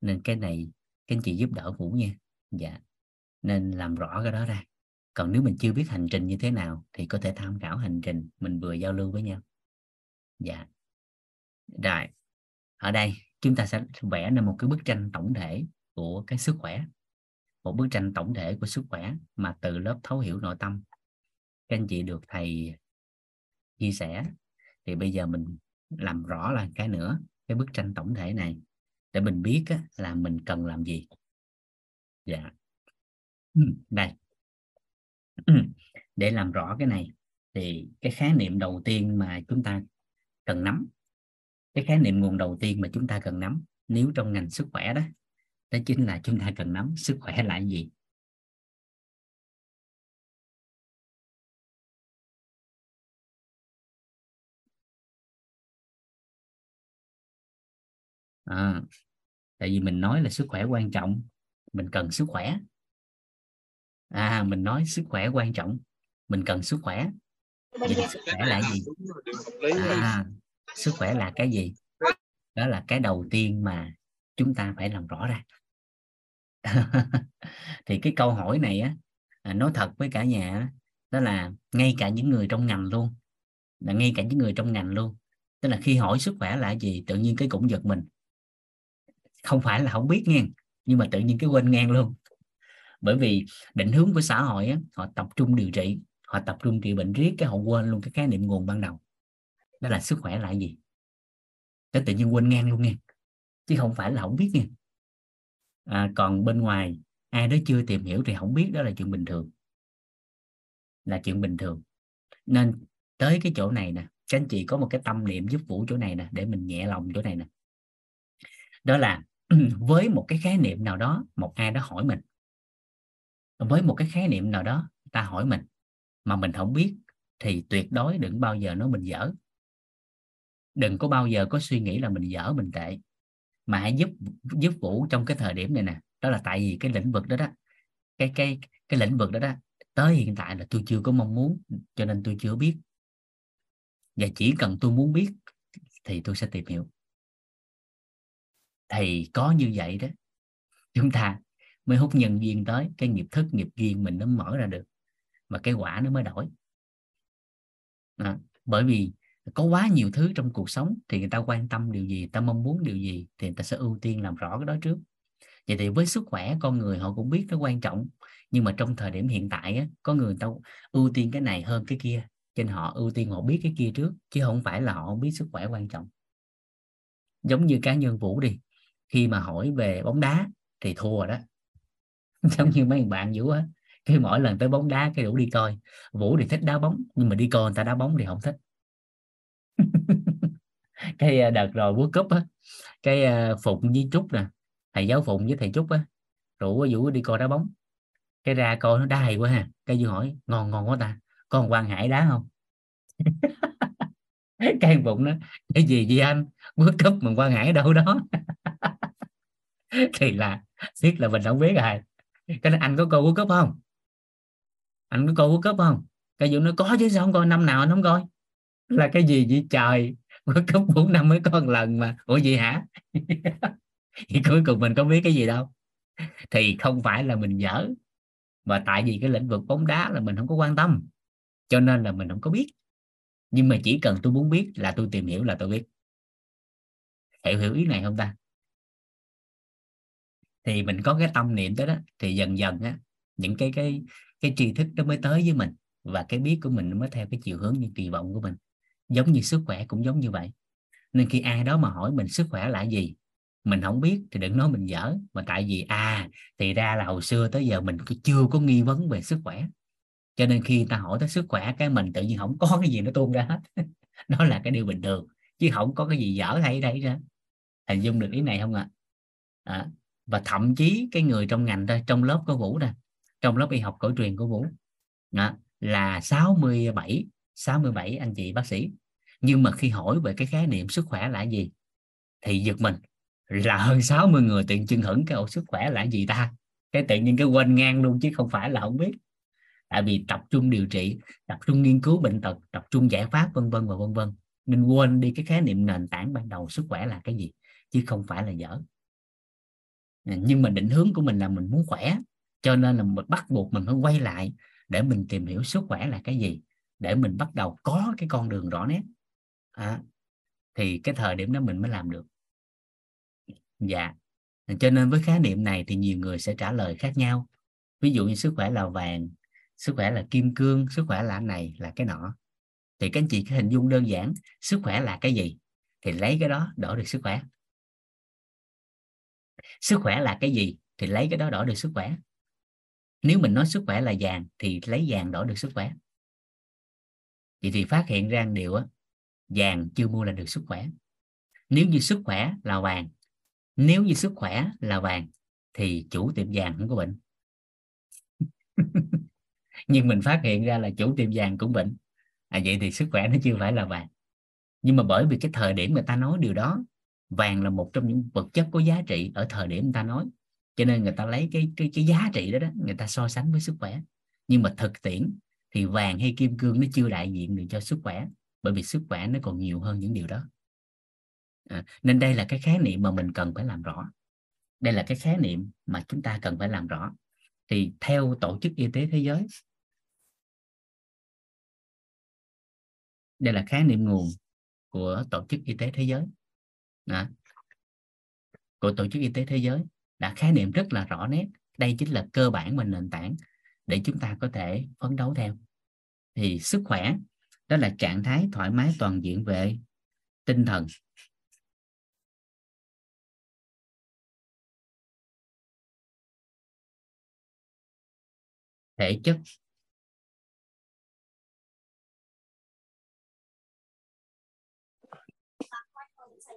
Nên cái này các anh chị giúp đỡ vũ nha. Dạ nên làm rõ cái đó ra còn nếu mình chưa biết hành trình như thế nào thì có thể tham khảo hành trình mình vừa giao lưu với nhau. Dạ. Rồi ở đây chúng ta sẽ vẽ nên một cái bức tranh tổng thể của cái sức khỏe. Một bức tranh tổng thể của sức khỏe mà từ lớp thấu hiểu nội tâm. Các anh chị được thầy chia sẻ. Thì bây giờ mình làm rõ là cái nữa cái bức tranh tổng thể này để mình biết á, là mình cần làm gì. Dạ. Ừ, đây. Ừ, để làm rõ cái này thì cái khái niệm đầu tiên mà chúng ta cần nắm cái khái niệm nguồn đầu tiên mà chúng ta cần nắm nếu trong ngành sức khỏe đó đó chính là chúng ta cần nắm sức khỏe là gì? À, tại vì mình nói là sức khỏe quan trọng mình cần sức khỏe à mình nói sức khỏe quan trọng. Mình cần sức khỏe. Vậy sức khỏe là gì? à, sức khỏe là cái gì? Đó là cái đầu tiên mà chúng ta phải làm rõ ra. *laughs* Thì cái câu hỏi này á à, nói thật với cả nhà đó là ngay cả những người trong ngành luôn. Là ngay cả những người trong ngành luôn. Tức là khi hỏi sức khỏe là gì tự nhiên cái cũng giật mình. Không phải là không biết nghe nhưng mà tự nhiên cái quên ngang luôn bởi vì định hướng của xã hội á, họ tập trung điều trị họ tập trung trị bệnh riết cái họ quên luôn cái khái niệm nguồn ban đầu. Đó là sức khỏe là gì? Cái tự nhiên quên ngang luôn nghe chứ không phải là không biết nghe à, còn bên ngoài ai đó chưa tìm hiểu thì không biết đó là chuyện bình thường. Là chuyện bình thường. Nên tới cái chỗ này nè các anh chị có một cái tâm niệm giúp vũ chỗ này nè để mình nhẹ lòng chỗ này nè. Đó là *clears throat* với một cái khái niệm nào đó một ai đó hỏi mình với một cái khái niệm nào đó, ta hỏi mình, mà mình không biết, thì tuyệt đối đừng bao giờ nói mình dở. Đừng có bao giờ có suy nghĩ là mình dở, mình tệ. Mà hãy giúp giúp vũ trong cái thời điểm này nè, đó là tại vì cái lĩnh vực đó đó, cái cái cái lĩnh vực đó đó, tới hiện tại là tôi chưa có mong muốn, cho nên tôi chưa biết. Và chỉ cần tôi muốn biết, thì tôi sẽ tìm hiểu. Thì có như vậy đó. Chúng ta mới hút nhân duyên tới cái nghiệp thức nghiệp duyên mình nó mở ra được mà cái quả nó mới đổi. À, bởi vì có quá nhiều thứ trong cuộc sống thì người ta quan tâm điều gì ta mong muốn điều gì thì người ta sẽ ưu tiên làm rõ cái đó trước. Vậy thì với sức khỏe con người họ cũng biết nó quan trọng nhưng mà trong thời điểm hiện tại á, có người ta ưu tiên cái này hơn cái kia trên họ ưu tiên họ biết cái kia trước chứ không phải là họ không biết sức khỏe quan trọng. Giống như cá nhân vũ đi khi mà hỏi về bóng đá thì thua rồi đó. *laughs* giống như mấy bạn vũ á, cái mỗi lần tới bóng đá cái đủ đi coi. Vũ thì thích đá bóng, nhưng mà đi coi người ta đá bóng thì không thích. *laughs* Cái à, đợt rồi World Cup á, cái à, Phụng với Trúc nè, thầy giáo Phụng với thầy Trúc á, rủ Vũ đi coi đá bóng. Cái ra coi nó đá hay quá ha, cái Vũ hỏi, ngon ngon quá ta con Quang Hải đá không? *laughs* Cái Phụng nó cái gì vậy anh? World Cup mà Quang Hải đâu đó? Thì là biết là mình không biết rồi cái này, anh có coi World Cup không? Anh có coi World Cup không? Cái vụ nó có chứ sao không coi? Năm nào anh không coi? Là cái gì vậy? Trời World Cup 4 năm mới có một lần mà. Ủa gì hả? *laughs* Thì cuối cùng mình có biết cái gì đâu. Thì không phải là mình dở mà tại vì cái lĩnh vực bóng đá là mình không có quan tâm. Cho nên là mình không có biết. Nhưng mà chỉ cần tôi muốn biết là tôi tìm hiểu là tôi biết. Hiểu hiểu ý này không ta? Thì mình có cái tâm niệm tới đó thì dần dần á những cái cái cái tri thức nó mới tới với mình và cái biết của mình mới theo cái chiều hướng như kỳ vọng của mình. Giống như sức khỏe cũng giống như vậy. Nên khi ai đó mà hỏi mình sức khỏe là gì mình không biết thì đừng nói mình dở. Mà tại vì à thì ra là hồi xưa tới giờ mình chưa có nghi vấn về sức khỏe. Cho nên khi ta hỏi tới sức khỏe cái mình tự nhiên không có cái gì nó tuôn ra hết. *laughs* Đó là cái điều bình thường. Chứ không có cái gì dở hay đây ra. Hình dung được ý này không ạ? À? à, và thậm chí cái người trong ngành đây trong lớp của vũ nè trong lớp y học cổ truyền của vũ. Đó, là 67 67 anh chị bác sĩ. Nhưng mà khi hỏi về cái khái niệm sức khỏe là gì thì giật mình là hơn 60 người tiện chân hững cái ổ sức khỏe là gì ta? Cái tự nhiên cái quên ngang luôn chứ không phải là không biết. Tại vì tập trung điều trị tập trung nghiên cứu bệnh tật tập trung giải pháp vân vân và vân vân. Nên quên đi cái khái niệm nền tảng ban đầu sức khỏe là cái gì chứ không phải là dở. Ừ, nhưng mà định hướng của mình là mình muốn khỏe cho nên là mình bắt buộc mình phải quay lại để mình tìm hiểu sức khỏe là cái gì để mình bắt đầu có cái con đường rõ nét. À, thì cái thời điểm đó mình mới làm được. Dạ. Cho nên với khái niệm này thì nhiều người sẽ trả lời khác nhau. Ví dụ như sức khỏe là vàng sức khỏe là kim cương sức khỏe là này là cái nọ. Thì các anh chị cái hình dung đơn giản sức khỏe là cái gì? Thì lấy cái đó đổi được sức khỏe sức khỏe là cái gì thì lấy cái đó đổi được sức khỏe. Nếu mình nói sức khỏe là vàng thì lấy vàng đổi được sức khỏe. Vậy thì phát hiện ra điều á, vàng chưa mua là được sức khỏe. Nếu như sức khỏe là vàng, nếu như sức khỏe là vàng thì chủ tiệm vàng không có bệnh. *laughs* Nhưng mình phát hiện ra là chủ tiệm vàng cũng bệnh. À vậy thì sức khỏe nó chưa phải là vàng. Nhưng mà bởi vì cái thời điểm người ta nói điều đó vàng là một trong những vật chất có giá trị ở thời điểm người ta nói. Cho nên người ta lấy cái cái cái giá trị đó đó người ta so sánh với sức khỏe. Nhưng mà thực tiễn thì vàng hay kim cương nó chưa đại diện được cho sức khỏe bởi vì sức khỏe nó còn nhiều hơn những điều đó. À, nên đây là cái khái niệm mà mình cần phải làm rõ. Đây là cái khái niệm mà chúng ta cần phải làm rõ. Thì theo tổ chức y tế thế giới đây là khái niệm nguồn của tổ chức y tế thế giới à, của tổ chức y tế thế giới đã khái niệm rất là rõ nét đây chính là cơ bản và nền tảng để chúng ta có thể phấn đấu theo. Thì sức khỏe đó là trạng thái thoải mái toàn diện về tinh thần. Thể chất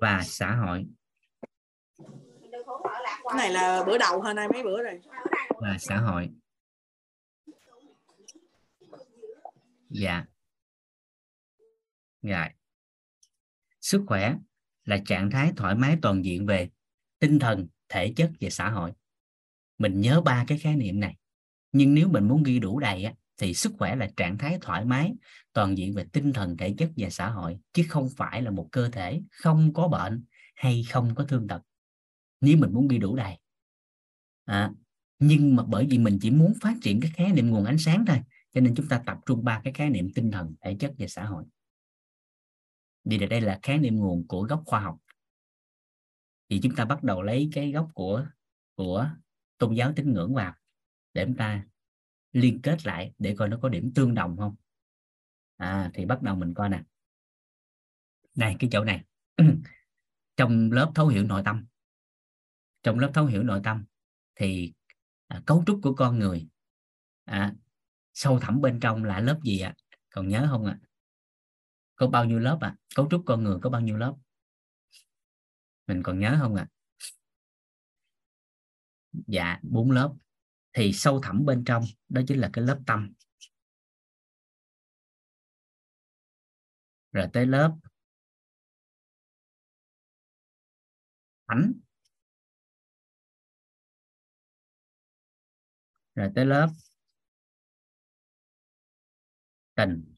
và xã hội. Cái này là bữa đầu hơn nay mấy bữa rồi? Và xã hội. Dạ. Dạ. Sức khỏe là trạng thái thoải mái toàn diện về tinh thần thể chất và xã hội. Mình nhớ ba cái khái niệm này. Nhưng nếu mình muốn ghi đủ đầy á, thì sức khỏe là trạng thái thoải mái toàn diện về tinh thần thể chất và xã hội chứ không phải là một cơ thể không có bệnh hay không có thương tật. Nếu mình muốn đi đủ đầy à, nhưng mà bởi vì mình chỉ muốn phát triển cái khái niệm nguồn ánh sáng thôi cho nên chúng ta tập trung ba cái khái niệm tinh thần thể chất và xã hội. Vì đây là khái niệm nguồn của gốc khoa học. Thì chúng ta bắt đầu lấy cái gốc của của tôn giáo tín ngưỡng vào để chúng ta liên kết lại để coi nó có điểm tương đồng không? À thì bắt đầu mình coi nè. Này cái chỗ này. *clears throat* Trong lớp thấu hiểu nội tâm. Trong lớp thấu hiểu nội tâm thì à, cấu trúc của con người à, sâu thẳm bên trong là lớp gì ạ? Còn nhớ không ạ? Có bao nhiêu lớp ạ? Cấu trúc con người có bao nhiêu lớp? Mình còn nhớ không ạ? Dạ bốn lớp thì sâu thẳm bên trong, đó chính là cái lớp tâm. Rồi tới lớp thánh. Rồi tới lớp tình.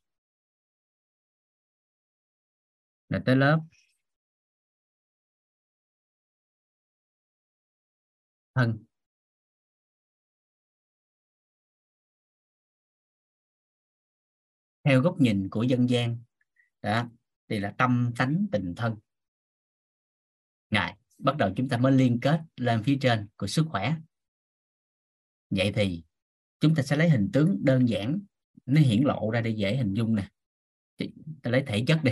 Rồi tới lớp thân. Theo góc nhìn của dân gian, đó, thì là tâm tánh tình thân. Ngài, bắt đầu chúng ta mới liên kết lên phía trên của sức khỏe. Vậy thì chúng ta sẽ lấy hình tướng đơn giản, nó hiển lộ ra để dễ hình dung nè. Ta lấy thể chất đi.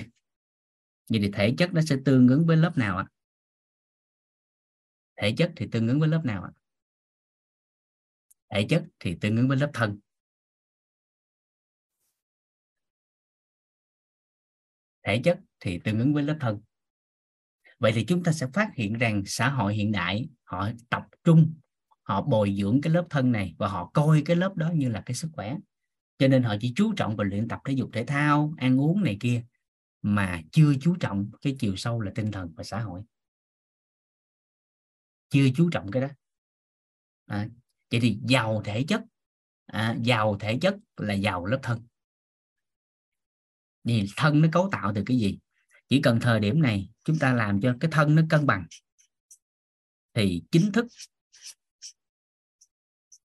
Vậy thì thể chất nó sẽ tương ứng với lớp nào ạ? Thể chất thì tương ứng với lớp nào ạ? Thể chất thì tương ứng với lớp thân. Thể chất thì tương ứng với lớp thân. Vậy thì chúng ta sẽ phát hiện rằng xã hội hiện đại họ tập trung họ bồi dưỡng cái lớp thân này và họ coi cái lớp đó như là cái sức khỏe. Cho nên họ chỉ chú trọng vào luyện tập thể dục thể thao ăn uống này kia mà chưa chú trọng cái chiều sâu là tinh thần và xã hội. Chưa chú trọng cái đó. À, vậy thì giàu thể chất à, giàu thể chất là giàu lớp thân vì thân nó cấu tạo từ cái gì chỉ cần thời điểm này chúng ta làm cho cái thân nó cân bằng thì chính thức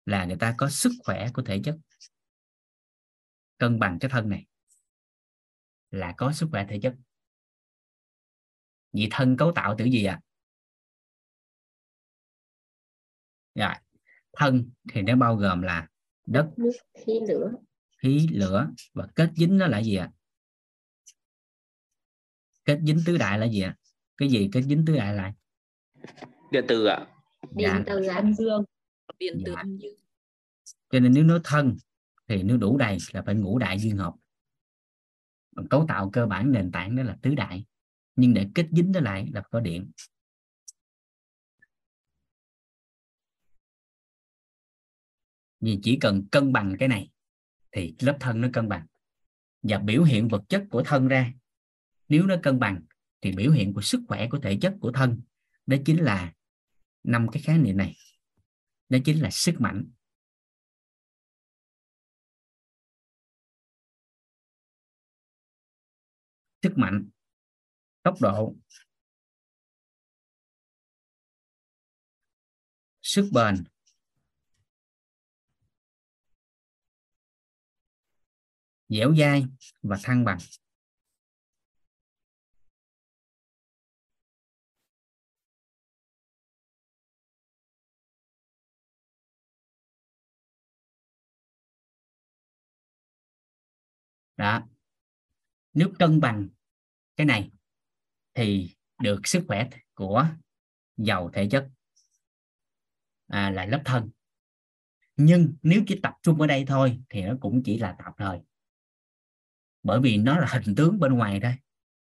là người ta có sức khỏe của thể chất cân bằng cái thân này là có sức khỏe thể chất vì thân cấu tạo từ gì ạ à? rồi thân thì nó bao gồm là đất nước khí lửa khí lửa và kết dính nó là gì ạ à? Kết dính tứ đại là gì ạ? À? cái gì kết dính tứ đại lại? Điện tử ạ. Điện Dạ. từ âm dương. điện tử Dạ. âm dương. Cho nên nếu nói thân thì nếu đủ đầy là phải ngũ đại duyên hợp. Cấu tạo cơ bản nền tảng đó là tứ đại. Nhưng để kết dính nó lại là có điện. Vì chỉ cần cân bằng cái này thì lớp thân nó cân bằng. Và biểu hiện vật chất của thân ra nếu nó cân bằng, thì biểu hiện của sức khỏe của thể chất của thân, đó chính là năm cái khái niệm này. Đó chính là sức mạnh. Sức mạnh, tốc độ. Sức bền. Dẻo dai và thăng bằng. Đó. Nếu cân bằng cái này thì được sức khỏe của giàu thể chất à, là lớp thân. Nhưng nếu chỉ tập trung ở đây thôi thì nó cũng chỉ là tạm thời. Bởi vì nó là hình tướng bên ngoài thôi.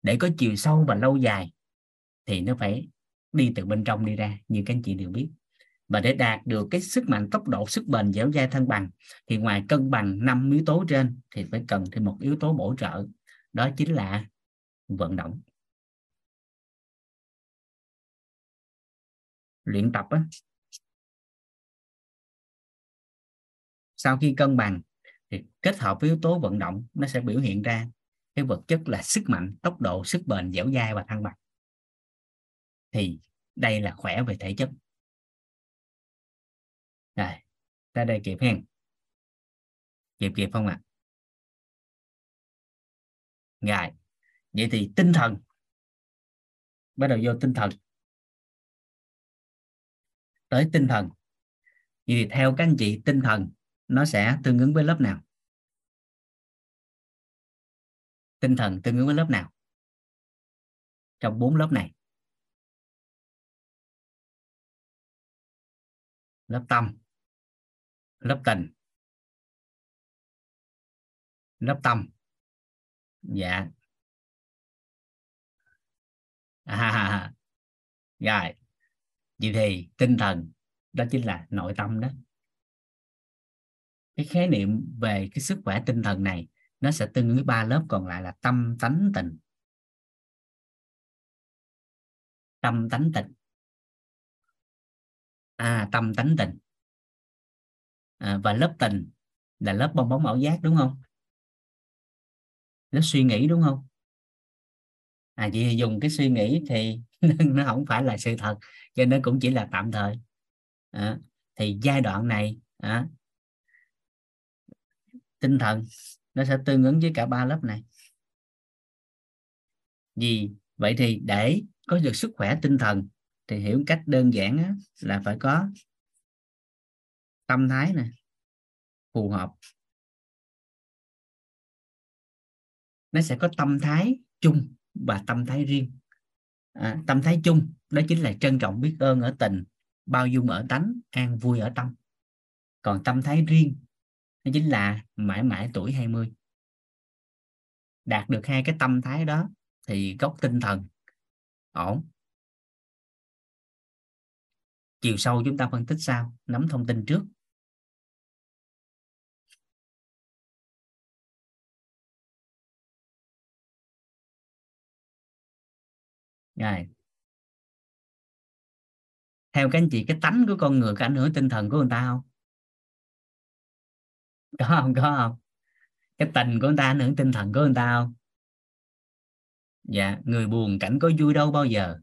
Để có chiều sâu và lâu dài thì nó phải đi từ bên trong đi ra như các anh chị đều biết và để đạt được cái sức mạnh tốc độ, sức bền dẻo dai thăng bằng, thì ngoài cân bằng năm yếu tố trên, thì phải cần thêm một yếu tố bổ trợ, đó chính là vận động. Luyện tập á. Sau khi cân bằng, thì kết hợp với yếu tố vận động, nó sẽ biểu hiện ra cái vật chất là sức mạnh, tốc độ, sức bền dẻo dai và thăng bằng. Thì đây là khỏe về thể chất rồi ta đây kịp hen. Kịp kịp không ạ? À? rồi, vậy thì tinh thần. Bắt đầu vô tinh thần. Tới tinh thần. Vậy thì theo các anh chị, tinh thần nó sẽ tương ứng với lớp nào? Tinh thần tương ứng với lớp nào? Trong bốn lớp này. Lớp tâm lớp tình lớp tâm. Dạ. À, rồi. Vậy thì tinh thần đó chính là nội tâm đó. Cái khái niệm về cái sức khỏe tinh thần này nó sẽ tương ứng với ba lớp còn lại là tâm tánh tình. Tâm tánh tình à tâm tánh tình. À, và lớp tình là lớp bong bóng ảo giác đúng không? Lớp suy nghĩ đúng không? À chị dùng cái suy nghĩ thì *laughs* nó không phải là sự thật cho nên cũng chỉ là tạm thời. À, thì giai đoạn này à, tinh thần nó sẽ tương ứng với cả ba lớp này. Gì vậy thì để có được sức khỏe tinh thần thì hiểu cách đơn giản á, là phải có tâm thái nè phù hợp. Nó sẽ có tâm thái chung và tâm thái riêng. À, tâm thái chung đó chính là trân trọng biết ơn ở tình bao dung ở tánh an vui ở tâm. Còn tâm thái riêng nó chính là mãi mãi tuổi 20 đạt được hai cái tâm thái đó thì gốc tinh thần ổn chiều sâu chúng ta phân tích sau, nắm thông tin trước. Rồi. Theo các anh chị, cái tánh của con người có ảnh hưởng tinh thần của người ta không? Có không có không? Cái tình của người ta ảnh hưởng tinh thần của người ta không? Dạ người buồn cảnh có vui đâu bao giờ.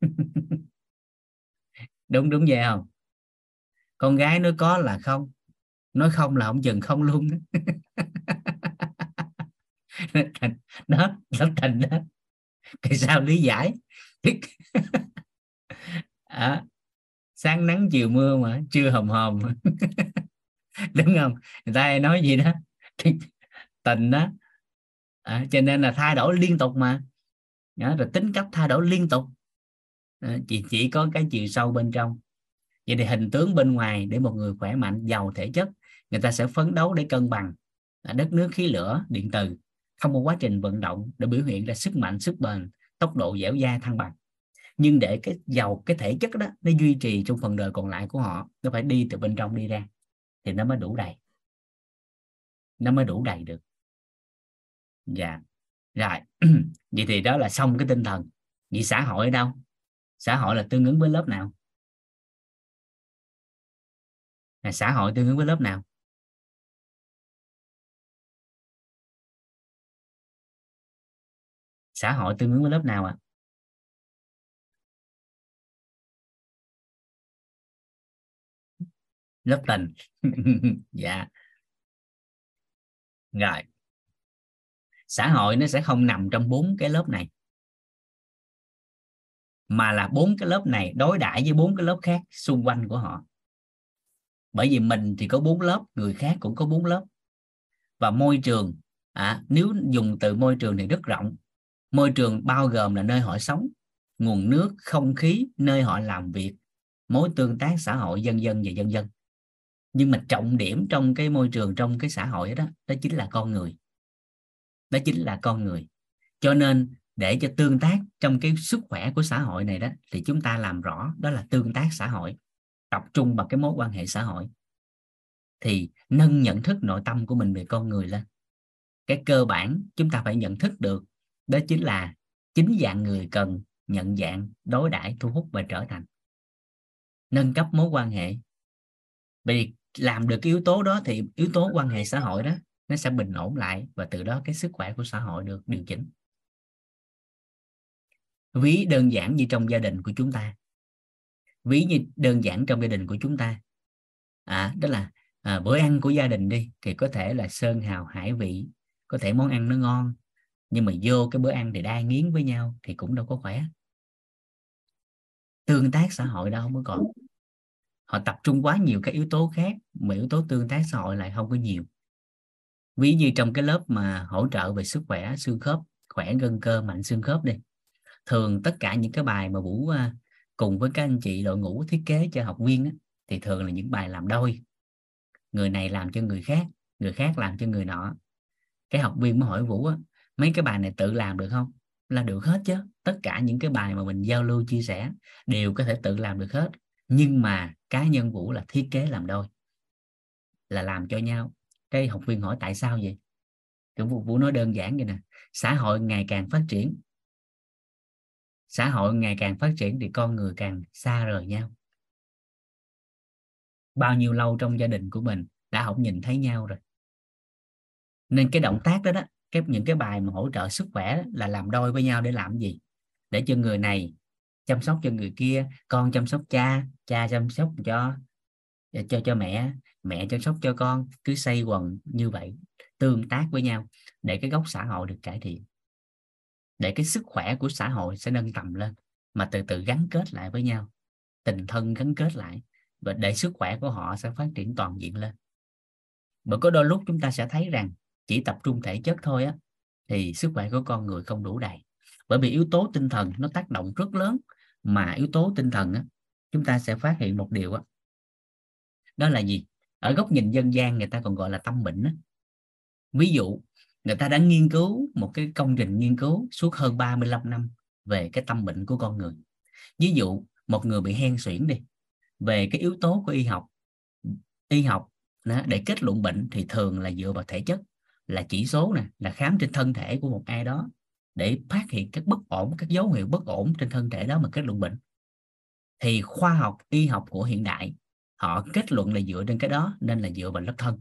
*laughs* đúng đúng vậy không? Con gái nói có là không? Nói không là không chừng không luôn đó *laughs* nó thành đó. Cái sao lý giải? *laughs* À, sáng nắng chiều mưa mà chưa hồng hồng, đúng không? Người ta nói gì đó? Tình đó. À, cho nên là thay đổi liên tục mà. Đó, rồi tính cách thay đổi liên tục. Ờ, chỉ chỉ có cái chiều sâu bên trong. Vậy thì hình tướng bên ngoài để một người khỏe mạnh, giàu thể chất, người ta sẽ phấn đấu để cân bằng. Đất nước khí lửa, điện từ thông qua quá trình vận động để biểu hiện ra sức mạnh, sức bền, tốc độ dẻo dai, thăng bằng. Nhưng để cái giàu, cái thể chất đó, nó duy trì trong phần đời còn lại của họ, nó phải đi từ bên trong đi ra. Thì nó mới đủ đầy. Nó mới đủ đầy được. Dạ. Rồi. *clears throat* Vậy thì đó là xong cái tinh thần. Vậy xã hội ở đâu? Xã hội là tương ứng với lớp nào? Là xã hội tương ứng với lớp nào? Xã hội tương ứng với lớp nào ạ? À? lớp tình. *laughs* Dạ. Rồi. Xã hội nó sẽ không nằm trong bốn cái lớp này mà là bốn cái lớp này đối đãi với bốn cái lớp khác xung quanh của họ. Bởi vì mình thì có bốn lớp người khác cũng có bốn lớp. Và môi trường à, nếu dùng từ môi trường thì rất rộng. Môi trường bao gồm là nơi họ sống nguồn nước không khí nơi họ làm việc mối tương tác xã hội dân dân và dân dân. Nhưng mà trọng điểm trong cái môi trường trong cái xã hội đó đó chính là con người. Đó chính là con người. Cho nên để cho tương tác trong cái sức khỏe của xã hội này đó, thì chúng ta làm rõ đó là tương tác xã hội, tập trung vào cái mối quan hệ xã hội. Thì nâng nhận thức nội tâm của mình về con người lên. Cái cơ bản chúng ta phải nhận thức được đó chính là chính dạng người cần nhận dạng, đối đãi, thu hút và trở thành. Nâng cấp mối quan hệ. Vì làm được cái yếu tố đó thì yếu tố quan hệ xã hội đó, nó sẽ bình ổn lại và từ đó cái sức khỏe của xã hội được điều chỉnh ví đơn giản như trong gia đình của chúng ta. Ví như đơn giản trong gia đình của chúng ta. À, đó là à, bữa ăn của gia đình đi thì có thể là sơn hào hải vị. Có thể món ăn nó ngon nhưng mà vô cái bữa ăn thì đai nghiến với nhau thì cũng đâu có khỏe. Tương tác xã hội đâu mới còn. Họ tập trung quá nhiều các yếu tố khác mà yếu tố tương tác xã hội lại không có nhiều. Ví như trong cái lớp mà hỗ trợ về sức khỏe xương khớp khỏe gân cơ mạnh xương khớp đi thường tất cả những cái bài mà vũ à, cùng với các anh chị đội ngũ thiết kế cho học viên á, thì thường là những bài làm đôi. Người này làm cho người khác người khác làm cho người nọ. Cái học viên mới hỏi vũ á, mấy cái bài này tự làm được không? Là được hết chứ tất cả những cái bài mà mình giao lưu chia sẻ đều có thể tự làm được hết nhưng mà cá nhân vũ là thiết kế làm đôi là làm cho nhau. Cái học viên hỏi tại sao vậy? Cái vũ, vũ nói đơn giản vậy nè xã hội ngày càng phát triển xã hội ngày càng phát triển thì con người càng xa rời nhau. Bao nhiêu lâu trong gia đình của mình đã không nhìn thấy nhau rồi. Nên cái động tác đó đó, cái, những cái bài mà hỗ trợ sức khỏe là làm đôi với nhau để làm gì? Để cho người này chăm sóc cho người kia, con chăm sóc cha cha chăm sóc cho cho cho mẹ mẹ chăm sóc cho con, cứ xây quần như vậy, tương tác với nhau để cái gốc xã hội được cải thiện để cái sức khỏe của xã hội sẽ nâng tầm lên, mà từ từ gắn kết lại với nhau, tình thân gắn kết lại, và để sức khỏe của họ sẽ phát triển toàn diện lên. Bởi có đôi lúc chúng ta sẽ thấy rằng chỉ tập trung thể chất thôi á, thì sức khỏe của con người không đủ đầy. Bởi vì yếu tố tinh thần nó tác động rất lớn, mà yếu tố tinh thần á, chúng ta sẽ phát hiện một điều á. Đó là gì? Ở góc nhìn dân gian người ta còn gọi là tâm bệnh á. ví dụ người ta đã nghiên cứu một cái công trình nghiên cứu suốt hơn 35 năm về cái tâm bệnh của con người. Ví dụ một người bị hen suyễn đi về cái yếu tố của y học y học đó, để kết luận bệnh thì thường là dựa vào thể chất là chỉ số nè là khám trên thân thể của một ai đó để phát hiện các bất ổn các dấu hiệu bất ổn trên thân thể đó mà kết luận bệnh. Thì khoa học y học của hiện đại họ kết luận là dựa trên cái đó nên là dựa vào lớp thân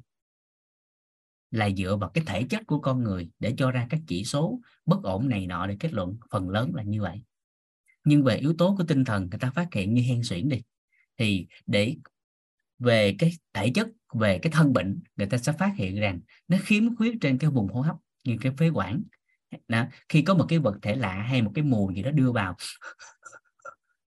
là dựa vào cái thể chất của con người để cho ra các chỉ số bất ổn này nọ để kết luận. Phần lớn là như vậy. Nhưng về yếu tố của tinh thần, người ta phát hiện như hen suyễn đi. Thì để về cái thể chất, về cái thân bệnh, người ta sẽ phát hiện rằng nó khiếm khuyết trên cái vùng hô hấp như cái phế quản. Đó. khi có một cái vật thể lạ hay một cái mùi gì đó đưa vào,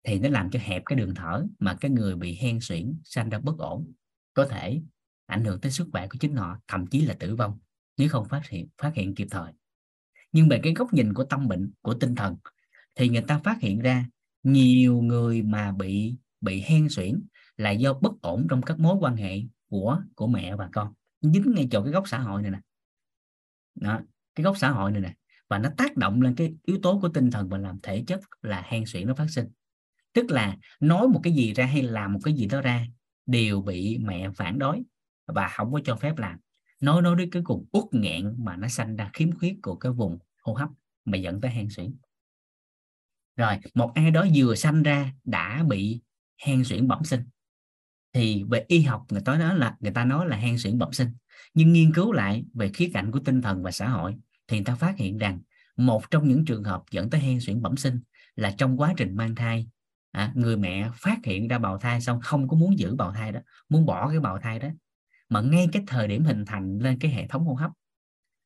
thì nó làm cho hẹp cái đường thở mà cái người bị hen suyễn sanh ra bất ổn. Có thể ảnh hưởng tới sức khỏe của chính họ, thậm chí là tử vong, nếu không phát hiện phát hiện kịp thời. Nhưng về cái góc nhìn của tâm bệnh, của tinh thần, thì người ta phát hiện ra nhiều người mà bị bị hen suyễn là do bất ổn trong các mối quan hệ của của mẹ và con. Dính ngay chỗ cái góc xã hội này nè. Đó, cái góc xã hội này nè. Và nó tác động lên cái yếu tố của tinh thần và làm thể chất là hen suyễn nó phát sinh. Tức là nói một cái gì ra hay làm một cái gì đó ra đều bị mẹ phản đối và không có cho phép làm. Nói nói đến cái cùng út nghẹn mà nó sanh ra khiếm khuyết của cái vùng hô hấp mà dẫn tới hen suyễn. Rồi một ai đó vừa sanh ra đã bị hen suyễn bẩm sinh. Thì về y học người ta nói là người ta nói là hen suyễn bẩm sinh. Nhưng nghiên cứu lại về khía cạnh của tinh thần và xã hội thì người ta phát hiện rằng một trong những trường hợp dẫn tới hen suyễn bẩm sinh là trong quá trình mang thai. À, người mẹ phát hiện ra bào thai xong không có muốn giữ bào thai đó muốn bỏ cái bào thai đó mà ngay cái thời điểm hình thành lên cái hệ thống hô hấp,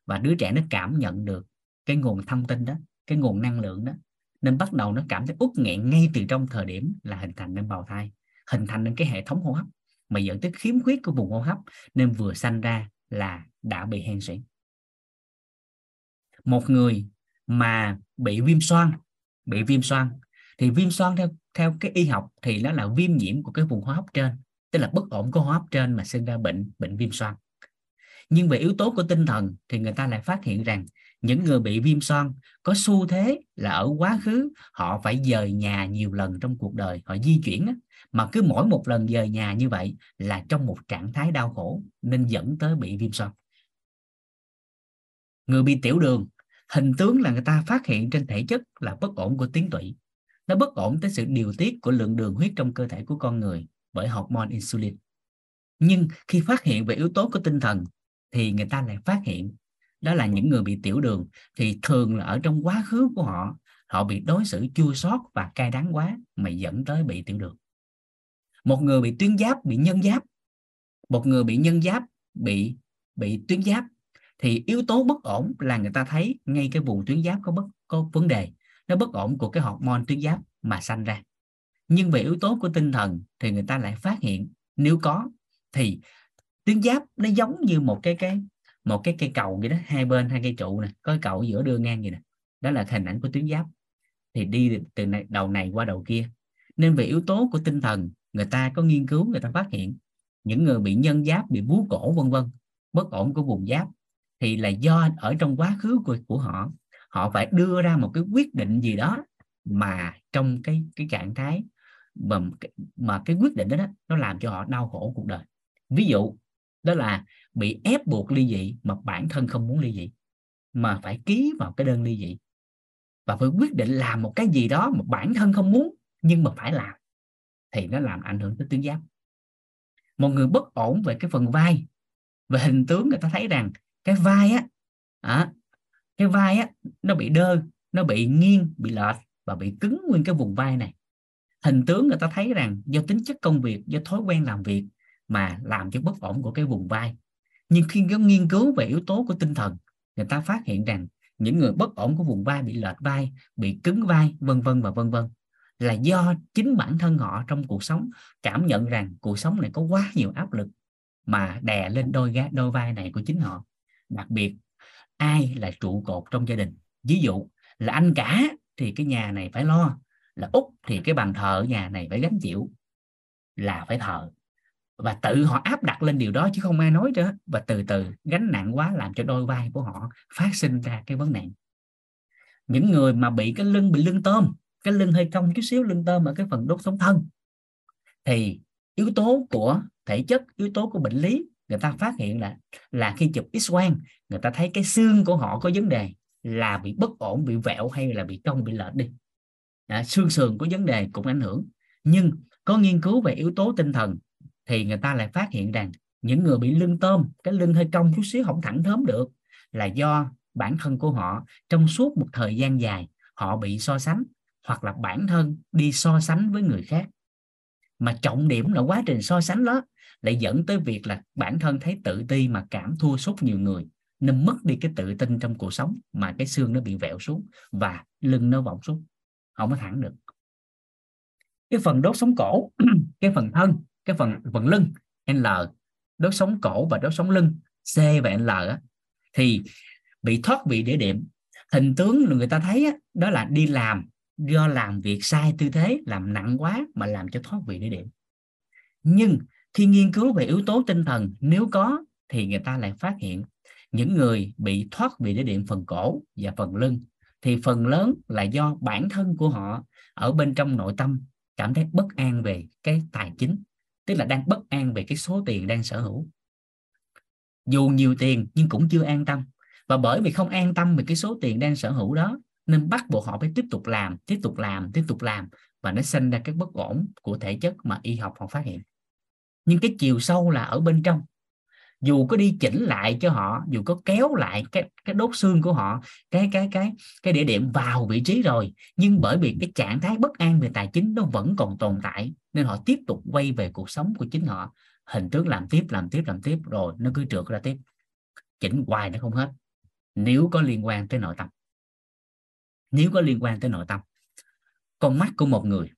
và đứa trẻ nó cảm nhận được cái nguồn thông tin đó, cái nguồn năng lượng đó, nên bắt đầu nó cảm thấy út nghẹn ngay từ trong thời điểm là hình thành nên bào thai, hình thành nên cái hệ thống hô hấp. Mà dẫn tới khiếm khuyết của vùng hô hấp nên vừa sanh ra là đã bị hen suyễn. Một người mà bị viêm xoang, bị viêm xoang, thì viêm xoang theo theo cái y học thì nó là viêm nhiễm của cái vùng hô hấp trên tức là bất ổn của hô hấp trên mà sinh ra bệnh bệnh viêm xoang. Nhưng về yếu tố của tinh thần thì người ta lại phát hiện rằng những người bị viêm xoang có xu thế là ở quá khứ họ phải dời nhà nhiều lần trong cuộc đời, họ di chuyển mà cứ mỗi một lần dời nhà như vậy là trong một trạng thái đau khổ nên dẫn tới bị viêm xoang. Người bị tiểu đường, hình tướng là người ta phát hiện trên thể chất là bất ổn của tuyến tụy. Nó bất ổn tới sự điều tiết của lượng đường huyết trong cơ thể của con người bởi hormone insulin. Nhưng khi phát hiện về yếu tố của tinh thần, thì người ta lại phát hiện đó là những người bị tiểu đường, thì thường là ở trong quá khứ của họ họ bị đối xử chua xót và cay đắng quá mà dẫn tới bị tiểu đường. Một người bị tuyến giáp, bị nhân giáp, một người bị nhân giáp, bị bị tuyến giáp, thì yếu tố bất ổn là người ta thấy ngay cái vùng tuyến giáp có bất, có vấn đề. Nó bất ổn của cái hormone tuyến giáp mà sanh ra nhưng về yếu tố của tinh thần thì người ta lại phát hiện nếu có thì tuyến giáp nó giống như một cái cái một cái cây cầu vậy đó hai bên hai cây trụ này có cái cầu giữa đưa ngang vậy nè. Đó là hình ảnh của tuyến giáp. Thì đi từ này, đầu này qua đầu kia. Nên về yếu tố của tinh thần người ta có nghiên cứu người ta phát hiện những người bị nhân giáp bị bú cổ vân vân bất ổn của vùng giáp thì là do ở trong quá khứ của, của họ. Họ phải đưa ra một cái quyết định gì đó mà trong cái cái trạng thái mà mà cái quyết định đó, đó nó làm cho họ đau khổ cuộc đời. Ví dụ đó là bị ép buộc ly dị mà bản thân không muốn ly dị mà phải ký vào cái đơn ly dị. Và phải quyết định làm một cái gì đó mà bản thân không muốn nhưng mà phải làm thì nó làm ảnh hưởng tới tuyến giáp. Một người bất ổn về cái phần vai về hình tướng người ta thấy rằng cái vai á à, cái vai á nó bị đơ nó bị nghiêng bị lệch và bị cứng nguyên cái vùng vai này hình tướng người ta thấy rằng do tính chất công việc, do thói quen làm việc mà làm cho bất ổn của cái vùng vai. Nhưng khi có nghiên cứu về yếu tố của tinh thần, người ta phát hiện rằng những người bất ổn của vùng vai bị lệch vai, bị cứng vai, vân vân và vân vân, là do chính bản thân họ trong cuộc sống cảm nhận rằng cuộc sống này có quá nhiều áp lực mà đè lên đôi gác đôi vai này của chính họ. Đặc biệt, ai là trụ cột trong gia đình? Ví dụ là anh cả thì cái nhà này phải lo là út thì cái bàn thờ ở nhà này phải gánh chịu, là phải thờ. Và tự họ áp đặt lên điều đó chứ không ai nói nữa. Và từ từ gánh nặng quá làm cho đôi vai của họ phát sinh ra cái vấn nạn. Những người mà bị cái lưng, bị lưng tôm, cái lưng hơi cong chút xíu, lưng tôm ở cái phần đốt sống thân, thì yếu tố của thể chất, yếu tố của bệnh lý, người ta phát hiện là là khi chụp x quang người ta thấy cái xương của họ có vấn đề, là bị bất ổn, bị vẹo hay là bị cong, bị lệch đi à, xương sườn có vấn đề cũng ảnh hưởng. Nhưng có nghiên cứu về yếu tố tinh thần thì người ta lại phát hiện rằng những người bị lưng tôm cái lưng hơi cong chút xíu không thẳng thớm được là do bản thân của họ trong suốt một thời gian dài họ bị so sánh hoặc là bản thân đi so sánh với người khác. Mà trọng điểm là quá trình so sánh đó lại dẫn tới việc là bản thân thấy tự ti mà cảm thua sút nhiều người nên mất đi cái tự tin trong cuộc sống mà cái xương nó bị vẹo xuống và lưng nó vọng xuống không có thẳng được. Cái phần đốt sống cổ *clears throat* cái phần thân cái phần phần lưng L đốt sống cổ và đốt sống lưng C và L á, thì bị thoát vị địa điểm. Hình tướng người ta thấy á, đó là đi làm do làm việc sai tư thế làm nặng quá mà làm cho thoát vị địa điểm. Nhưng khi nghiên cứu về yếu tố tinh thần nếu có thì người ta lại phát hiện những người bị thoát vị địa điểm phần cổ và phần lưng thì phần lớn là do bản thân của họ ở bên trong nội tâm cảm thấy bất an về cái tài chính, tức là đang bất an về cái số tiền đang sở hữu. Dù nhiều tiền nhưng cũng chưa an tâm. Và bởi vì không an tâm về cái số tiền đang sở hữu đó, nên bắt buộc họ phải tiếp tục làm, tiếp tục làm, tiếp tục làm và nó sinh ra cái bất ổn của thể chất mà y học họ phát hiện. Nhưng cái chiều sâu là ở bên trong dù có đi chỉnh lại cho họ, dù có kéo lại cái cái đốt xương của họ, cái cái cái cái địa điểm vào vị trí rồi, nhưng bởi vì cái trạng thái bất an về tài chính nó vẫn còn tồn tại, nên họ tiếp tục quay về cuộc sống của chính họ. Hình thức làm tiếp làm tiếp làm tiếp, rồi nó cứ trượt ra tiếp. Chỉnh hoài nó không hết. Nếu có liên quan tới nội tâm. Nếu có liên quan tới nội tâm. Con mắt của một người.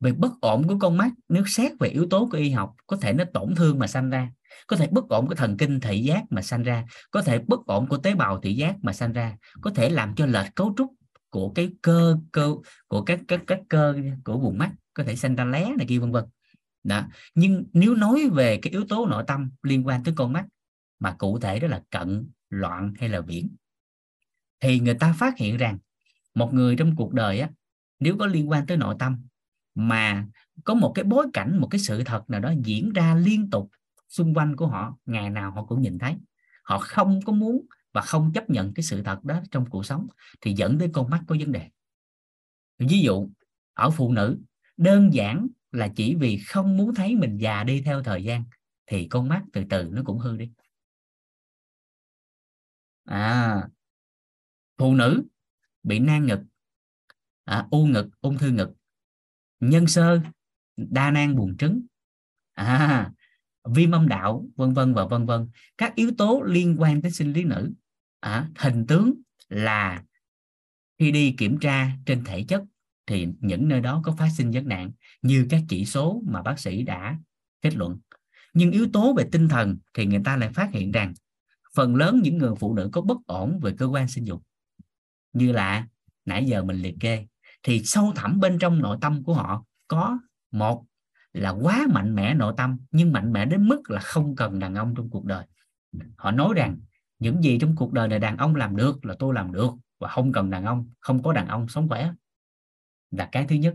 Về bất ổn của con mắt, nếu xét về yếu tố của y học, có thể nó tổn thương mà sanh ra có thể bất ổn của thần kinh thị giác mà sanh ra, có thể bất ổn của tế bào thị giác mà sanh ra, có thể làm cho lệch cấu trúc của cái cơ cơ, của các các các cơ của vùng mắt có thể sanh ra lé này kia, vân vân. Đó. Nhưng nếu nói về cái yếu tố nội tâm liên quan tới con mắt mà cụ thể đó là cận, loạn hay là viễn, thì người ta phát hiện rằng một người trong cuộc đời á, nếu có liên quan tới nội tâm mà có một cái bối cảnh, một cái sự thật nào đó diễn ra liên tục xung quanh của họ ngày nào họ cũng nhìn thấy. Họ không có muốn và không chấp nhận cái sự thật đó trong cuộc sống thì dẫn tới con mắt có vấn đề. Ví dụ ở phụ nữ đơn giản là chỉ vì không muốn thấy mình già đi theo thời gian thì con mắt từ từ nó cũng hư đi. À phụ nữ bị nang ngực à, u ngực ung thư ngực nhân sơ đa nang buồng trứng. À, viêm âm đạo vân vân và vân vân. Các yếu tố liên quan tới sinh lý nữ. À, hình tướng là khi đi kiểm tra trên thể chất thì những nơi đó có phát sinh vấn nạn như các chỉ số mà bác sĩ đã kết luận. Nhưng yếu tố về tinh thần thì người ta lại phát hiện rằng phần lớn những người phụ nữ có bất ổn về cơ quan sinh dục. Như là nãy giờ mình liệt kê thì sâu thẳm bên trong nội tâm của họ có một là quá mạnh mẽ nội tâm nhưng mạnh mẽ đến mức là không cần đàn ông trong cuộc đời. Họ nói rằng những gì trong cuộc đời này đàn ông làm được là tôi làm được và không cần đàn ông không có đàn ông sống khỏe. Là cái thứ nhất.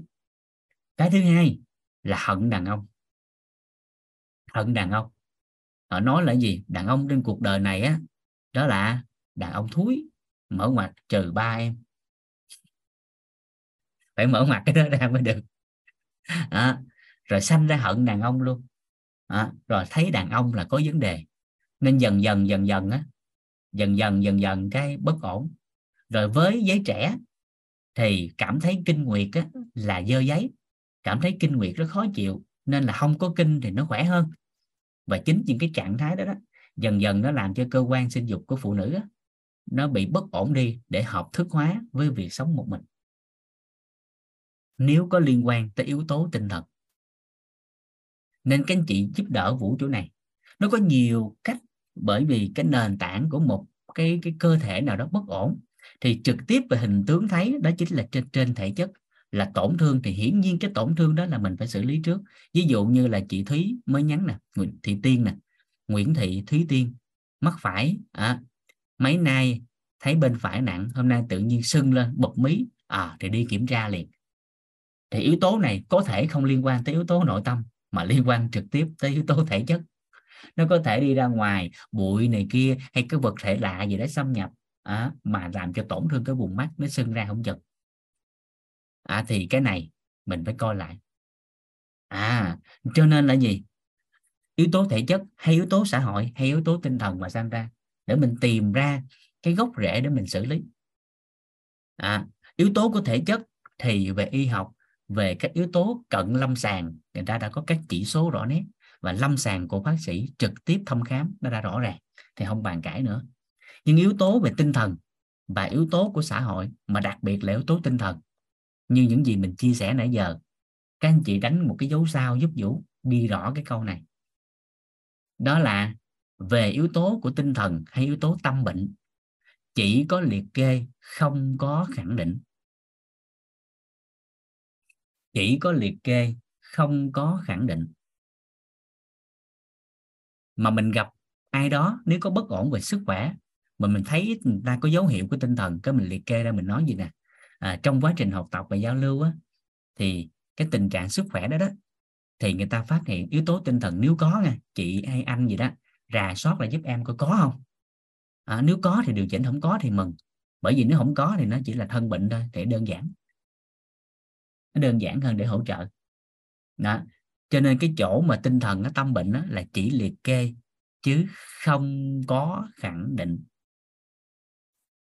Cái thứ hai là hận đàn ông. Hận đàn ông. Họ nói là gì? Đàn ông trên cuộc đời này á đó là đàn ông thúi mở ngoặt trừ ba em. Phải mở ngoặt cái đó ra mới được. À, rồi sanh ra hận đàn ông luôn. À, rồi thấy đàn ông là có vấn đề. Nên dần dần dần dần á dần dần dần dần cái bất ổn. Rồi với giới trẻ thì cảm thấy kinh nguyệt á, là dơ giấy. Cảm thấy kinh nguyệt rất khó chịu nên là không có kinh thì nó khỏe hơn. Và chính những cái trạng thái đó đó dần dần nó làm cho cơ quan sinh dục của phụ nữ á, nó bị bất ổn đi để hợp thức hóa với việc sống một mình. Nếu có liên quan tới yếu tố tinh thần nên các anh chị giúp đỡ vũ chỗ này. Nó có nhiều cách bởi vì cái nền tảng của một cái cái cơ thể nào đó bất ổn thì trực tiếp về hình tướng thấy đó chính là trên trên thể chất. Là tổn thương thì hiển nhiên cái tổn thương đó là mình phải xử lý trước. Ví dụ như là chị Thúy mới nhắn nè Nguyễn Thị Tiên nè Nguyễn Thị Thúy Tiên mắc phải à, mấy nay thấy bên phải nặng hôm nay tự nhiên sưng lên bật mí à thì đi kiểm tra liền. Thì yếu tố này có thể không liên quan tới yếu tố nội tâm mà liên quan trực tiếp tới yếu tố thể chất. Nó có thể đi ra ngoài bụi này kia hay cái vật thể lạ gì đó xâm nhập à, mà làm cho tổn thương cái vùng mắt nó sưng ra không chừng à, thì cái này mình phải coi lại. À cho nên là gì? Yếu tố thể chất hay yếu tố xã hội hay yếu tố tinh thần mà sanh ra để mình tìm ra cái gốc rễ để mình xử lý. À, yếu tố của thể chất thì về y học về các yếu tố cận lâm sàng, người ta đã có các chỉ số rõ nét. Và lâm sàng của bác sĩ trực tiếp thăm khám nó đã rõ ràng, thì không bàn cãi nữa. Nhưng yếu tố về tinh thần và yếu tố của xã hội, mà đặc biệt là yếu tố tinh thần, như những gì mình chia sẻ nãy giờ, các anh chị đánh một cái dấu sao giúp Vũ ghi rõ cái câu này. Đó là về yếu tố của tinh thần hay yếu tố tâm bệnh, chỉ có liệt kê, không có khẳng định chỉ có liệt kê không có khẳng định. Mà mình gặp ai đó nếu có bất ổn về sức khỏe mà mình thấy người ta có dấu hiệu của tinh thần cái mình liệt kê ra mình nói gì nè à, trong quá trình học tập và giao lưu á, thì cái tình trạng sức khỏe đó đó thì người ta phát hiện yếu tố tinh thần nếu có nha chị hay anh gì đó rà soát là giúp em có có không? À, nếu có thì điều chỉnh không có thì mừng. Bởi vì nếu không có thì nó chỉ là thân bệnh thôi thì đơn giản nó đơn giản hơn để hỗ trợ. Đó. Cho nên cái chỗ mà tinh thần nó tâm bệnh đó là chỉ liệt kê chứ không có khẳng định.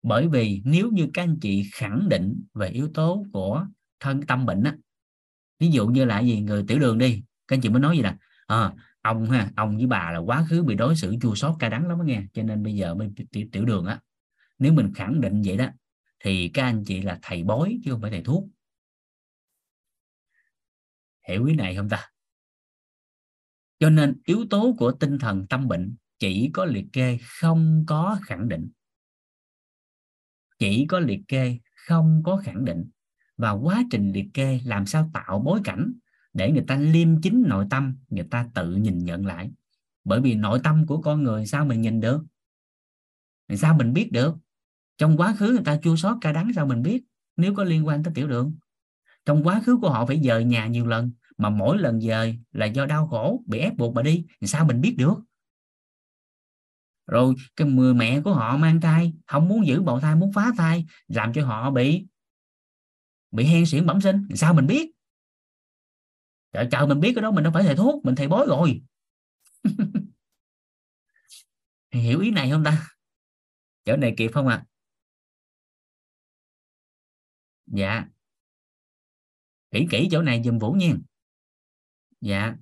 Bởi vì nếu như các anh chị khẳng định về yếu tố của thân tâm bệnh á ví dụ như là gì người tiểu đường đi các anh chị mới nói gì nè à, ông ha ông với bà là quá khứ bị đối xử chua xót cay đắng lắm đó nghe cho nên bây giờ bên tiểu, tiểu đường á nếu mình khẳng định vậy đó thì các anh chị là thầy bói chứ không phải thầy thuốc hiểu ý này không ta? Cho nên yếu tố của tinh thần tâm bệnh chỉ có liệt kê không có khẳng định. Chỉ có liệt kê không có khẳng định. Và quá trình liệt kê làm sao tạo bối cảnh để người ta liêm chính nội tâm, người ta tự nhìn nhận lại. Bởi vì nội tâm của con người sao mình nhìn được? Sao mình biết được? Trong quá khứ người ta chua sót ca đắng, sao mình biết? Nếu có liên quan tới tiểu đường trong quá khứ của họ phải dời nhà nhiều lần, mà mỗi lần dời là do đau khổ, bị ép buộc mà đi. Sao mình biết được? Rồi cái mười mẹ của họ mang thai, không muốn giữ bầu thai, muốn phá thai, làm cho họ bị bị hen suyễn bẩm sinh. Sao mình biết? Trời chờ mình biết cái đó, mình đâu phải thầy thuốc, mình thầy bói rồi. *laughs* Hiểu ý này không ta? Chỗ này kịp không ạ? À? dạ kỹ kỹ chỗ này dùm vũ nhiên dạ.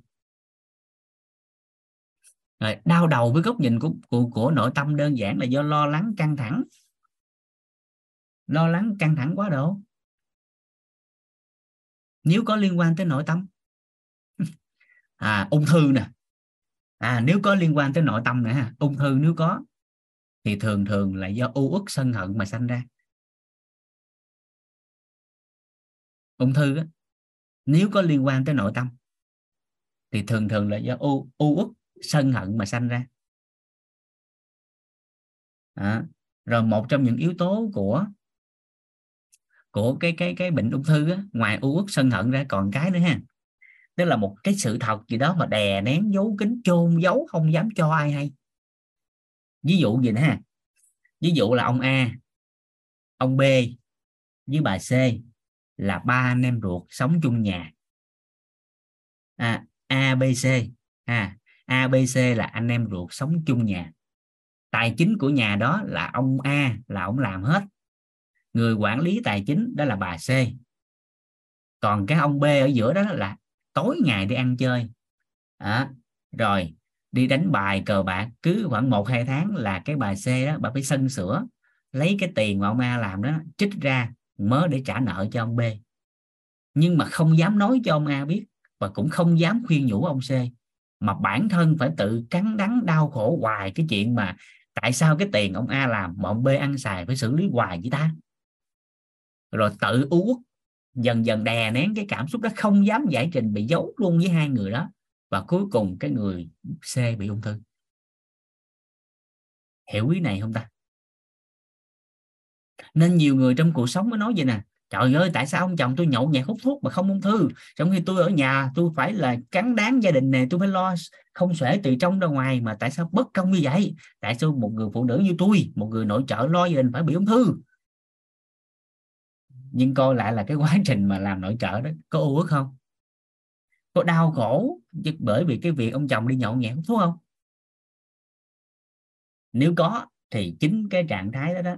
Rồi, đau đầu với góc nhìn của, của của nội tâm đơn giản là do lo lắng căng thẳng. Lo lắng căng thẳng quá độ. Nếu có liên quan tới nội tâm. *laughs* À ung thư nè. À nếu có liên quan tới nội tâm nè ung thư nếu có thì thường thường là do u uất sân hận mà sanh ra. Ung thư á, nếu có liên quan tới nội tâm thì thường thường là do u u uất sân hận mà sanh ra. À, rồi một trong những yếu tố của của cái cái cái bệnh ung thư á, ngoài u uất sân hận ra còn cái nữa ha. Tức là một cái sự thật gì đó mà đè nén giấu kín chôn giấu không dám cho ai hay. Ví dụ gì nữa ha. Ví dụ là ông A ông B với bà C là ba anh em ruột sống chung nhà. À, A B C. À, A B C là anh em ruột sống chung nhà. Tài chính của nhà đó là ông A là ông làm hết. Người quản lý tài chính đó là bà C. Còn cái ông B ở giữa đó là tối ngày đi ăn chơi. À, rồi đi đánh bài cờ bạc cứ khoảng một hai tháng là cái bà C đó bà phải sân sửa lấy cái tiền mà ông A làm đó trích ra mớ để trả nợ cho ông B. Nhưng mà không dám nói cho ông A biết và cũng không dám khuyên nhủ ông C, mà bản thân phải tự cắn đắng đau khổ hoài cái chuyện mà tại sao cái tiền ông A làm mà ông B ăn xài phải xử lý hoài với ta? Rồi tự uất, dần dần đè nén cái cảm xúc đó, không dám giải trình, bị giấu luôn với hai người đó. Và cuối cùng cái người C bị ung thư. Hiểu ý này không ta? Nên nhiều người trong cuộc sống mới nói vậy nè, trời ơi, tại sao ông chồng tôi nhậu nhẹt hút thuốc mà không ung thư? Trong khi tôi ở nhà, tôi phải là cắn đáng gia đình này tôi phải lo không xuể từ trong ra ngoài mà tại sao bất công như vậy? Tại sao một người phụ nữ như tôi, một người nội trợ lo gia đình phải bị ung thư? Nhưng coi lại là cái quá *laughs* trình mà làm nội trợ đó, có ưu ước không? Có đau khổ bởi vì cái việc ông chồng đi nhậu nhẹt hút thuốc không? Nếu có thì chính cái trạng thái đó đó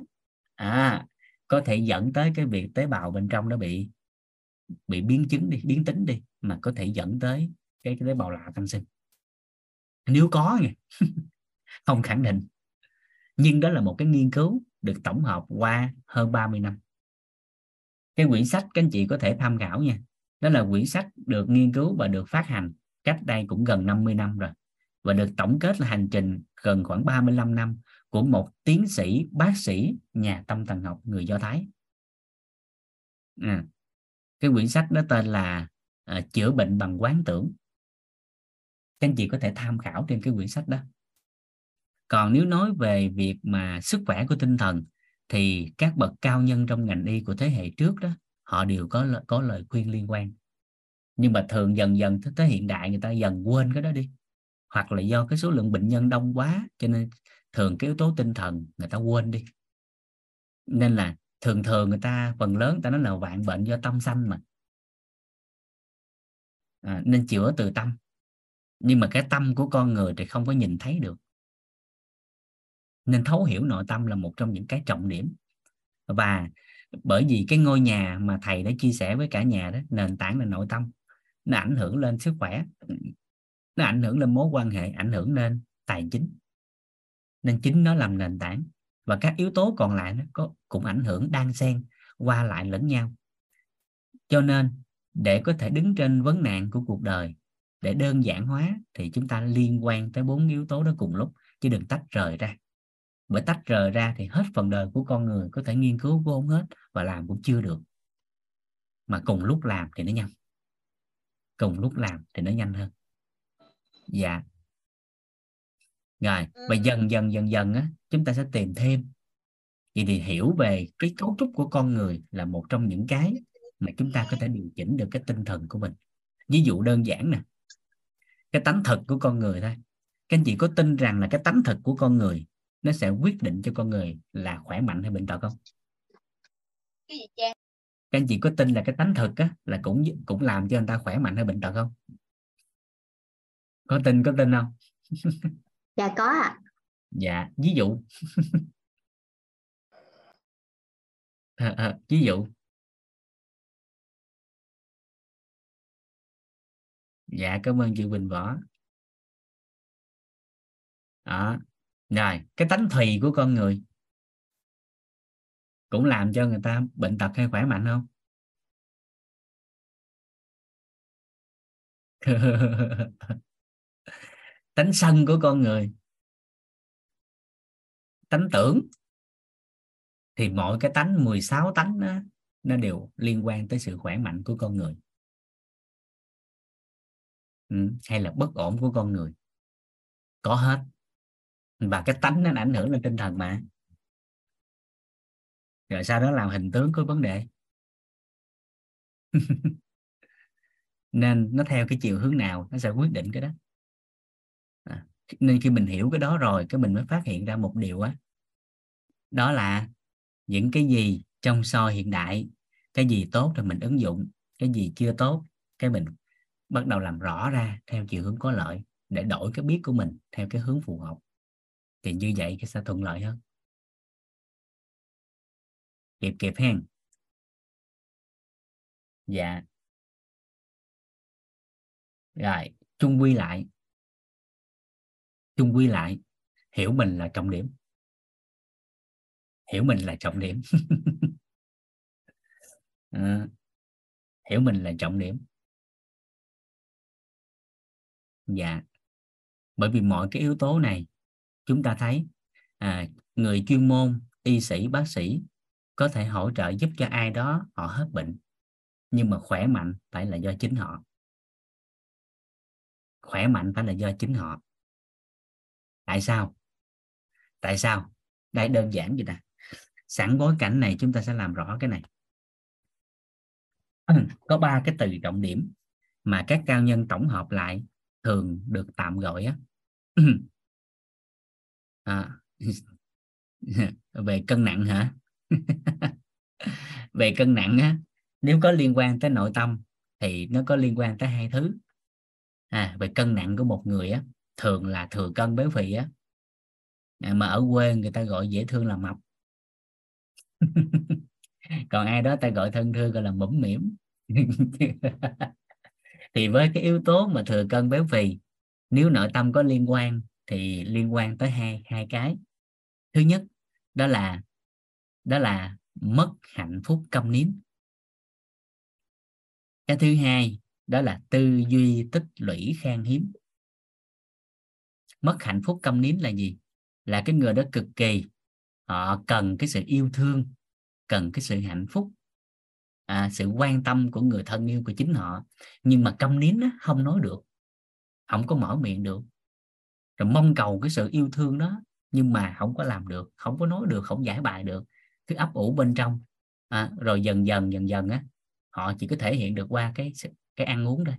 à có thể dẫn tới cái việc tế bào bên trong nó bị bị biến chứng đi biến tính đi mà có thể dẫn tới cái, cái tế bào lạ tăng sinh. Nếu có nha *laughs* không khẳng định. Nhưng đó là một cái nghiên cứu được tổng hợp qua hơn 30 năm. Cái quyển sách các anh chị có thể tham khảo nha. Đó là quyển sách được nghiên cứu và được phát hành cách đây cũng gần 50 năm rồi. Và được tổng kết là hành trình gần khoảng 35 năm của một tiến sĩ bác sĩ nhà tâm thần học người Do Thái. À, cái quyển sách đó tên là à, chữa bệnh bằng quán tưởng. Các anh chị có thể tham khảo trên cái quyển sách đó. Còn nếu nói về việc mà sức khỏe của tinh thần thì các bậc cao nhân trong ngành y của thế hệ trước đó họ đều có có lời khuyên liên quan. Nhưng mà thường dần dần tới hiện đại người ta dần quên cái đó đi. Hoặc là do cái số lượng bệnh nhân đông quá cho nên thường cái yếu tố tinh thần người ta quên đi. Nên là thường thường người ta phần lớn người ta nói là vạn bệnh do tâm sanh mà. À, nên chữa từ tâm. Nhưng mà cái tâm của con người thì không có nhìn thấy được. Nên thấu hiểu nội tâm là một trong những cái trọng điểm. Và bởi vì cái ngôi nhà mà thầy đã chia sẻ với cả nhà đó nền tảng là nội tâm. Nó ảnh hưởng lên sức khỏe nó ảnh hưởng lên mối quan hệ ảnh hưởng lên tài chính nên chính nó làm nền tảng. Và các yếu tố còn lại nó có, cũng ảnh hưởng đan xen qua lại lẫn nhau. Cho nên, để có thể đứng trên vấn nạn của cuộc đời, để đơn giản hóa, thì chúng ta liên quan tới bốn yếu tố đó cùng lúc, chứ đừng tách rời ra. Bởi tách rời ra thì hết phần đời của con người có thể nghiên cứu cũng không hết và làm cũng chưa được. Mà cùng lúc làm thì nó nhanh. Cùng lúc làm thì nó nhanh hơn. Dạ rồi và dần dần dần dần á chúng ta sẽ tìm thêm. Vậy thì hiểu về cái cấu trúc của con người là một trong những cái mà chúng ta có thể điều chỉnh được cái tinh thần của mình. Ví dụ đơn giản nè cái tánh thật của con người thôi. Các anh chị có tin rằng là cái tánh thật của con người nó sẽ quyết định cho con người là khỏe mạnh hay bệnh tật không? Các anh chị có tin là cái tánh thực á, là cũng cũng làm cho người ta khỏe mạnh hay bệnh tật không? Có tin có tin không *laughs* dạ có ạ. À. dạ ví dụ. À, à, ví dụ. Dạ cảm ơn chị Bình Võ. Đó. Rồi cái tánh thùy của con người cũng làm cho người ta bệnh tật hay khỏe mạnh không? *laughs* tánh sân của con người. Tánh tưởng. Thì mọi cái tánh 16 tánh đó, nó đều liên quan tới sự khỏe mạnh của con người. Ừ, hay là bất ổn của con người. Có hết. Và cái tánh nó ảnh hưởng lên tinh thần mà. Rồi sau đó làm hình tướng của vấn đề. *laughs* Nên nó theo cái chiều hướng nào nó sẽ quyết định cái đó nên khi mình hiểu cái đó rồi, cái mình mới phát hiện ra một điều á. Đó là những cái gì trong soi hiện đại, cái gì tốt thì mình ứng dụng, cái gì chưa tốt, cái mình bắt đầu làm rõ ra theo chiều hướng có lợi để đổi cái biết của mình theo cái hướng phù hợp. Thì như vậy cái sẽ thuận lợi hơn. Kịp kịp hen. Dạ. Rồi, chung quy lại chung quy lại. Hiểu mình là trọng điểm. Hiểu mình là trọng điểm. À, *laughs* hiểu mình là trọng điểm. Dạ. Bởi vì mọi cái yếu tố này chúng ta thấy à, người chuyên môn y sĩ bác sĩ có thể hỗ trợ giúp cho ai đó họ hết bệnh nhưng mà khỏe mạnh phải là do chính họ. Khỏe mạnh phải là do chính họ tại sao? Tại sao? Đây đơn giản vậy nè. Sẵn bối cảnh này chúng ta sẽ làm rõ cái này. *clears throat* Có ba cái từ trọng điểm mà các cao nhân tổng hợp lại thường được tạm gọi á. *clears throat* À, *laughs* về cân nặng hả? *laughs* Về cân nặng á nếu có liên quan tới nội tâm thì nó có liên quan tới hai thứ. À, về cân nặng của một người á thường là thừa cân béo phì á. À, mà ở quê người ta gọi dễ thương là mập. *laughs* Còn ai đó ta gọi thân thương gọi là mũm mỉm *laughs* thì với cái yếu tố mà thừa cân béo phì, nếu nội tâm có liên quan thì liên quan tới hai hai cái. Thứ nhất, đó là đó là mất hạnh phúc câm nín. Cái thứ hai, đó là tư duy tích lũy khan hiếm mất hạnh phúc câm nín là gì? Là cái người đó cực kỳ họ cần cái sự yêu thương cần cái sự hạnh phúc à, sự quan tâm của người thân yêu của chính họ. Nhưng mà câm nín đó, không nói được không có mở miệng được. Rồi mong cầu cái sự yêu thương đó nhưng mà không có làm được không có nói được không giải bài được. Cứ ấp ủ bên trong à, rồi dần dần dần dần á họ chỉ có thể hiện được qua cái cái ăn uống thôi.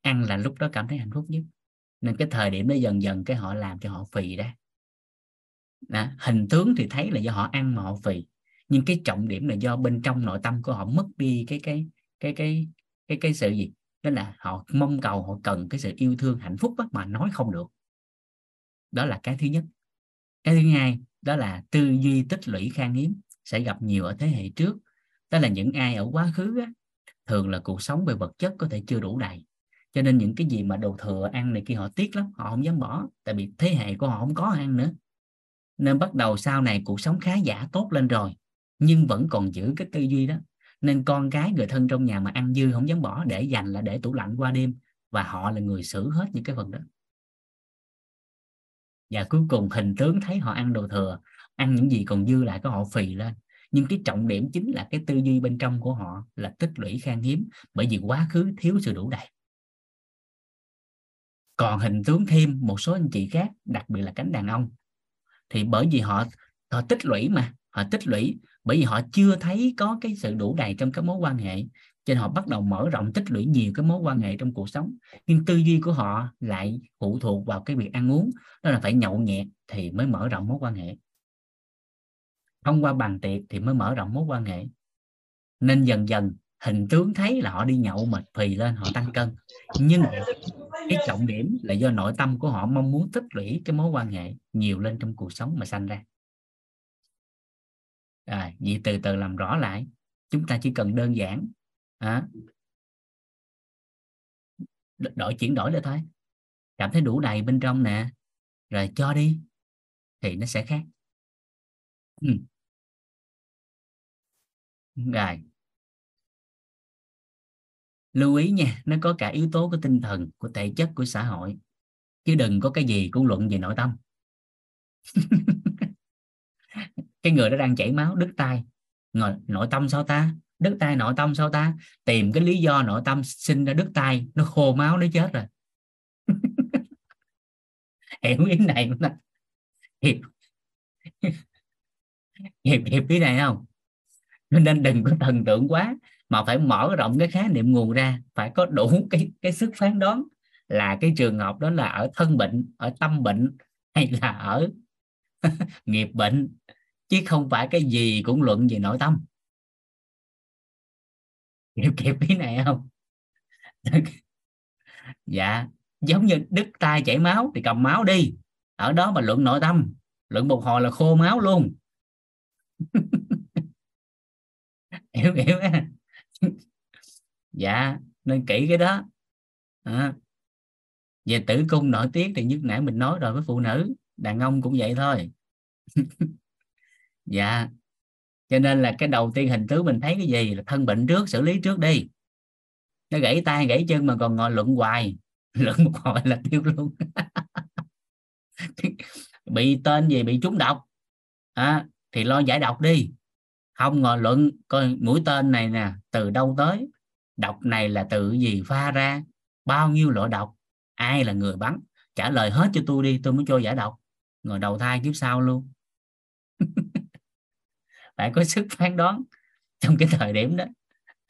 Ăn là lúc đó cảm thấy hạnh phúc nhất nên cái thời điểm đó dần dần cái họ làm cho họ phì ra đó. hình tướng thì thấy là do họ ăn mà họ phì. Nhưng cái trọng điểm là do bên trong nội tâm của họ mất đi cái cái cái cái cái cái sự gì? Đó là họ mong cầu họ cần cái sự yêu thương hạnh phúc đó, mà nói không được. Đó là cái thứ nhất. Cái thứ hai đó là tư duy tích lũy khan hiếm sẽ gặp nhiều ở thế hệ trước. Đó là những ai ở quá khứ á, thường là cuộc sống về vật chất có thể chưa đủ đầy cho nên những cái gì mà đồ thừa ăn này kia họ tiếc lắm, họ không dám bỏ, tại vì thế hệ của họ không có ăn nữa. Nên bắt đầu sau này cuộc sống khá giả tốt lên rồi, nhưng vẫn còn giữ cái tư duy đó. Nên con cái người thân trong nhà mà ăn dư không dám bỏ, để dành là để tủ lạnh qua đêm, và họ là người xử hết những cái phần đó. Và cuối cùng hình tướng thấy họ ăn đồ thừa, ăn những gì còn dư lại có họ phì lên. Nhưng cái trọng điểm chính là cái tư duy bên trong của họ là tích lũy khan hiếm, bởi vì quá khứ thiếu sự đủ đầy còn hình tướng thêm một số anh chị khác, đặc biệt là cánh đàn ông, thì bởi vì họ họ tích lũy mà, họ tích lũy, bởi vì họ chưa thấy có cái sự đủ đầy trong các mối quan hệ, cho nên họ bắt đầu mở rộng tích lũy nhiều cái mối quan hệ trong cuộc sống. Nhưng tư duy của họ lại phụ thuộc vào cái việc ăn uống, đó là phải nhậu nhẹt thì mới mở rộng mối quan hệ. Thông qua bàn tiệc thì mới mở rộng mối quan hệ. Nên dần dần hình tướng thấy là họ đi nhậu mệt phì lên họ tăng cân. Nhưng cái trọng điểm là do nội tâm của họ mong muốn tích lũy cái mối quan hệ nhiều lên trong cuộc sống mà sanh ra. À, vậy từ từ làm rõ lại. Chúng ta chỉ cần đơn giản à, đổi chuyển đổi lại thôi. Cảm thấy đủ đầy bên trong nè. Rồi cho đi thì nó sẽ khác. Ừ. rồi lưu ý nha nó có cả yếu tố của tinh thần của thể chất của xã hội. Chứ đừng có cái gì cũng luận về nội tâm. *laughs* Cái người đó đang chảy máu đứt tay nội, nội tâm sao ta? Đứt tay nội tâm sao ta? Tìm cái lý do nội tâm sinh ra đứt tay nó khô máu nó chết rồi. *laughs* Hiểu ý này không ta? Hiểu. *laughs* Hiểu, hiểu ý này không? Nên đừng có thần tượng quá mà phải mở rộng cái khái niệm nguồn ra, phải có đủ *laughs* cái cái sức phán đoán là cái trường hợp đó là ở thân bệnh, ở tâm bệnh hay là ở *laughs* nghiệp bệnh, chứ không phải cái gì cũng luận về nội tâm. Hiểu kịp cái này không? *laughs* Dạ giống như đứt tay chảy máu thì cầm máu đi. Ở đó mà luận nội tâm, luận một hồi là khô máu luôn. Hiểu hiểu *laughs* dạ nên kỹ cái đó. À. về tử cung nội tiết thì như nãy mình nói rồi với phụ nữ đàn ông cũng vậy thôi. *laughs* Dạ cho nên là cái đầu tiên hình tướng mình thấy cái gì là thân bệnh trước xử lý trước đi. Nó gãy tay gãy chân mà còn ngồi luận hoài. *laughs* Luận một hồi là tiêu luôn. Bị tên gì bị trúng độc. À, thì lo giải độc đi không ngồi luận, coi mũi tên này nè, từ đâu tới? Độc này là từ gì pha ra? Bao nhiêu loại độc? Ai là người bắn? Trả lời hết cho tôi đi, tôi mới cho giải độc. Ngồi đầu thai kiếp sau luôn. *laughs* Phải có sức phán đoán trong cái thời điểm đó.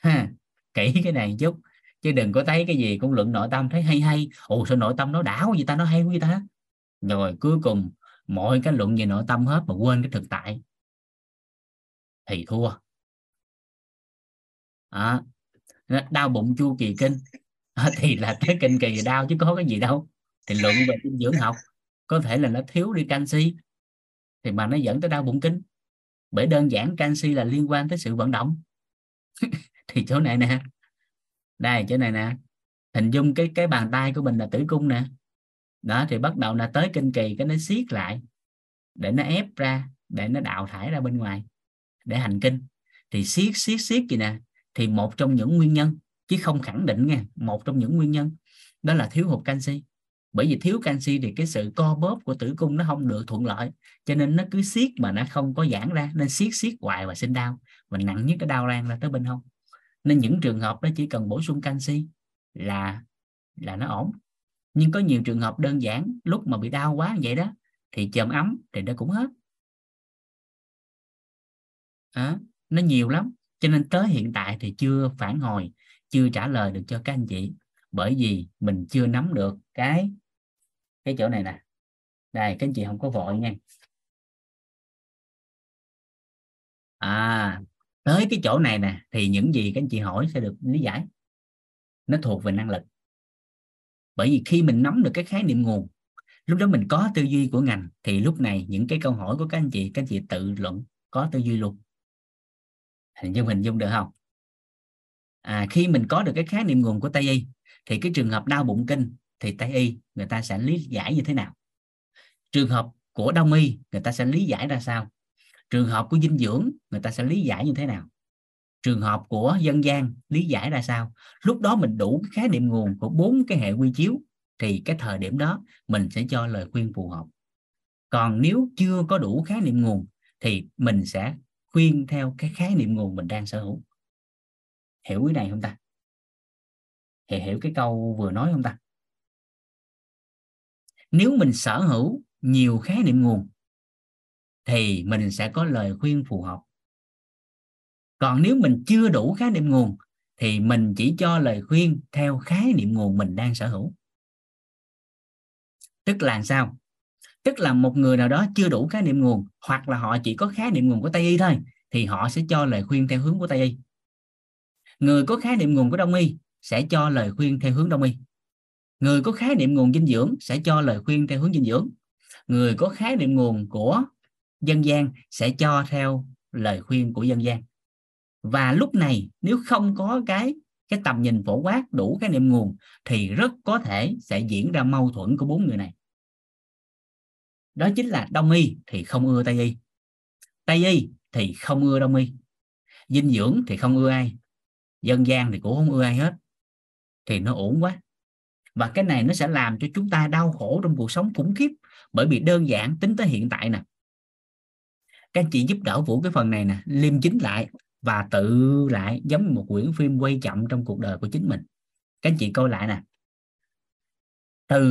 Ha, kỹ cái này chút, chứ đừng có thấy cái gì cũng luận nội tâm thấy hay hay. Ồ, sao nội tâm nó đảo gì ta, nó hay gì ta? Rồi cuối cùng, mọi cái luận về nội tâm hết mà quên cái thực tại thì thua. À, đau bụng chu kỳ kinh. À, *laughs* thì là cái kinh kỳ đau chứ có cái gì đâu. Thì luận về dinh dưỡng học có thể là nó thiếu đi canxi thì mà nó dẫn tới đau bụng kinh. Bởi đơn giản canxi là liên quan tới sự vận động. *laughs* Thì chỗ này nè đây chỗ này nè hình dung cái cái bàn tay của mình là tử cung nè. Đó thì bắt đầu là tới kinh kỳ cái nó siết lại để nó ép ra để nó đào thải ra bên ngoài để hành kinh. Thì siết siết siết gì nè? Thì một trong những nguyên nhân, chứ không khẳng định nghe, một trong những nguyên nhân, đó là thiếu hụt canxi. Bởi vì thiếu canxi thì cái sự co bóp của tử cung nó không được thuận lợi, cho nên nó cứ siết mà nó không có giãn ra, nên siết siết hoài và sinh đau, và nặng nhất cái đau lan ra tới bên hông. Nên những trường hợp đó chỉ cần bổ sung canxi là là nó ổn. Nhưng có nhiều trường hợp đơn giản, lúc mà bị đau quá vậy đó, thì chườm ấm thì nó cũng hết à, nó nhiều lắm. Cho nên tới hiện tại thì chưa phản hồi chưa trả lời được cho các anh chị. Bởi vì mình chưa nắm được cái cái chỗ này nè. Đây các anh chị không có vội nha. À tới cái chỗ này nè thì những gì các anh chị hỏi sẽ được lý giải. Nó thuộc về năng lực. Bởi vì khi mình nắm được cái khái niệm nguồn lúc đó mình có tư duy của ngành thì lúc này những cái câu hỏi của các anh chị các anh chị tự luận có tư duy luôn hình dung hình dung được không? À, khi mình có được cái khái niệm nguồn của tây y thì cái trường hợp đau bụng kinh thì tây y người ta sẽ lý giải như thế nào? Trường hợp của đông y người ta sẽ lý giải ra sao? Trường hợp của dinh dưỡng người ta sẽ lý giải như thế nào? Trường hợp của dân gian lý giải ra sao? Lúc đó mình đủ cái khái niệm nguồn của bốn cái hệ quy chiếu thì cái thời điểm đó mình sẽ cho lời khuyên phù hợp. Còn nếu chưa có đủ khái niệm nguồn thì mình sẽ khuyên theo cái khái niệm nguồn mình đang sở hữu. Hiểu cái này không ta? Hiểu, hiểu cái câu vừa nói không ta? Nếu mình sở hữu nhiều khái niệm nguồn thì mình sẽ có lời khuyên phù hợp. Còn nếu mình chưa đủ khái niệm nguồn thì mình chỉ cho lời khuyên theo khái niệm nguồn mình đang sở hữu. Tức là sao? Tức là một người nào đó chưa đủ khái niệm nguồn, hoặc là họ chỉ có khái niệm nguồn của tây y thôi, thì họ sẽ cho lời khuyên theo hướng của tây y. Người có khái niệm nguồn của đông y sẽ cho lời khuyên theo hướng đông y. Người có khái niệm nguồn dinh dưỡng sẽ cho lời khuyên theo hướng dinh dưỡng. Người có khái niệm nguồn của dân gian sẽ cho theo lời khuyên của dân gian. Và lúc này, nếu không có cái cái tầm nhìn phổ quát đủ cái niệm nguồn, thì rất có thể sẽ diễn ra mâu thuẫn của bốn người này đó chính là đông y thì không ưa tây y. Tây y thì không ưa đông y. Dinh dưỡng thì không ưa ai. Dân gian thì cũng không ưa ai hết. Thì nó ổn quá. Và cái này nó sẽ làm cho chúng ta đau khổ trong cuộc sống khủng khiếp bởi vì đơn giản tính tới hiện tại nè. Các anh chị giúp đỡ vũ cái phần này nè, liêm chính lại và tự lại giống như một quyển phim quay chậm trong cuộc đời của chính mình. Các anh chị coi lại nè. Từ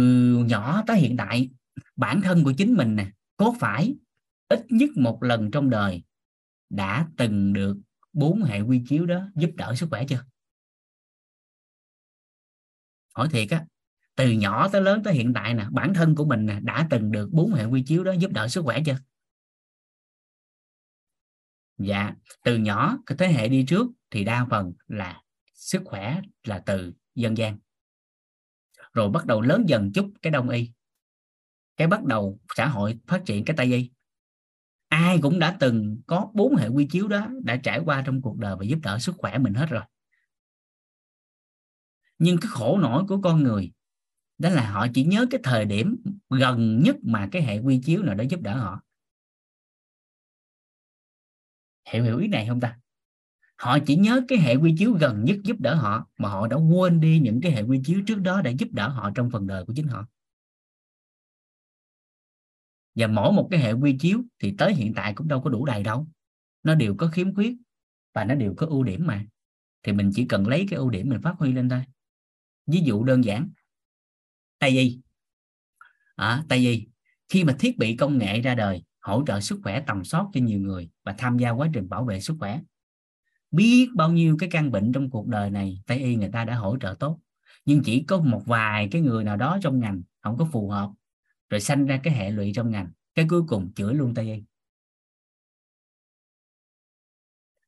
nhỏ tới hiện tại bản thân của chính mình nè, có phải ít nhất một lần trong đời đã từng được bốn hệ quy chiếu đó giúp đỡ sức khỏe chưa? Hỏi thiệt á, từ nhỏ tới lớn tới hiện tại nè, bản thân của mình nè đã từng được bốn hệ quy chiếu đó giúp đỡ sức khỏe chưa? Dạ từ nhỏ cái thế hệ đi trước thì đa phần là sức khỏe là từ dân gian. Rồi bắt đầu lớn dần chút cái đông y cái bắt đầu xã hội phát triển cái tay dây. Ai cũng đã từng có bốn hệ quy chiếu đó đã trải qua trong cuộc đời và giúp đỡ sức khỏe mình hết rồi. Nhưng cái khổ nổi của con người đó là họ chỉ nhớ cái thời điểm gần nhất mà cái hệ quy chiếu nào đó giúp đỡ họ. Hiểu hiểu ý này không ta? Họ chỉ nhớ cái hệ quy chiếu gần nhất giúp đỡ họ mà họ đã quên đi những cái hệ quy chiếu trước đó để giúp đỡ họ trong phần đời của chính họ và mỗi một cái hệ quy chiếu thì tới hiện tại cũng đâu có đủ đầy đâu. Nó đều có khiếm khuyết và nó đều có ưu điểm mà. Thì mình chỉ cần lấy cái ưu điểm mình phát huy lên thôi. Ví dụ đơn giản. Tại y à, tại y khi mà thiết bị công nghệ ra đời hỗ trợ sức khỏe tầm soát cho nhiều người và tham gia quá trình bảo vệ sức khỏe. Biết bao nhiêu cái căn bệnh trong cuộc đời này tây y người ta đã hỗ trợ tốt. Nhưng chỉ có một vài cái người nào đó trong ngành không có phù hợp rồi sanh ra cái hệ lụy trong ngành cái cuối cùng chữa luôn tây y.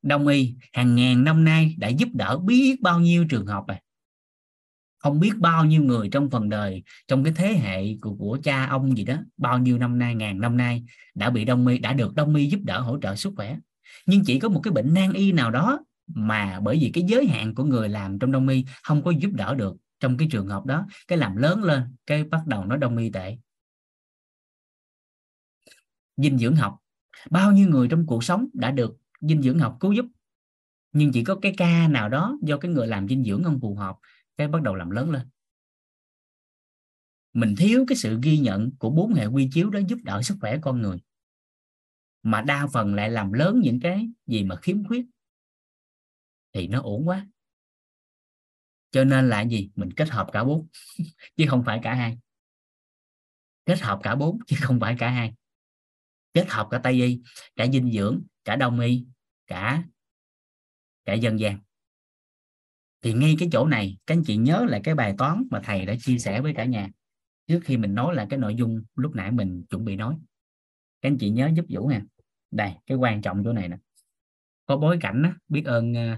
Đông y hàng ngàn năm nay đã giúp đỡ biết bao nhiêu trường hợp này không biết bao nhiêu người trong phần đời trong cái thế hệ của, của cha ông gì đó bao nhiêu năm nay ngàn năm nay đã bị đông y đã được đông y giúp đỡ hỗ trợ sức khỏe. Nhưng chỉ có một cái bệnh nan y nào đó mà bởi vì cái giới hạn của người làm trong đông y không có giúp đỡ được trong cái trường hợp đó cái làm lớn lên cái bắt đầu nó đông y tệ dinh dưỡng học. Bao nhiêu người trong cuộc sống đã được dinh dưỡng học cứu giúp? Nhưng chỉ có cái ca nào đó do cái người làm dinh dưỡng không phù hợp, cái bắt đầu làm lớn lên. Mình thiếu cái sự ghi nhận của bốn hệ quy chiếu đó giúp đỡ sức khỏe con người. Mà đa phần lại làm lớn những cái gì mà khiếm khuyết. Thì nó ổn quá. Cho nên là gì? Mình kết hợp cả bốn, *laughs* chứ không phải cả hai. Kết hợp cả bốn, chứ không phải cả hai kết hợp cả tây y cả dinh dưỡng cả đông y cả cả dân gian. Thì ngay cái chỗ này các anh chị nhớ lại cái bài toán mà thầy đã chia sẻ với cả nhà. Trước khi mình nói là cái nội dung lúc nãy mình chuẩn bị nói. Các anh chị nhớ giúp vũ nè đây cái quan trọng chỗ này nè. Có bối cảnh đó, biết ơn ờ,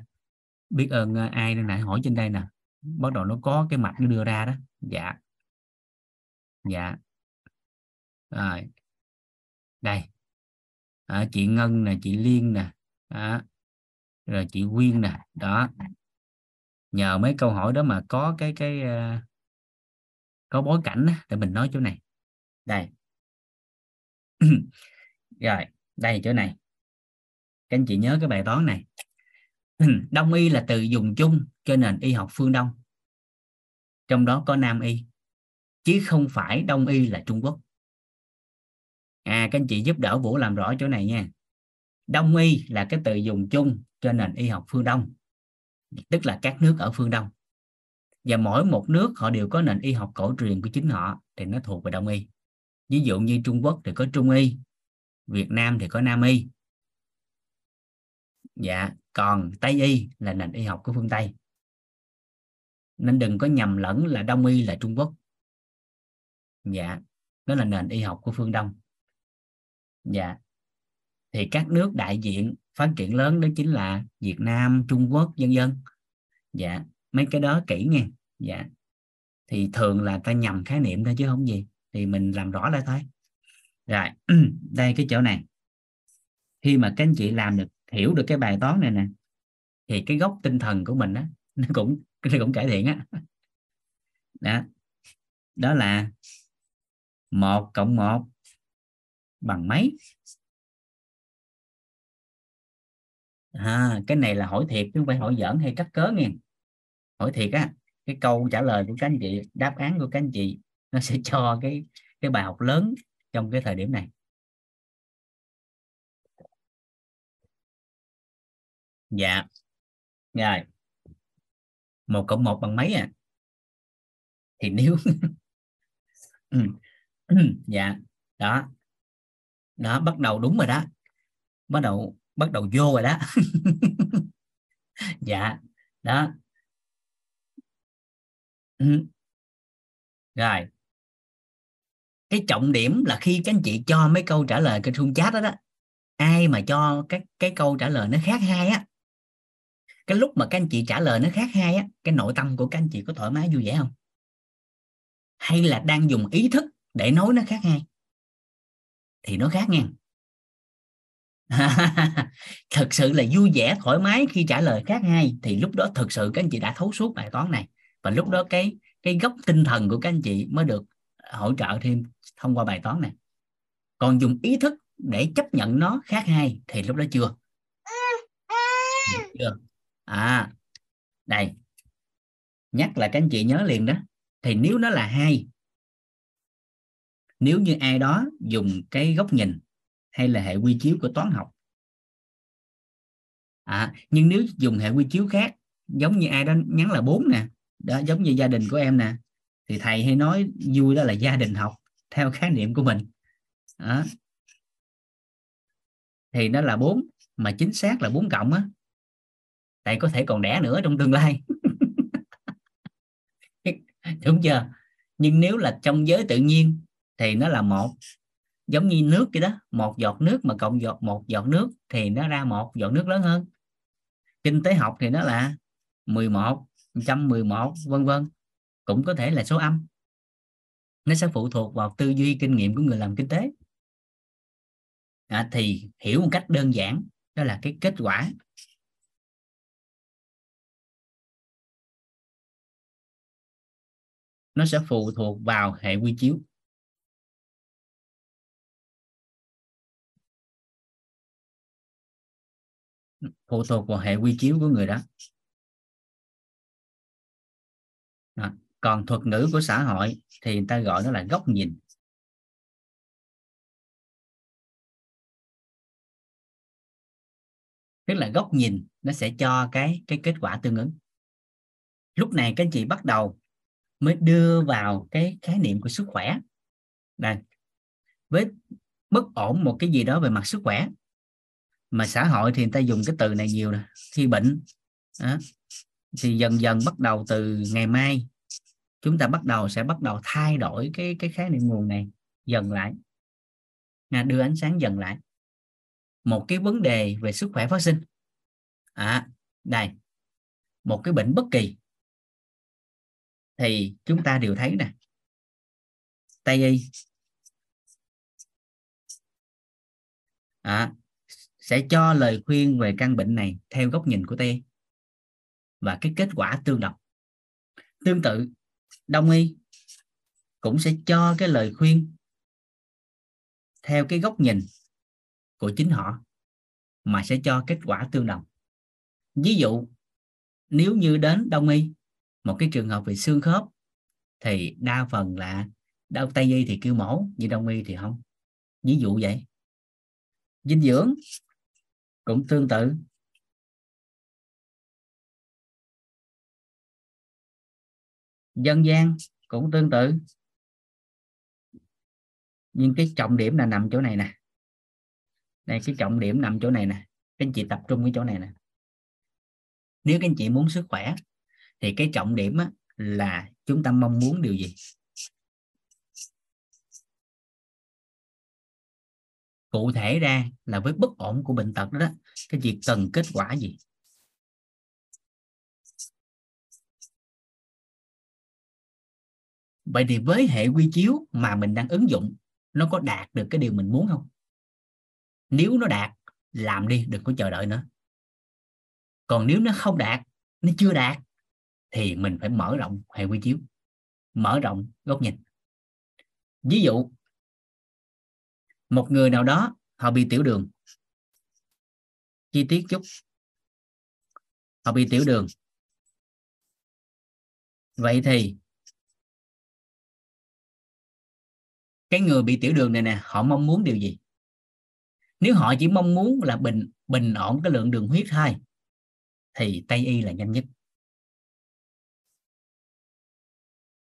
biết ơn ờ, ai đây nè hỏi trên đây nè. Bắt đầu nó có cái mạch nó đưa ra đó. Dạ. Dạ. Rồi đây. À, chị Ngân nè chị Liên nè. À, rồi chị Quyên nè. Đó. Nhờ mấy câu hỏi đó mà có cái cái uh, có bối cảnh đó, để mình nói chỗ này. Đây. *clears throat* Rồi đây chỗ này. Các anh chị nhớ cái bài toán này. *clears throat* Đông y là từ dùng chung cho nền y học phương đông. Trong đó có nam y. Chứ không phải đông y là trung quốc à các anh chị giúp đỡ vũ làm rõ chỗ này nha. Đông y là cái từ dùng chung cho nền y học phương đông, tức là các nước ở phương đông. Và mỗi một nước họ đều có nền y học cổ truyền của chính họ thì nó thuộc về đông y. Ví dụ như trung quốc thì có trung y, việt nam thì có nam y. Dạ còn tây y là nền y học của phương tây. Nên đừng có nhầm lẫn là đông y là trung quốc. Dạ đó là nền y học của phương đông dạ. Thì các nước đại diện phát triển lớn đó chính là Việt Nam Trung Quốc vân dân dạ. Mấy cái đó kỹ nghe, dạ. Thì thường là ta nhầm khái niệm thôi chứ không gì. Thì mình làm rõ lại thôi. Rồi *clears throat* đây cái chỗ này. Khi mà các anh chị làm được hiểu được cái bài toán này nè thì cái gốc tinh thần của mình đó, *laughs* nó cũng nó cũng cải thiện á. *laughs* Đó. Đó là một cộng một bằng mấy à, cái này là hỏi thiệt chứ không phải hỏi giỡn hay cắt cớ nghe. Hỏi thiệt á cái câu trả lời của các anh chị đáp án của các anh chị nó sẽ cho cái cái bài học lớn trong cái thời điểm này. Dạ. Rồi. Một cộng một bằng mấy à? Thì nếu *laughs* Ừ. *clears throat* dạ. Đó đó, bắt đầu đúng rồi đó. Bắt đầu bắt đầu vô rồi đó. *laughs* Dạ đó. Ừ. rồi. Cái trọng điểm là khi các anh chị cho mấy câu trả lời trên khung chat đó đó, ai mà cho các cái câu trả lời nó khác hai á, cái lúc mà các anh chị trả lời nó khác hai á, cái nội tâm của các anh chị có thoải mái vui vẻ không? Hay là đang dùng ý thức để nói nó khác hai? Thì nó khác nha *laughs* thật sự là vui vẻ, thoải mái khi trả lời khác hai thì lúc đó thực sự các anh chị đã thấu suốt bài toán này. Và lúc đó cái cái gốc tinh thần của các anh chị mới được ờ, hỗ trợ thêm thông qua bài toán này. Còn dùng ý thức để chấp nhận nó khác hai thì lúc đó chưa? Chưa. À đây. Nhắc là các anh chị nhớ liền đó. Thì nếu nó là hai nếu như ai đó dùng cái góc nhìn hay là hệ quy chiếu của toán học. À, nhưng nếu dùng hệ quy chiếu khác giống như ai đó nhắn là bốn nè đó giống như gia đình của em nè thì thầy hay nói vui đó là gia đình học theo khái niệm của mình. Đó. thì nó là bốn mà chính xác là bốn cộng á. Tại có thể còn đẻ nữa trong tương lai. *laughs* Đúng chưa? Nhưng nếu là trong giới tự nhiên thì nó là một giống như nước vậy đó một giọt nước mà cộng giọt một giọt nước thì nó ra một giọt nước lớn hơn. Kinh tế học thì nó là 11 111 vân vân cũng có thể là số âm. Nó sẽ phụ thuộc vào tư duy kinh nghiệm của người làm kinh tế. À, thì hiểu một cách đơn giản đó là cái kết quả. Nó sẽ phụ thuộc vào hệ quy chiếu. Phụ thuộc vào hệ quy chiếu của người đó. Đó. còn thuật ngữ của xã hội thì người ta gọi nó là góc nhìn. Tức là góc nhìn nó sẽ cho cái cái kết quả tương ứng. Lúc này các anh chị bắt đầu mới đưa vào cái khái niệm của sức khỏe. Đây. Với bất ổn một cái gì đó về mặt sức khỏe mà xã hội thì người ta dùng cái từ này nhiều nè khi bệnh đó. thì dần dần bắt đầu từ ngày mai chúng ta bắt đầu sẽ bắt đầu thay đổi cái cái khái niệm nguồn này dần lại. À, đưa ánh sáng dần lại. Một cái vấn đề về sức khỏe phát sinh. À đây một cái bệnh bất kỳ. Thì chúng ta đều thấy nè. Tây y. À, sẽ cho lời khuyên về căn bệnh này theo góc nhìn của tây và cái kết quả tương đồng. Tương tự, đông y cũng sẽ cho cái lời khuyên theo cái góc nhìn của chính họ, mà sẽ cho kết quả tương đồng. Ví dụ, nếu như đến đông y, một cái trường hợp về xương khớp, thì đa phần là đau tây y thì kêu mổ, như đông y thì không. Ví dụ vậy. Dinh dưỡng cũng tương tự. Dân gian cũng tương tự. Nhưng cái trọng điểm là nằm chỗ này nè. Đây cái trọng điểm nằm chỗ này nè. Các anh chị tập trung cái chỗ này nè. Nếu các anh chị muốn sức khỏe thì cái trọng điểm á, là chúng ta mong muốn điều gì? Cụ thể ra là với bất ổn của bệnh tật đó, đó cái việc cần kết quả gì? Vậy thì với hệ quy chiếu mà mình đang ứng dụng nó có đạt được cái điều mình muốn không? Nếu nó đạt làm đi đừng có chờ đợi nữa. Còn nếu nó không đạt nó chưa đạt thì mình phải mở rộng hệ quy chiếu mở rộng góc nhìn. Ví dụ một người nào đó, họ bị tiểu đường. Chi tiết chút. Họ bị tiểu đường. Vậy thì, cái người bị tiểu đường này nè, họ mong muốn điều gì? Nếu họ chỉ mong muốn là bình bình ổn cái lượng đường huyết thôi, thì tây y là nhanh nhất.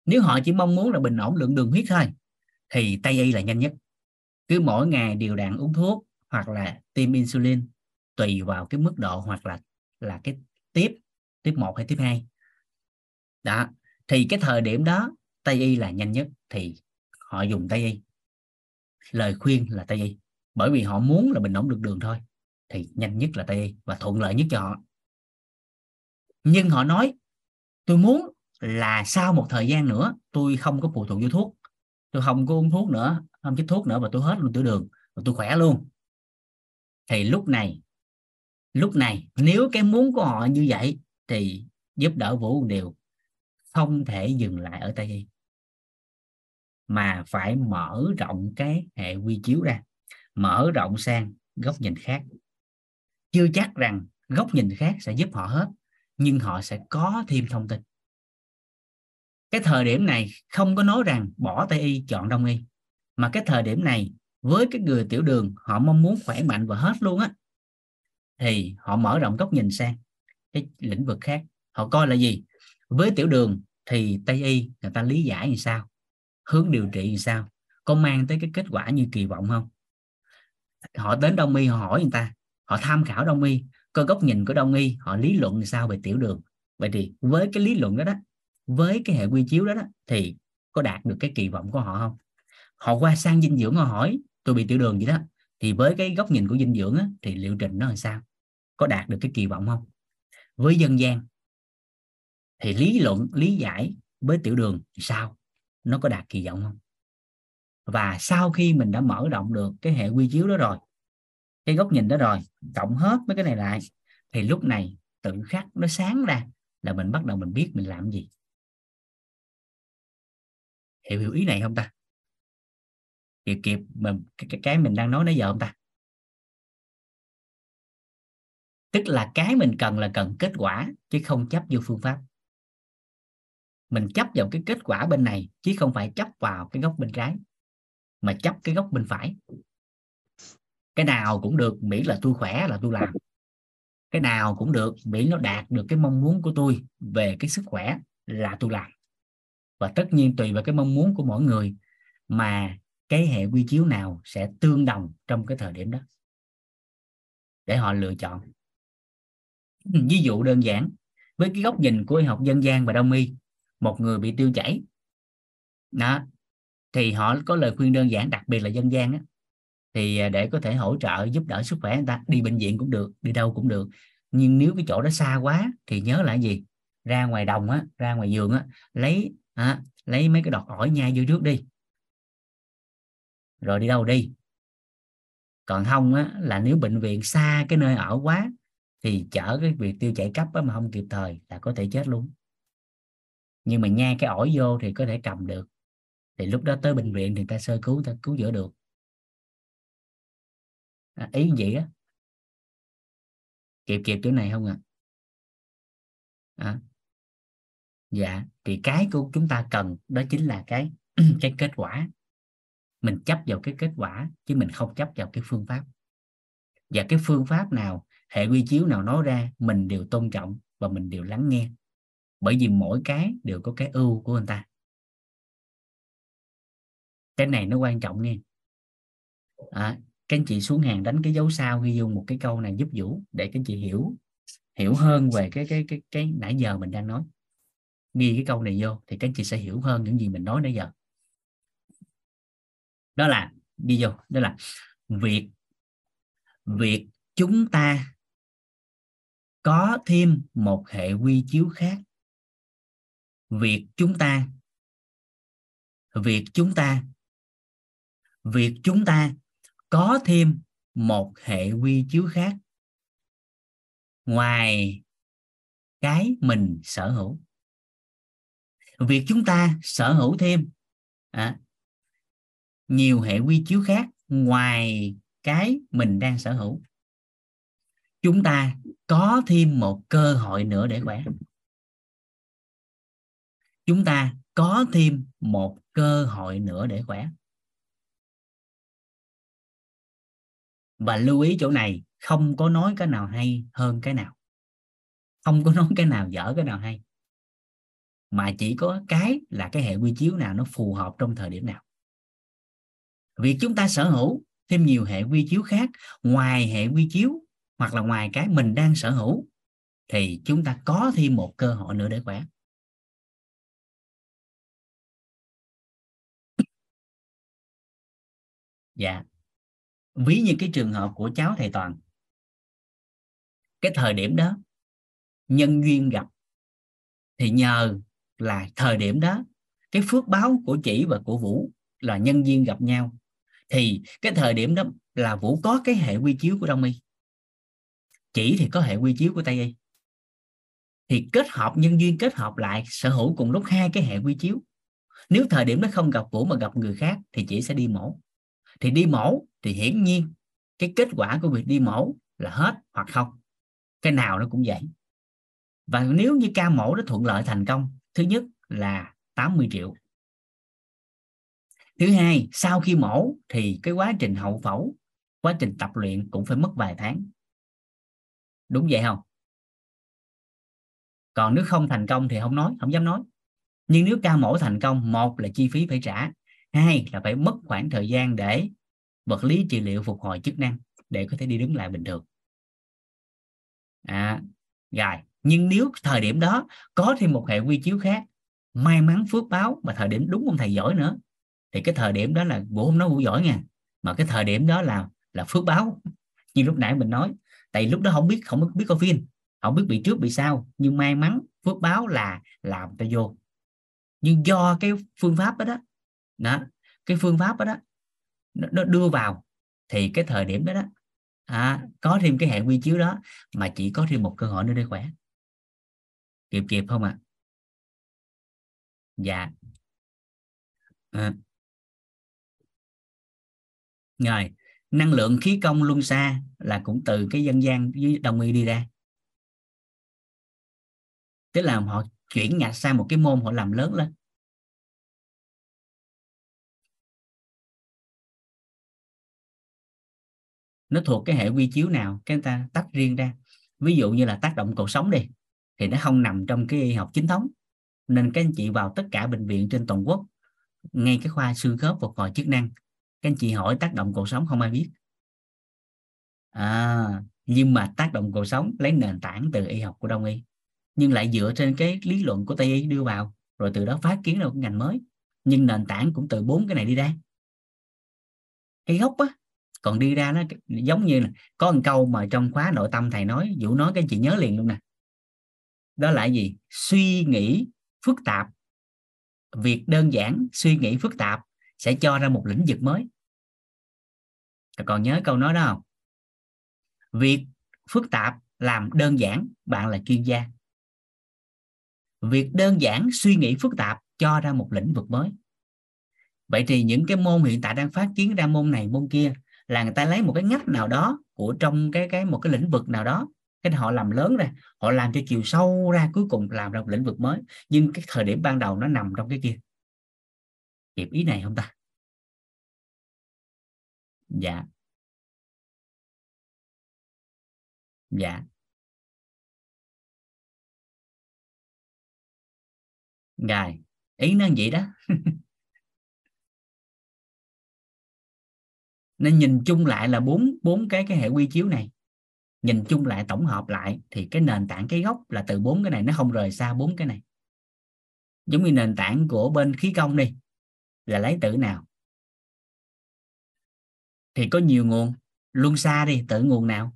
Nếu họ chỉ mong muốn là bình ổn lượng đường huyết thôi, thì tây y là nhanh nhất cứ mỗi ngày đều đặn uống thuốc hoặc là tiêm insulin tùy vào cái mức độ hoặc là là cái tiếp tiếp 1 hay tiếp 2 đó, thì cái thời điểm đó, tây y là nhanh nhất, thì họ dùng tây y. Lời khuyên là tây y. Bởi vì họ muốn là bình ổn được đường thôi, thì nhanh nhất là tây y và thuận lợi nhất cho họ. Nhưng họ nói, tôi muốn là sau một thời gian nữa, tôi không có phụ thuộc vô thuốc tôi không có uống thuốc nữa, không chích thuốc nữa và tôi hết luôn tiểu đường và tôi khỏe luôn. Thì lúc này lúc này, nếu cái muốn của họ như vậy thì giúp đỡ vũ đều không thể dừng lại ở tây y, mà phải mở rộng cái hệ quy chiếu ra, mở rộng sang góc nhìn khác. Chưa chắc rằng góc nhìn khác sẽ giúp họ hết, nhưng họ sẽ có thêm thông tin cái thời điểm này không có nói rằng bỏ tây y, chọn đông y. Mà cái thời điểm này, với cái người tiểu đường, họ mong muốn khỏe mạnh và hết luôn á, thì họ mở rộng góc nhìn sang cái lĩnh vực khác. Họ coi là gì? Với tiểu đường thì tây y, người ta lý giải như sao? Hướng điều trị như sao? Có mang tới cái kết quả như kỳ vọng không? Họ đến đông y, họ hỏi người ta, họ tham khảo đông y. Coi góc nhìn của đông y, họ lý luận sao về tiểu đường? Vậy thì với cái lý luận đó đó với cái hệ quy chiếu đó, đó thì có đạt được cái kỳ vọng của họ không? Họ qua sang dinh dưỡng họ hỏi tôi bị tiểu đường gì đó. Thì với cái góc nhìn của dinh dưỡng á, thì liệu trình nó làm sao? Có đạt được cái kỳ vọng không? Với dân gian thì lý luận lý giải với tiểu đường thì sao? Nó có đạt kỳ vọng không? Và sau khi mình đã mở rộng được cái hệ quy chiếu đó rồi cái góc nhìn đó rồi cộng hết mấy cái này lại thì lúc này tự khắc nó sáng ra là mình bắt đầu mình biết mình làm gì hiểu hiểu ý này không ta? Kịp kịp mà cái, cái mình đang nói nãy giờ không ta? Tức là cái mình cần là cần kết quả chứ không chấp vô phương pháp. Mình chấp vào cái kết quả bên này chứ không phải chấp vào cái góc bên trái mà chấp cái góc bên phải. Cái nào cũng được miễn là tôi khỏe là tôi làm. Cái nào cũng được miễn nó đạt được cái mong muốn của tôi về cái sức khỏe là tôi làm và tất nhiên tùy vào cái mong muốn của mỗi người mà cái hệ quy chiếu nào sẽ tương đồng trong cái thời điểm đó để họ lựa chọn. Ví dụ đơn giản với cái góc nhìn của y học dân gian và đông y một người bị tiêu chảy đó thì họ có lời khuyên đơn giản đặc biệt là dân gian á, thì à, để có thể hỗ trợ giúp đỡ sức khỏe người ta đi bệnh viện cũng được đi đâu cũng được. Nhưng nếu cái chỗ đó xa quá thì nhớ là gì? Ra ngoài đồng á ra ngoài giường á lấy à, lấy mấy cái đọt ổi nhai vô trước đi. Rồi đi đâu đi? Còn không á, là nếu bệnh viện xa cái nơi ở quá thì chở cái việc tiêu chảy cấp á, mà không kịp thời là có thể chết luôn. Nhưng mà nhai cái ổi vô thì có thể cầm được. Thì lúc đó tới bệnh viện thì ta sơ cứu ta cứu chữa được. À, ý vậy á. Kịp kịp chỗ này không ạ à? à dạ thì cái của chúng ta cần đó chính là cái *clears throat* cái kết quả. Mình chấp vào cái kết quả chứ mình không chấp vào cái phương pháp. Và cái phương pháp nào hệ quy chiếu nào nói ra mình đều tôn trọng và mình đều lắng nghe. Bởi vì mỗi cái đều có cái ưu của người ta. Cái này nó quan trọng nghe. À, các anh chị xuống hàng đánh cái dấu sao ghi vô một cái câu này giúp vũ để các anh chị hiểu hiểu hơn về cái cái cái cái nãy giờ mình đang nói ghi cái câu này vô thì các anh chị sẽ hiểu hơn những gì mình nói nãy giờ. Đó là, ghi vô, đó là việc việc chúng ta có thêm một hệ quy chiếu khác. Việc chúng ta, việc chúng ta, việc chúng ta có thêm một hệ quy chiếu khác ngoài cái mình sở hữu việc chúng ta sở hữu thêm à, nhiều hệ quy chiếu khác ngoài cái mình đang sở hữu. Chúng ta có thêm một cơ hội nữa để khỏe. Chúng ta có thêm một cơ hội nữa để khỏe. Và lưu ý chỗ này không có nói cái nào hay hơn cái nào. Không có nói cái nào dở cái nào hay mà chỉ có cái là cái hệ quy chiếu nào nó phù hợp trong thời điểm nào. Việc chúng ta sở hữu thêm nhiều hệ quy chiếu khác, ngoài hệ quy chiếu hoặc là ngoài cái mình đang sở hữu, thì chúng ta có thêm một cơ hội nữa để khỏe. Dạ. Ví như cái trường hợp của cháu thầy toàn. Cái thời điểm đó, nhân duyên gặp, thì nhờ là thời điểm đó, cái phước báo của chỉ và của vũ là nhân duyên gặp nhau. Thì cái thời điểm đó là vũ có cái hệ quy chiếu của đông y. Chỉ thì có hệ quy chiếu của tây y. Thì kết hợp nhân duyên kết hợp lại, sở hữu cùng lúc hai cái hệ quy chiếu. Nếu thời điểm đó không gặp vũ mà gặp người khác thì chỉ sẽ đi mổ. Thì đi mổ thì hiển nhiên cái kết quả của việc đi mổ là hết hoặc không. Cái nào nó cũng vậy. Và nếu như ca mổ nó thuận lợi thành công thứ nhất là 80 triệu. Thứ hai sau khi mổ thì cái quá trình hậu phẫu quá trình tập luyện cũng phải mất vài tháng. Đúng vậy không? Còn nếu không thành công thì không nói không dám nói. Nhưng nếu ca mổ thành công một là chi phí phải trả hai là phải mất khoảng thời gian để vật lý trị liệu phục hồi chức năng để có thể đi đứng lại bình thường. À, rồi nhưng nếu thời điểm đó có thêm một hệ quy chiếu khác may mắn phước báo mà thời điểm đúng ông thầy giỏi nữa. Thì cái thời điểm đó là vũ không nói vũ giỏi nha mà cái thời điểm đó là là phước báo. Như lúc nãy mình nói tại lúc đó không biết không biết coi phim không biết bị trước bị sau nhưng may mắn phước báo là làm ta vô. Nhưng do cái phương pháp đó đó, đó cái phương pháp đó, đó nó đưa vào thì cái thời điểm đó đó à, có thêm cái hệ quy chiếu đó mà chỉ có thêm một cơ hội nữa để khỏe kịp kịp không ạ? À? dạ. À. rồi, năng lượng khí công luân xa là cũng từ cái dân gian với đồng y đi ra. Tức là họ chuyển nhặt sang một cái môn họ làm lớn lên. Nó thuộc cái hệ quy chiếu nào, cái người ta tách riêng ra. Ví dụ như là tác động cột sống đi thì nó không nằm trong cái y học chính thống. Nên các anh chị vào tất cả bệnh viện trên toàn quốc ngay cái khoa xương khớp phục hồi chức năng các anh chị hỏi tác động cuộc sống không ai biết. À, nhưng mà tác động cuộc sống lấy nền tảng từ y học của đông y nhưng lại dựa trên cái lý luận của tây y đưa vào rồi từ đó phát kiến ra một ngành mới. Nhưng nền tảng cũng từ bốn cái này đi ra. Cái gốc á còn đi ra nó giống như là có một câu mà trong khóa nội tâm thầy nói vũ nói cái chị nhớ liền luôn nè đó là gì? Suy nghĩ phức tạp. Việc đơn giản, suy nghĩ phức tạp sẽ cho ra một lĩnh vực mới. Còn nhớ câu nói đó không? Việc phức tạp làm đơn giản, bạn là chuyên gia. Việc đơn giản, suy nghĩ phức tạp cho ra một lĩnh vực mới. Vậy thì những cái môn hiện tại đang phát triển ra môn này, môn kia là người ta lấy một cái ngách nào đó của trong cái cái, một cái lĩnh vực nào đó cái họ làm lớn ra, họ làm cho chiều sâu ra, cuối cùng làm ra một lĩnh vực mới. Nhưng cái thời điểm ban đầu nó nằm trong cái kia. Kịp ý này không ta? Dạ. Dạ. Ngài, ý nó vậy đó. *laughs* Nên nhìn chung lại là bốn bốn cái cái hệ quy chiếu này nhìn chung lại, tổng hợp lại, thì cái nền tảng, cái gốc là từ bốn cái này, nó không rời xa bốn cái này. Giống như nền tảng của bên khí công đi, là lấy từ nào? Thì có nhiều nguồn. Luôn xa đi, tự nguồn nào?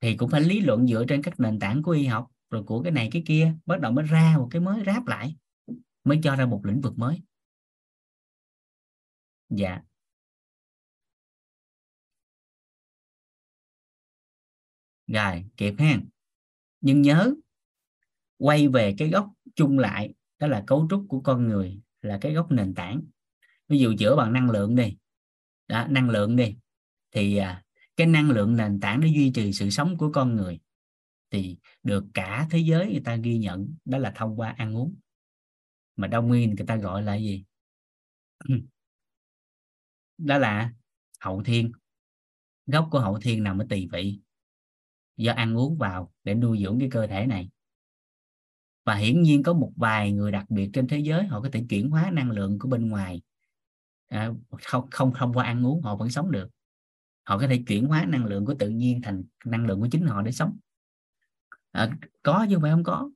Thì cũng phải lý luận dựa trên các nền tảng của y học, rồi của cái này, cái kia, bắt đầu mới ra một cái mới ráp lại, mới cho ra một lĩnh vực mới. Dạ. Rồi kịp ha. Nhưng nhớ quay về cái gốc chung lại đó là cấu trúc của con người là cái gốc nền tảng. Ví dụ chữa bằng năng lượng đi. Đó, năng lượng đi. Thì à, cái năng lượng nền tảng để duy trì sự sống của con người thì được cả thế giới người ta ghi nhận đó là thông qua ăn uống. Mà đông nguyên người ta gọi là gì? *clears throat* Đó là hậu thiên. Gốc của hậu thiên nằm ở tỳ vị do ăn uống vào để nuôi dưỡng cái cơ thể này. Và hiển nhiên có một vài người đặc biệt trên thế giới họ có thể chuyển hóa năng lượng của bên ngoài. À, không không không qua ăn uống họ vẫn sống được. Họ có thể chuyển hóa năng lượng của tự nhiên thành năng lượng của chính họ để sống. À, có chứ không phải không có.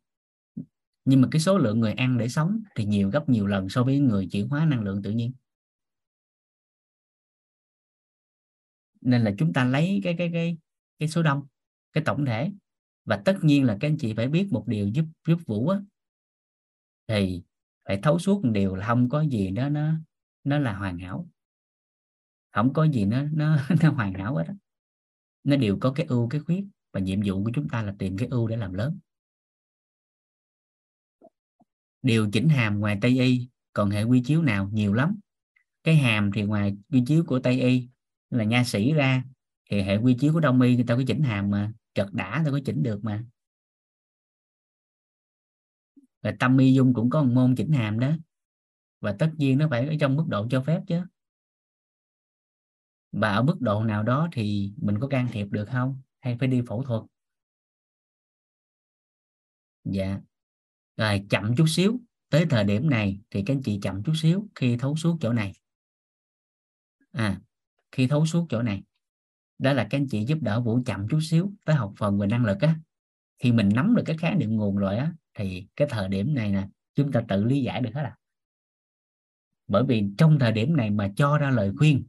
Nhưng mà cái số lượng người ăn để sống thì nhiều gấp nhiều lần so với người chuyển hóa năng lượng tự nhiên. Nên là chúng ta lấy cái cái cái cái số đông cái tổng thể. Và tất nhiên là các anh chị phải biết một điều giúp giúp vũ á. Thì phải thấu suốt một điều là không có gì đó nó nó là hoàn hảo. Không có gì nó nó *laughs* nó hoàn hảo hết đó. nó đều có cái ưu, cái khuyết. Và nhiệm vụ của chúng ta là tìm cái ưu để làm lớn. Điều chỉnh hàm ngoài tây y, còn hệ quy chiếu nào? Nhiều lắm. Cái hàm thì ngoài quy chiếu của tây y là nha sĩ ra, thì hệ quy chiếu của đông y người ta có chỉnh hàm mà chợt đã tôi có chỉnh được mà. Và tâm y dung cũng có một môn chỉnh hàm đó. Và tất nhiên nó phải ở trong mức độ cho phép chứ. Và ở mức độ nào đó thì mình có can thiệp được không? Hay phải đi phẫu thuật? Dạ. Rồi chậm chút xíu. Tới thời điểm này thì các anh chị chậm chút xíu khi thấu suốt chỗ này. À khi thấu suốt chỗ này đó là các anh chị giúp đỡ vũ chậm chút xíu tới học phần về năng lực á. Khi mình nắm được cái khái niệm nguồn rồi á, thì cái thời điểm này nè, chúng ta tự lý giải được hết à. Bởi vì trong thời điểm này mà cho ra lời khuyên,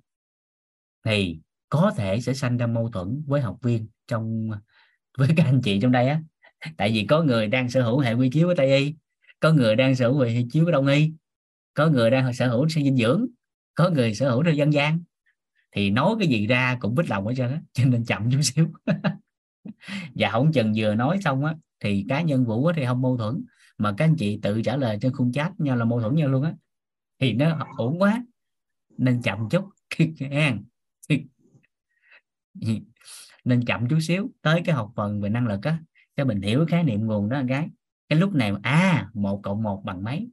thì có thể sẽ sanh ra mâu thuẫn với học viên trong, với các anh chị trong đây á. Tại vì có người đang sở hữu hệ quy chiếu với tây y, có người đang sở hữu hệ chiếu với đông y, có người đang sở hữu sinh dinh dưỡng, có người sở hữu theo dân gian thì nói cái gì ra cũng bích lòng ở trơn á, *laughs* cho nên chậm chút xíu. *laughs* Và không chừng vừa nói xong á, thì cá nhân vũ thì không mâu thuẫn, mà các anh chị tự trả lời trên khung chat nhau là mâu thuẫn nhau luôn á. Thì nó ổn quá, nên chậm chút. *laughs* Nên chậm chút xíu, tới cái học phần về năng lực á cho mình hiểu khái niệm nguồn đó gái. Cái lúc này à một cộng một bằng mấy?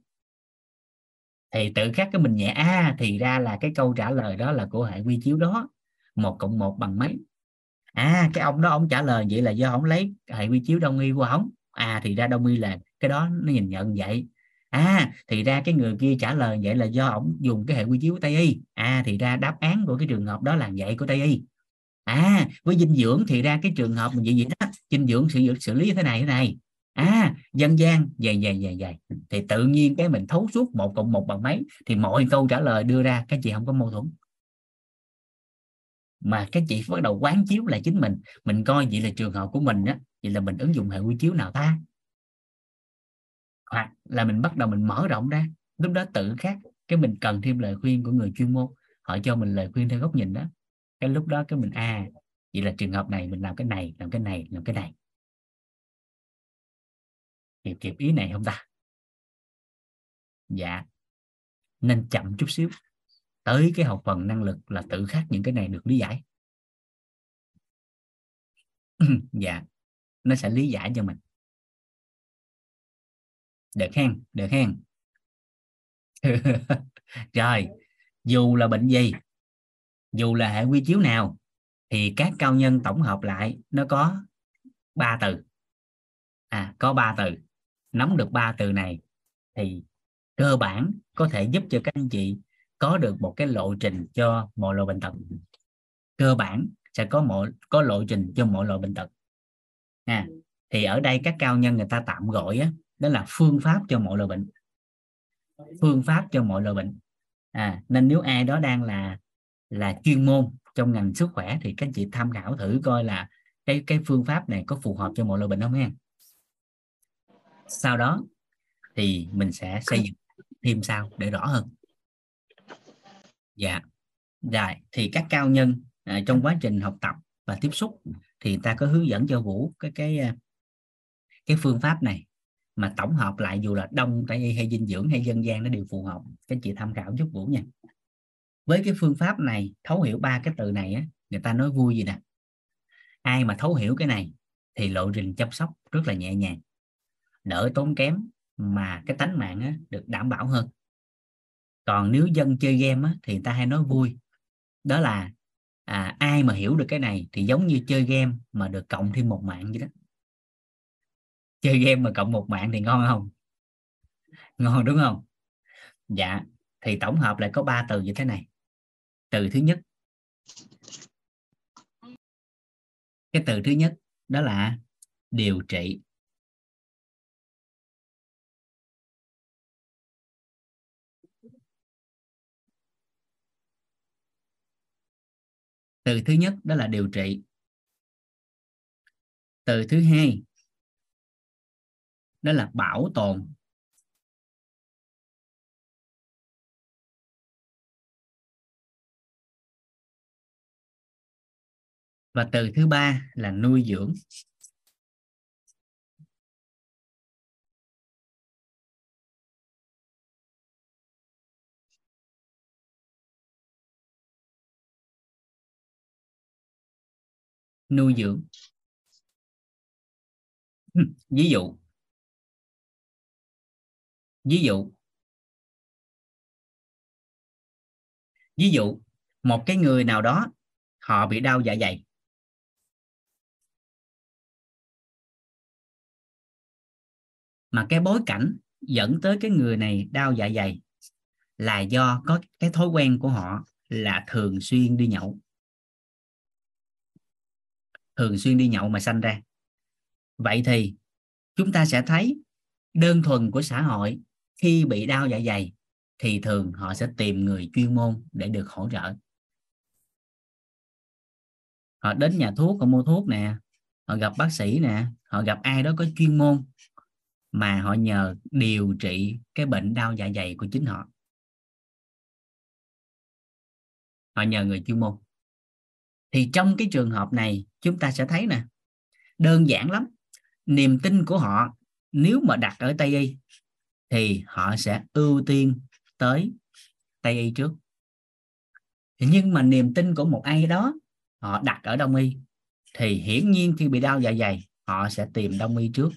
Thì tự khắc cái mình nhẹ a à, thì ra là cái câu trả lời đó là của hệ quy chiếu đó một cộng một bằng mấy? À cái ông đó ông trả lời vậy là do ông lấy hệ quy chiếu đông y của ông à thì ra đông y là cái đó nó nhìn nhận vậy. À thì ra cái người kia trả lời vậy là do ông dùng cái hệ quy chiếu của tây y. À thì ra đáp án của cái trường hợp đó là vậy của tây y. À với dinh dưỡng thì ra cái trường hợp mình vậy vậy đó dinh dưỡng xử xử lý thế này thế này à dân gian, dày dày dày dày. Thì tự nhiên cái mình thấu suốt một cộng một bằng mấy thì mọi câu trả lời đưa ra các chị không có mâu thuẫn. Mà các chị bắt đầu quán chiếu lại chính mình. Mình coi vậy là trường hợp của mình á, vậy là mình ứng dụng hệ quy chiếu nào ta? Hoặc là mình bắt đầu mình mở rộng ra. Lúc đó tự khác cái mình cần thêm lời khuyên của người chuyên môn. Họ cho mình lời khuyên theo góc nhìn đó. Cái lúc đó cái mình à vậy là trường hợp này mình làm cái này, làm cái này, làm cái này kịp kịp ý này không ta? Dạ. Nên chậm chút xíu. Tới cái học phần năng lực là tự khắc những cái này được lý giải. *clears throat* Dạ. Nó sẽ lý giải cho mình. Được hen được hen. *laughs* Rồi. Dù là bệnh gì, dù là hệ quy chiếu nào, thì các cao nhân tổng hợp lại, nó có ba từ. À có ba từ nắm được ba từ này thì cơ bản có thể giúp cho các anh chị có được một cái lộ trình cho mọi loại bệnh tật. Cơ bản sẽ có mọi có lộ trình cho mọi loại bệnh tật. À, thì ở đây các cao nhân người ta tạm gọi á, đó là phương pháp cho mọi loại bệnh. Phương pháp cho mọi loại bệnh. À, nên nếu ai đó đang là là chuyên môn trong ngành sức khỏe thì các anh chị tham khảo thử coi là cái cái phương pháp này có phù hợp cho mọi loại bệnh không nha sau đó thì mình sẽ xây dựng thêm sao để rõ hơn. Dạ. Rồi thì các cao nhân à, trong quá trình học tập và tiếp xúc thì ta có hướng dẫn cho vũ cái cái à, cái phương pháp này. Mà tổng hợp lại dù là đông tây y hay dinh dưỡng hay dân gian nó đều phù hợp. Các chị tham khảo giúp vũ nha. Với cái phương pháp này thấu hiểu ba cái từ này á người ta nói vui gì nè. Ai mà thấu hiểu cái này thì lộ trình chăm sóc rất là nhẹ nhàng đỡ tốn kém mà cái tánh mạng á, được đảm bảo hơn. Còn nếu dân chơi game á, thì ta hay nói vui. Đó là à, ai mà hiểu được cái này thì giống như chơi game mà được cộng thêm một mạng vậy đó. Chơi game mà cộng một mạng thì ngon không? Ngon đúng không? Dạ thì tổng hợp lại có ba từ như thế này. Từ thứ nhất. Cái từ thứ nhất đó là điều trị. Từ thứ nhất đó là điều trị. Từ thứ hai đó là bảo tồn. Và từ thứ ba là nuôi dưỡng. Nuôi dưỡng. Ví dụ. Ví dụ. Ví dụ, một cái người nào đó, họ bị đau dạ dày. Mà cái bối cảnh dẫn tới cái người này đau dạ dày là do có cái thói quen của họ là thường xuyên đi nhậu thường xuyên đi nhậu mà sanh ra. Vậy thì, chúng ta sẽ thấy đơn thuần của xã hội, khi bị đau dạ dày, thì thường họ sẽ tìm người chuyên môn để được hỗ trợ. Họ đến nhà thuốc, họ mua thuốc nè, họ gặp bác sĩ nè, họ gặp ai đó có chuyên môn mà họ nhờ điều trị cái bệnh đau dạ dày của chính họ. Họ nhờ người chuyên môn. Thì trong cái trường hợp này chúng ta sẽ thấy nè, đơn giản lắm. Niềm tin của họ, nếu mà đặt ở tây y, thì họ sẽ ưu tiên tới tây y trước. Nhưng mà niềm tin của một ai đó, họ đặt ở đông y, thì hiển nhiên khi bị đau dạ dày, họ sẽ tìm đông y trước.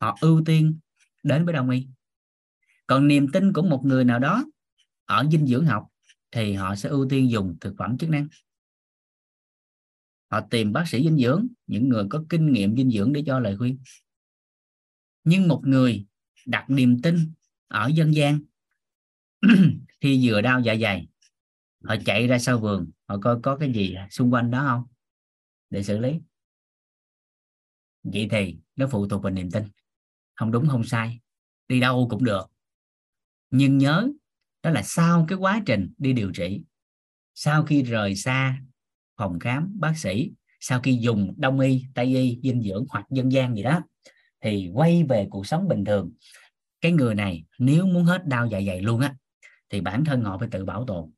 Họ ưu tiên đến với đông y. Còn niềm tin của một người nào đó ở dinh dưỡng học, thì họ sẽ ưu tiên dùng thực phẩm chức năng họ tìm bác sĩ dinh dưỡng, những người có kinh nghiệm dinh dưỡng để cho lời khuyên. Nhưng một người đặt niềm tin ở dân gian *clears throat* khi vừa đau dạ dày, họ chạy ra sau vườn, họ coi có cái gì xung quanh đó không? Để xử lý. Vậy thì nó phụ thuộc vào niềm tin. Không đúng, không sai. Đi đâu cũng được. Nhưng nhớ, đó là sau cái quá trình đi điều trị, sau khi rời xa phòng khám, bác sĩ, sau khi dùng đông y, tây y, dinh dưỡng hoặc dân gian gì đó, thì quay về cuộc sống bình thường. Cái người này nếu muốn hết đau dạ dày luôn á, thì bản thân họ phải tự bảo tồn.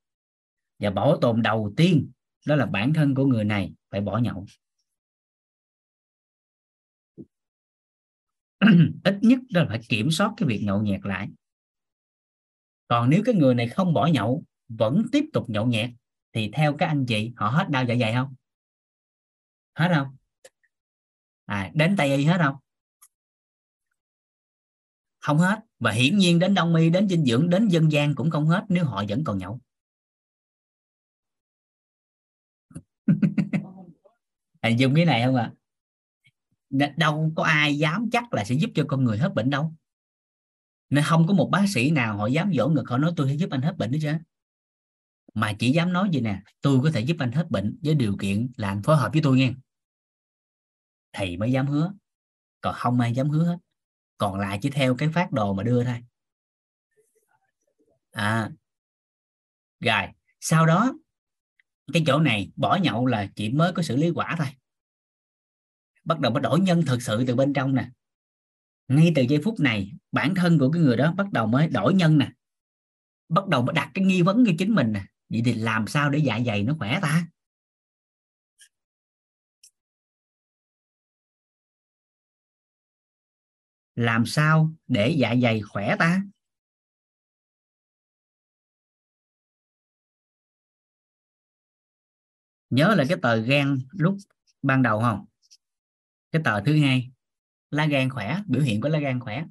Và bảo tồn đầu tiên đó là bản thân của người này phải bỏ nhậu. *clears throat* Ít nhất đó là phải kiểm soát cái việc nhậu nhẹt lại. Còn nếu cái người này không bỏ nhậu, vẫn tiếp tục nhậu nhẹt thì theo các anh chị họ hết đau dạ dày không? Hết không? À, đến tây y hết không? Không hết. Và hiển nhiên đến đông y đến dinh dưỡng đến dân gian cũng không hết nếu họ vẫn còn nhậu. *laughs* À, dùng cái này không ạ à? đâu có ai dám chắc là sẽ giúp cho con người hết bệnh đâu. Nên không có một bác sĩ nào họ dám dỗ ngực họ nói tôi sẽ giúp anh hết bệnh hết chứ mà chỉ dám nói gì nè, tôi có thể giúp anh hết bệnh với điều kiện là anh phối hợp với tôi nghe. Thầy mới dám hứa, còn không ai dám hứa hết. Còn lại chỉ theo cái phát đồ mà đưa thôi. À rồi, sau đó, cái chỗ này bỏ nhậu là chỉ mới có xử lý quả thôi. Bắt đầu mới đổi nhân thực sự từ bên trong nè. Ngay từ giây phút này, bản thân của cái người đó bắt đầu mới đổi nhân nè. Bắt đầu mới đặt cái nghi vấn cho chính mình nè vậy thì làm sao để dạ dày nó khỏe ta? Làm sao để dạ dày khỏe ta? Nhớ là cái tờ gan lúc ban đầu không? Cái tờ thứ hai, lá gan khỏe, biểu hiện của lá gan khỏe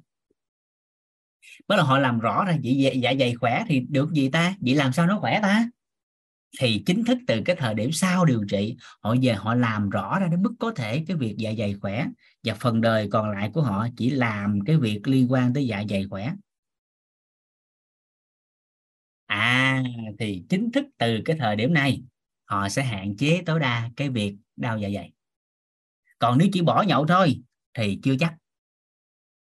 bắt đầu họ làm rõ ra vậy dạ dày khỏe thì được gì ta? Vậy làm sao nó khỏe ta? Thì chính thức từ cái thời điểm sau điều trị, họ về họ làm rõ ra đến mức có thể cái việc dạ dày khỏe. Và phần đời còn lại của họ chỉ làm cái việc liên quan tới dạ dày khỏe. À thì chính thức từ cái thời điểm này, họ sẽ hạn chế tối đa cái việc đau dạ dày. Còn nếu chỉ bỏ nhậu thôi, thì chưa chắc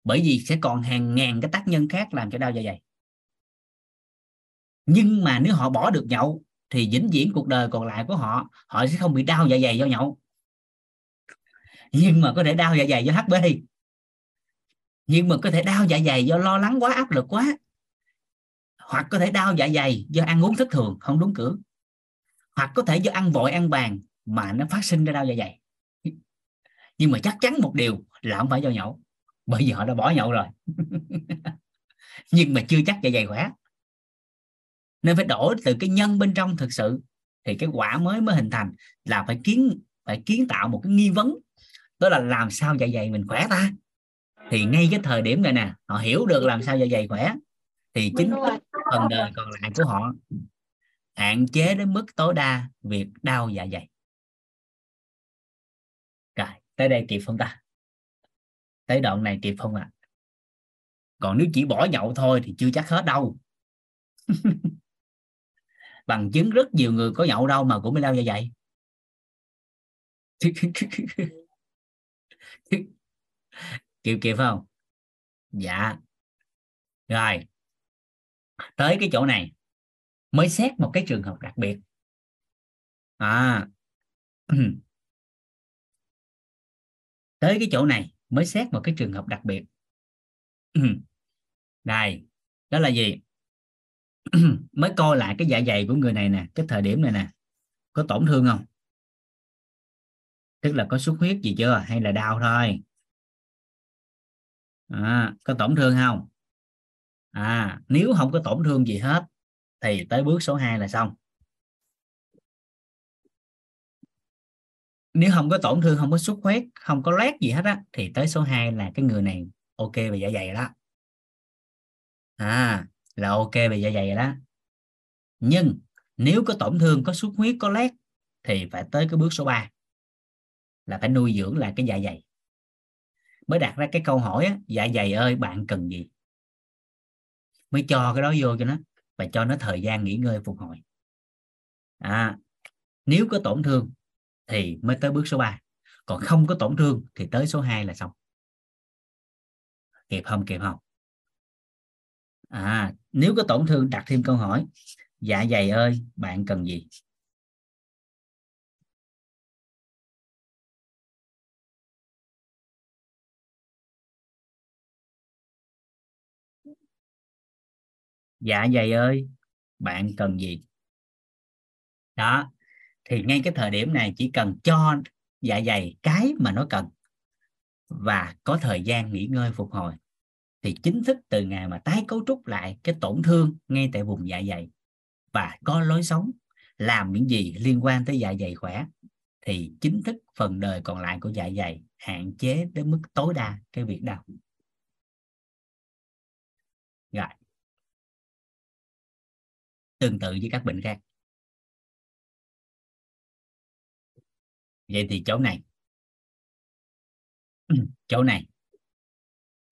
bởi vì sẽ còn hàng ngàn cái tác nhân khác làm cho đau dạ dày. Nhưng mà nếu họ bỏ được nhậu, thì vĩnh viễn cuộc đời còn lại của họ họ sẽ không bị đau dạ dày do nhậu. Nhưng mà có thể đau dạ dày do HB nhưng mà có thể đau dạ dày do lo lắng quá, áp lực quá. Hoặc có thể đau dạ dày do ăn uống thất thường, không đúng cửa. Hoặc có thể do ăn vội, ăn bàn mà nó phát sinh ra đau dạ dày. Nhưng mà chắc chắn một điều là không phải do nhậu bởi vì họ đã bỏ nhậu rồi. *laughs* Nhưng mà chưa chắc dạ dày khỏe. Nên phải đổi từ cái nhân bên trong thực sự. Thì cái quả mới mới hình thành là phải kiến phải kiến tạo một cái nghi vấn. Đó là làm sao dạ dày mình khỏe ta? Thì ngay cái thời điểm này nè họ hiểu được làm sao dạ dày khỏe. Thì chính phần đời còn lại của họ hạn chế đến mức tối đa việc đau dạ dày. Rồi tới đây kịp không ta tới đoạn này kịp không ạ? À? còn nếu chỉ bỏ nhậu thôi thì chưa chắc hết đâu. *laughs* Bằng chứng rất nhiều người có nhậu đâu mà cũng bị đau như vậy. *laughs* Kịp kịp không? Dạ. Rồi. Tới cái chỗ này. Mới xét một cái trường hợp đặc biệt. À. *clears throat* Tới cái chỗ này mới xét một cái trường hợp đặc biệt. *clears throat* Này, đó là gì? *clears throat* Mới coi lại cái dạ dày của người này nè cái thời điểm này nè. Có tổn thương không? Tức là có xuất huyết gì chưa? Hay là đau thôi? À, có tổn thương không? À nếu không có tổn thương gì hết thì tới bước số 2 là xong. Nếu không có tổn thương không có xuất huyết không có lét gì hết á thì tới số 2 là cái người này ok về dạ dày đó. À là ok về dạ dày đó. Nhưng nếu có tổn thương có xuất huyết có lét thì phải tới cái bước số 3 là phải nuôi dưỡng lại cái dạ dày. Mới đặt ra cái câu hỏi á, dạ dày ơi bạn cần gì? Mới cho cái đó vô cho nó và cho nó thời gian nghỉ ngơi phục hồi. À, nếu có tổn thương thì mới tới bước số 3 còn không có tổn thương thì tới số 2 là xong. Kịp không kịp không? À nếu có tổn thương đặt thêm câu hỏi. Dạ dày ơi, bạn cần gì? Dạ dày ơi, bạn cần gì? Đó thì ngay cái thời điểm này chỉ cần cho dạ dày cái mà nó cần. Và có thời gian nghỉ ngơi phục hồi. Thì chính thức từ ngày mà tái cấu trúc lại cái tổn thương ngay tại vùng dạ dày và có lối sống, làm những gì liên quan tới dạ dày khỏe, thì chính thức phần đời còn lại của dạ dày hạn chế đến mức tối đa cái việc đau. Rồi. Tương tự với các bệnh khác. Vậy thì chỗ này. Ừ, chỗ này.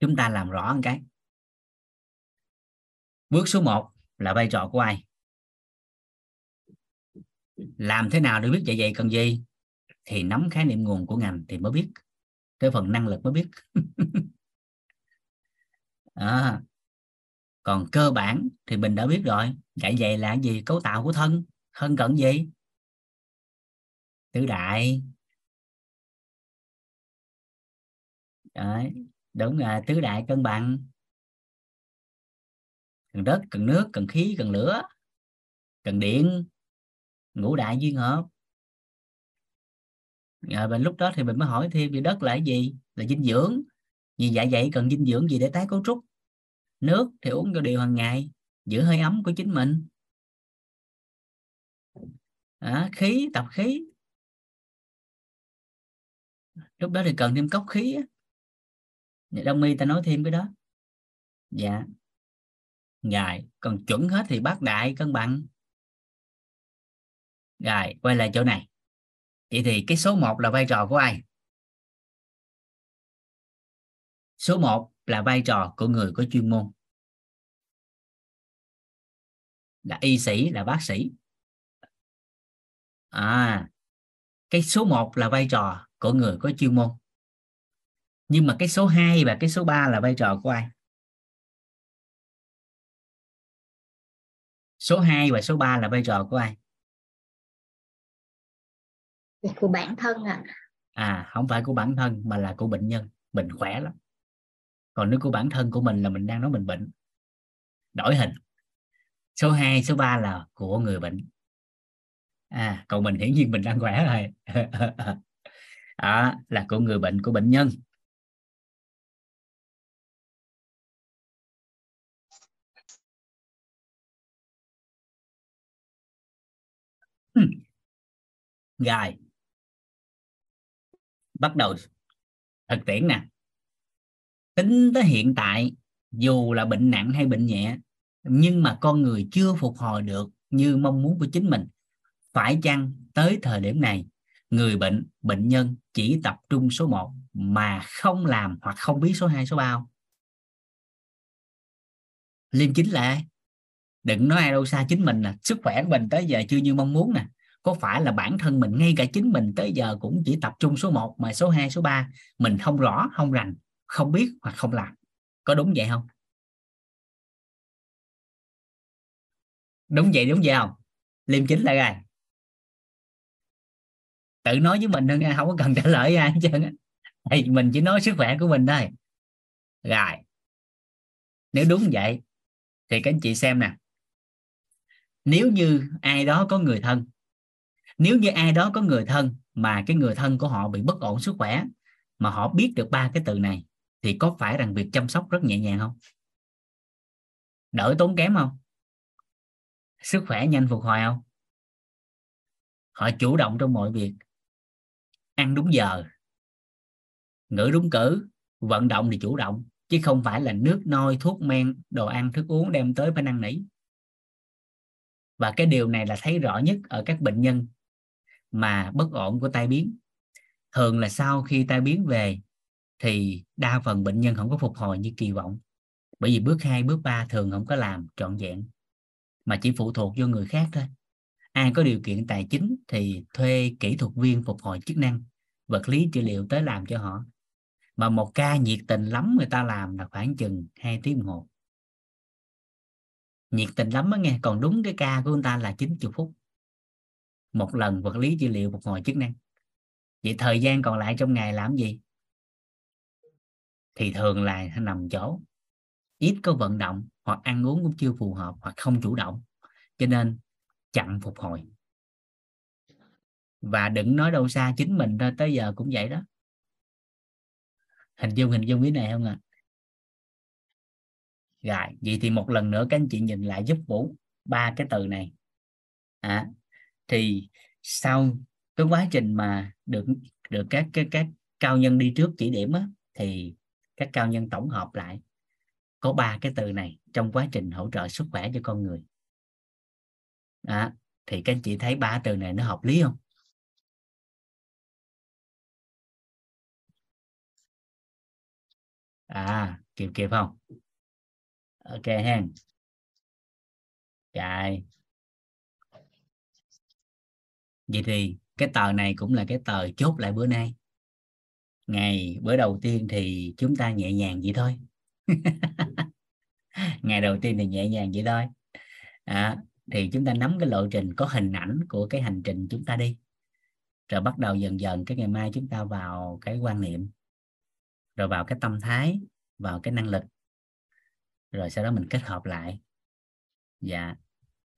Chúng ta làm rõ một cái. Bước số 1 là vai trò của ai? Làm thế nào để biết dạ dày cần gì? Thì nắm khái niệm nguồn của ngành thì mới biết. Cái phần năng lực mới biết. *laughs* À, còn cơ bản thì mình đã biết rồi. Dạ dày là gì? Cấu tạo của thân. Thân cần gì? Tứ đại. Đấy, đúng là tứ đại cân bằng. Cần đất cần nước cần khí cần lửa cần điện ngũ đại duyên hợp. À, và lúc đó thì mình mới hỏi thêm về đất là cái gì? Là dinh dưỡng. Vì dạ dày cần dinh dưỡng gì để tái cấu trúc? Nước thì uống cho điều hàng ngày giữ hơi ấm của chính mình. À, khí tập khí lúc đó thì cần thêm cốc khí á. đông y ta nói thêm cái đó. Dạ. Ngài, còn chuẩn hết thì bác đại cân bằng. Rồi quay lại chỗ này. Vậy thì cái số 1 là vai trò của ai? Số 1 là vai trò của người có chuyên môn. Là y sĩ, là bác sĩ. À cái số 1 là vai trò của người có chuyên môn. Nhưng mà cái số 2 và cái số 3 là vai trò của ai? Số 2 và số 3 là vai trò của ai? Của bản thân ạ. À không phải của bản thân mà là của bệnh nhân. Bệnh khỏe lắm. Còn nếu của bản thân của mình là mình đang nói mình bệnh. Đổi hình. Số 2 số 3 là của người bệnh. À còn mình hiển nhiên mình đang khỏe rồi *laughs* đó là của người bệnh, của bệnh nhân. Hmm. Rồi. Bắt đầu thực tiễn nè. Tính tới hiện tại, dù là bệnh nặng hay bệnh nhẹ, nhưng mà con người chưa phục hồi được như mong muốn của chính mình. Phải chăng tới thời điểm này người bệnh bệnh nhân chỉ tập trung số 1 mà không làm hoặc không biết số 2 số 3 không? liêm chính là đừng nói ai đâu, xa chính mình nè, sức khỏe của mình tới giờ chưa như mong muốn nè. Có phải là bản thân mình, ngay cả chính mình tới giờ cũng chỉ tập trung số 1 mà số 2 số 3 mình không rõ, không rành, không biết hoặc không làm. Có đúng vậy không? Đúng vậy đúng vậy không? Liêm chính là ai? Tự nói với mình thôi nha không có cần trả lời ai hết trơn thì mình chỉ nói sức khỏe của mình thôi. Rồi. Nếu đúng vậy, thì các anh chị xem nè. Nếu như ai đó có người thân, nếu như ai đó có người thân mà cái người thân của họ bị bất ổn sức khỏe, mà họ biết được ba cái từ này, thì có phải rằng việc chăm sóc rất nhẹ nhàng không? Đỡ tốn kém không? Sức khỏe nhanh phục hồi không? Họ chủ động trong mọi việc ăn đúng giờ. Ngữ đúng cử vận động thì chủ động chứ không phải là nước nôi thuốc men đồ ăn thức uống đem tới phải năn nỉ. Và cái điều này là thấy rõ nhất ở các bệnh nhân mà bất ổn của tai biến. Thường là sau khi tai biến về thì đa phần bệnh nhân không có phục hồi như kỳ vọng. Bởi vì bước 2, bước 3 thường không có làm trọn vẹn mà chỉ phụ thuộc vô người khác thôi ai có điều kiện tài chính thì thuê kỹ thuật viên phục hồi chức năng, vật lý trị liệu tới làm cho họ. Mà một ca nhiệt tình lắm người ta làm là khoảng chừng 2 tiếng đồng hồ nhiệt tình lắm á nghe, còn đúng cái ca của người ta là 90 phút. Một lần vật lý trị liệu phục hồi chức năng. Vậy thời gian còn lại trong ngày làm gì? Thì thường là nằm chỗ. Ít có vận động hoặc ăn uống cũng chưa phù hợp hoặc không chủ động. Cho nên chậm phục hồi. Và đừng nói đâu xa chính mình thôi tới giờ cũng vậy đó. Hình dung hình dung cái này không ạ? À? rồi vậy thì một lần nữa các anh chị nhìn lại giúp vũ ba cái từ này. À, thì sau cái quá trình mà được được các các các cao nhân đi trước chỉ điểm á, thì các cao nhân tổng hợp lại có ba cái từ này trong quá trình hỗ trợ sức khỏe cho con người à, thì các anh chị thấy ba từ này nó hợp lý không? À kịp kịp không? Ok hen. Chạy vậy thì cái tờ này cũng là cái tờ chốt lại bữa nay. Ngày bữa đầu tiên thì chúng ta nhẹ nhàng vậy thôi. *laughs* Ngày đầu tiên thì nhẹ nhàng vậy thôi. À, thì chúng ta nắm cái lộ trình có hình ảnh của cái hành trình chúng ta đi. Rồi bắt đầu dần dần cái ngày mai chúng ta vào cái quan niệm rồi vào cái tâm thái vào cái năng lực. Rồi sau đó mình kết hợp lại. Dạ.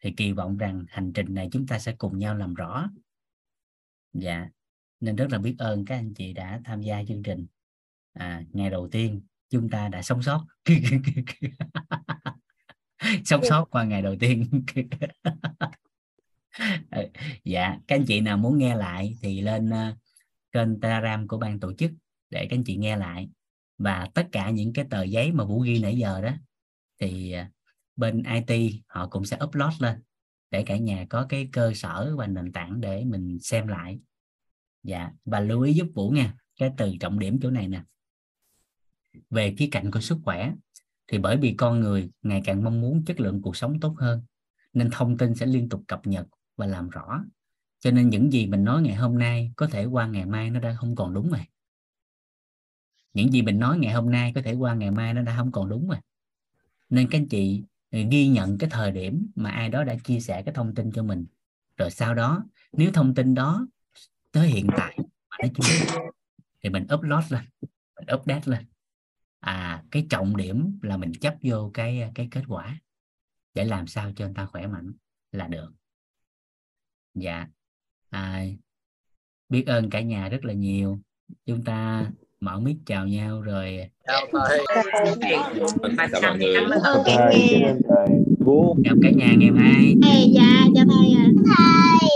Thì kỳ vọng rằng hành trình này chúng ta sẽ cùng nhau làm rõ. Dạ. Nên rất là biết ơn các anh chị đã tham gia chương trình. À, ngày đầu tiên chúng ta đã sống sót. *laughs* *laughs* sống sót qua ngày đầu tiên. *laughs* Dạ các anh chị nào muốn nghe lại thì lên uh, kênh telegram của ban tổ chức để các anh chị nghe lại. Và tất cả những cái tờ giấy mà vũ ghi nãy giờ đó thì uh, bên IT họ cũng sẽ upload lên để cả nhà có cái cơ sở và nền tảng để mình xem lại. Dạ và lưu ý giúp vũ nha cái từ trọng điểm chỗ này nè. Về khía cạnh của sức khỏe thì bởi vì con người ngày càng mong muốn chất lượng cuộc sống tốt hơn, nên thông tin sẽ liên tục cập nhật và làm rõ. Cho nên những gì mình nói ngày hôm nay có thể qua ngày mai nó đã không còn đúng rồi. Những gì mình nói ngày hôm nay có thể qua ngày mai nó đã không còn đúng rồi. Nên các anh chị ừ, ghi nhận cái thời điểm mà ai đó đã chia sẻ cái thông tin cho mình. Rồi sau đó, nếu thông tin đó tới hiện tại mà nó chưa, thì mình upload lên, mình update lên à cái trọng điểm là mình chấp vô cái cái kết quả. Để làm sao cho người ta khỏe mạnh là được. Dạ. À, biết ơn cả nhà rất là nhiều. Chúng ta mở mic chào nhau rồi chào người. Cảm ơn. Cả Thầy, nhà. Thầy. Chào cả nhà ngày mai thầy dạ chào thầy ạ thầy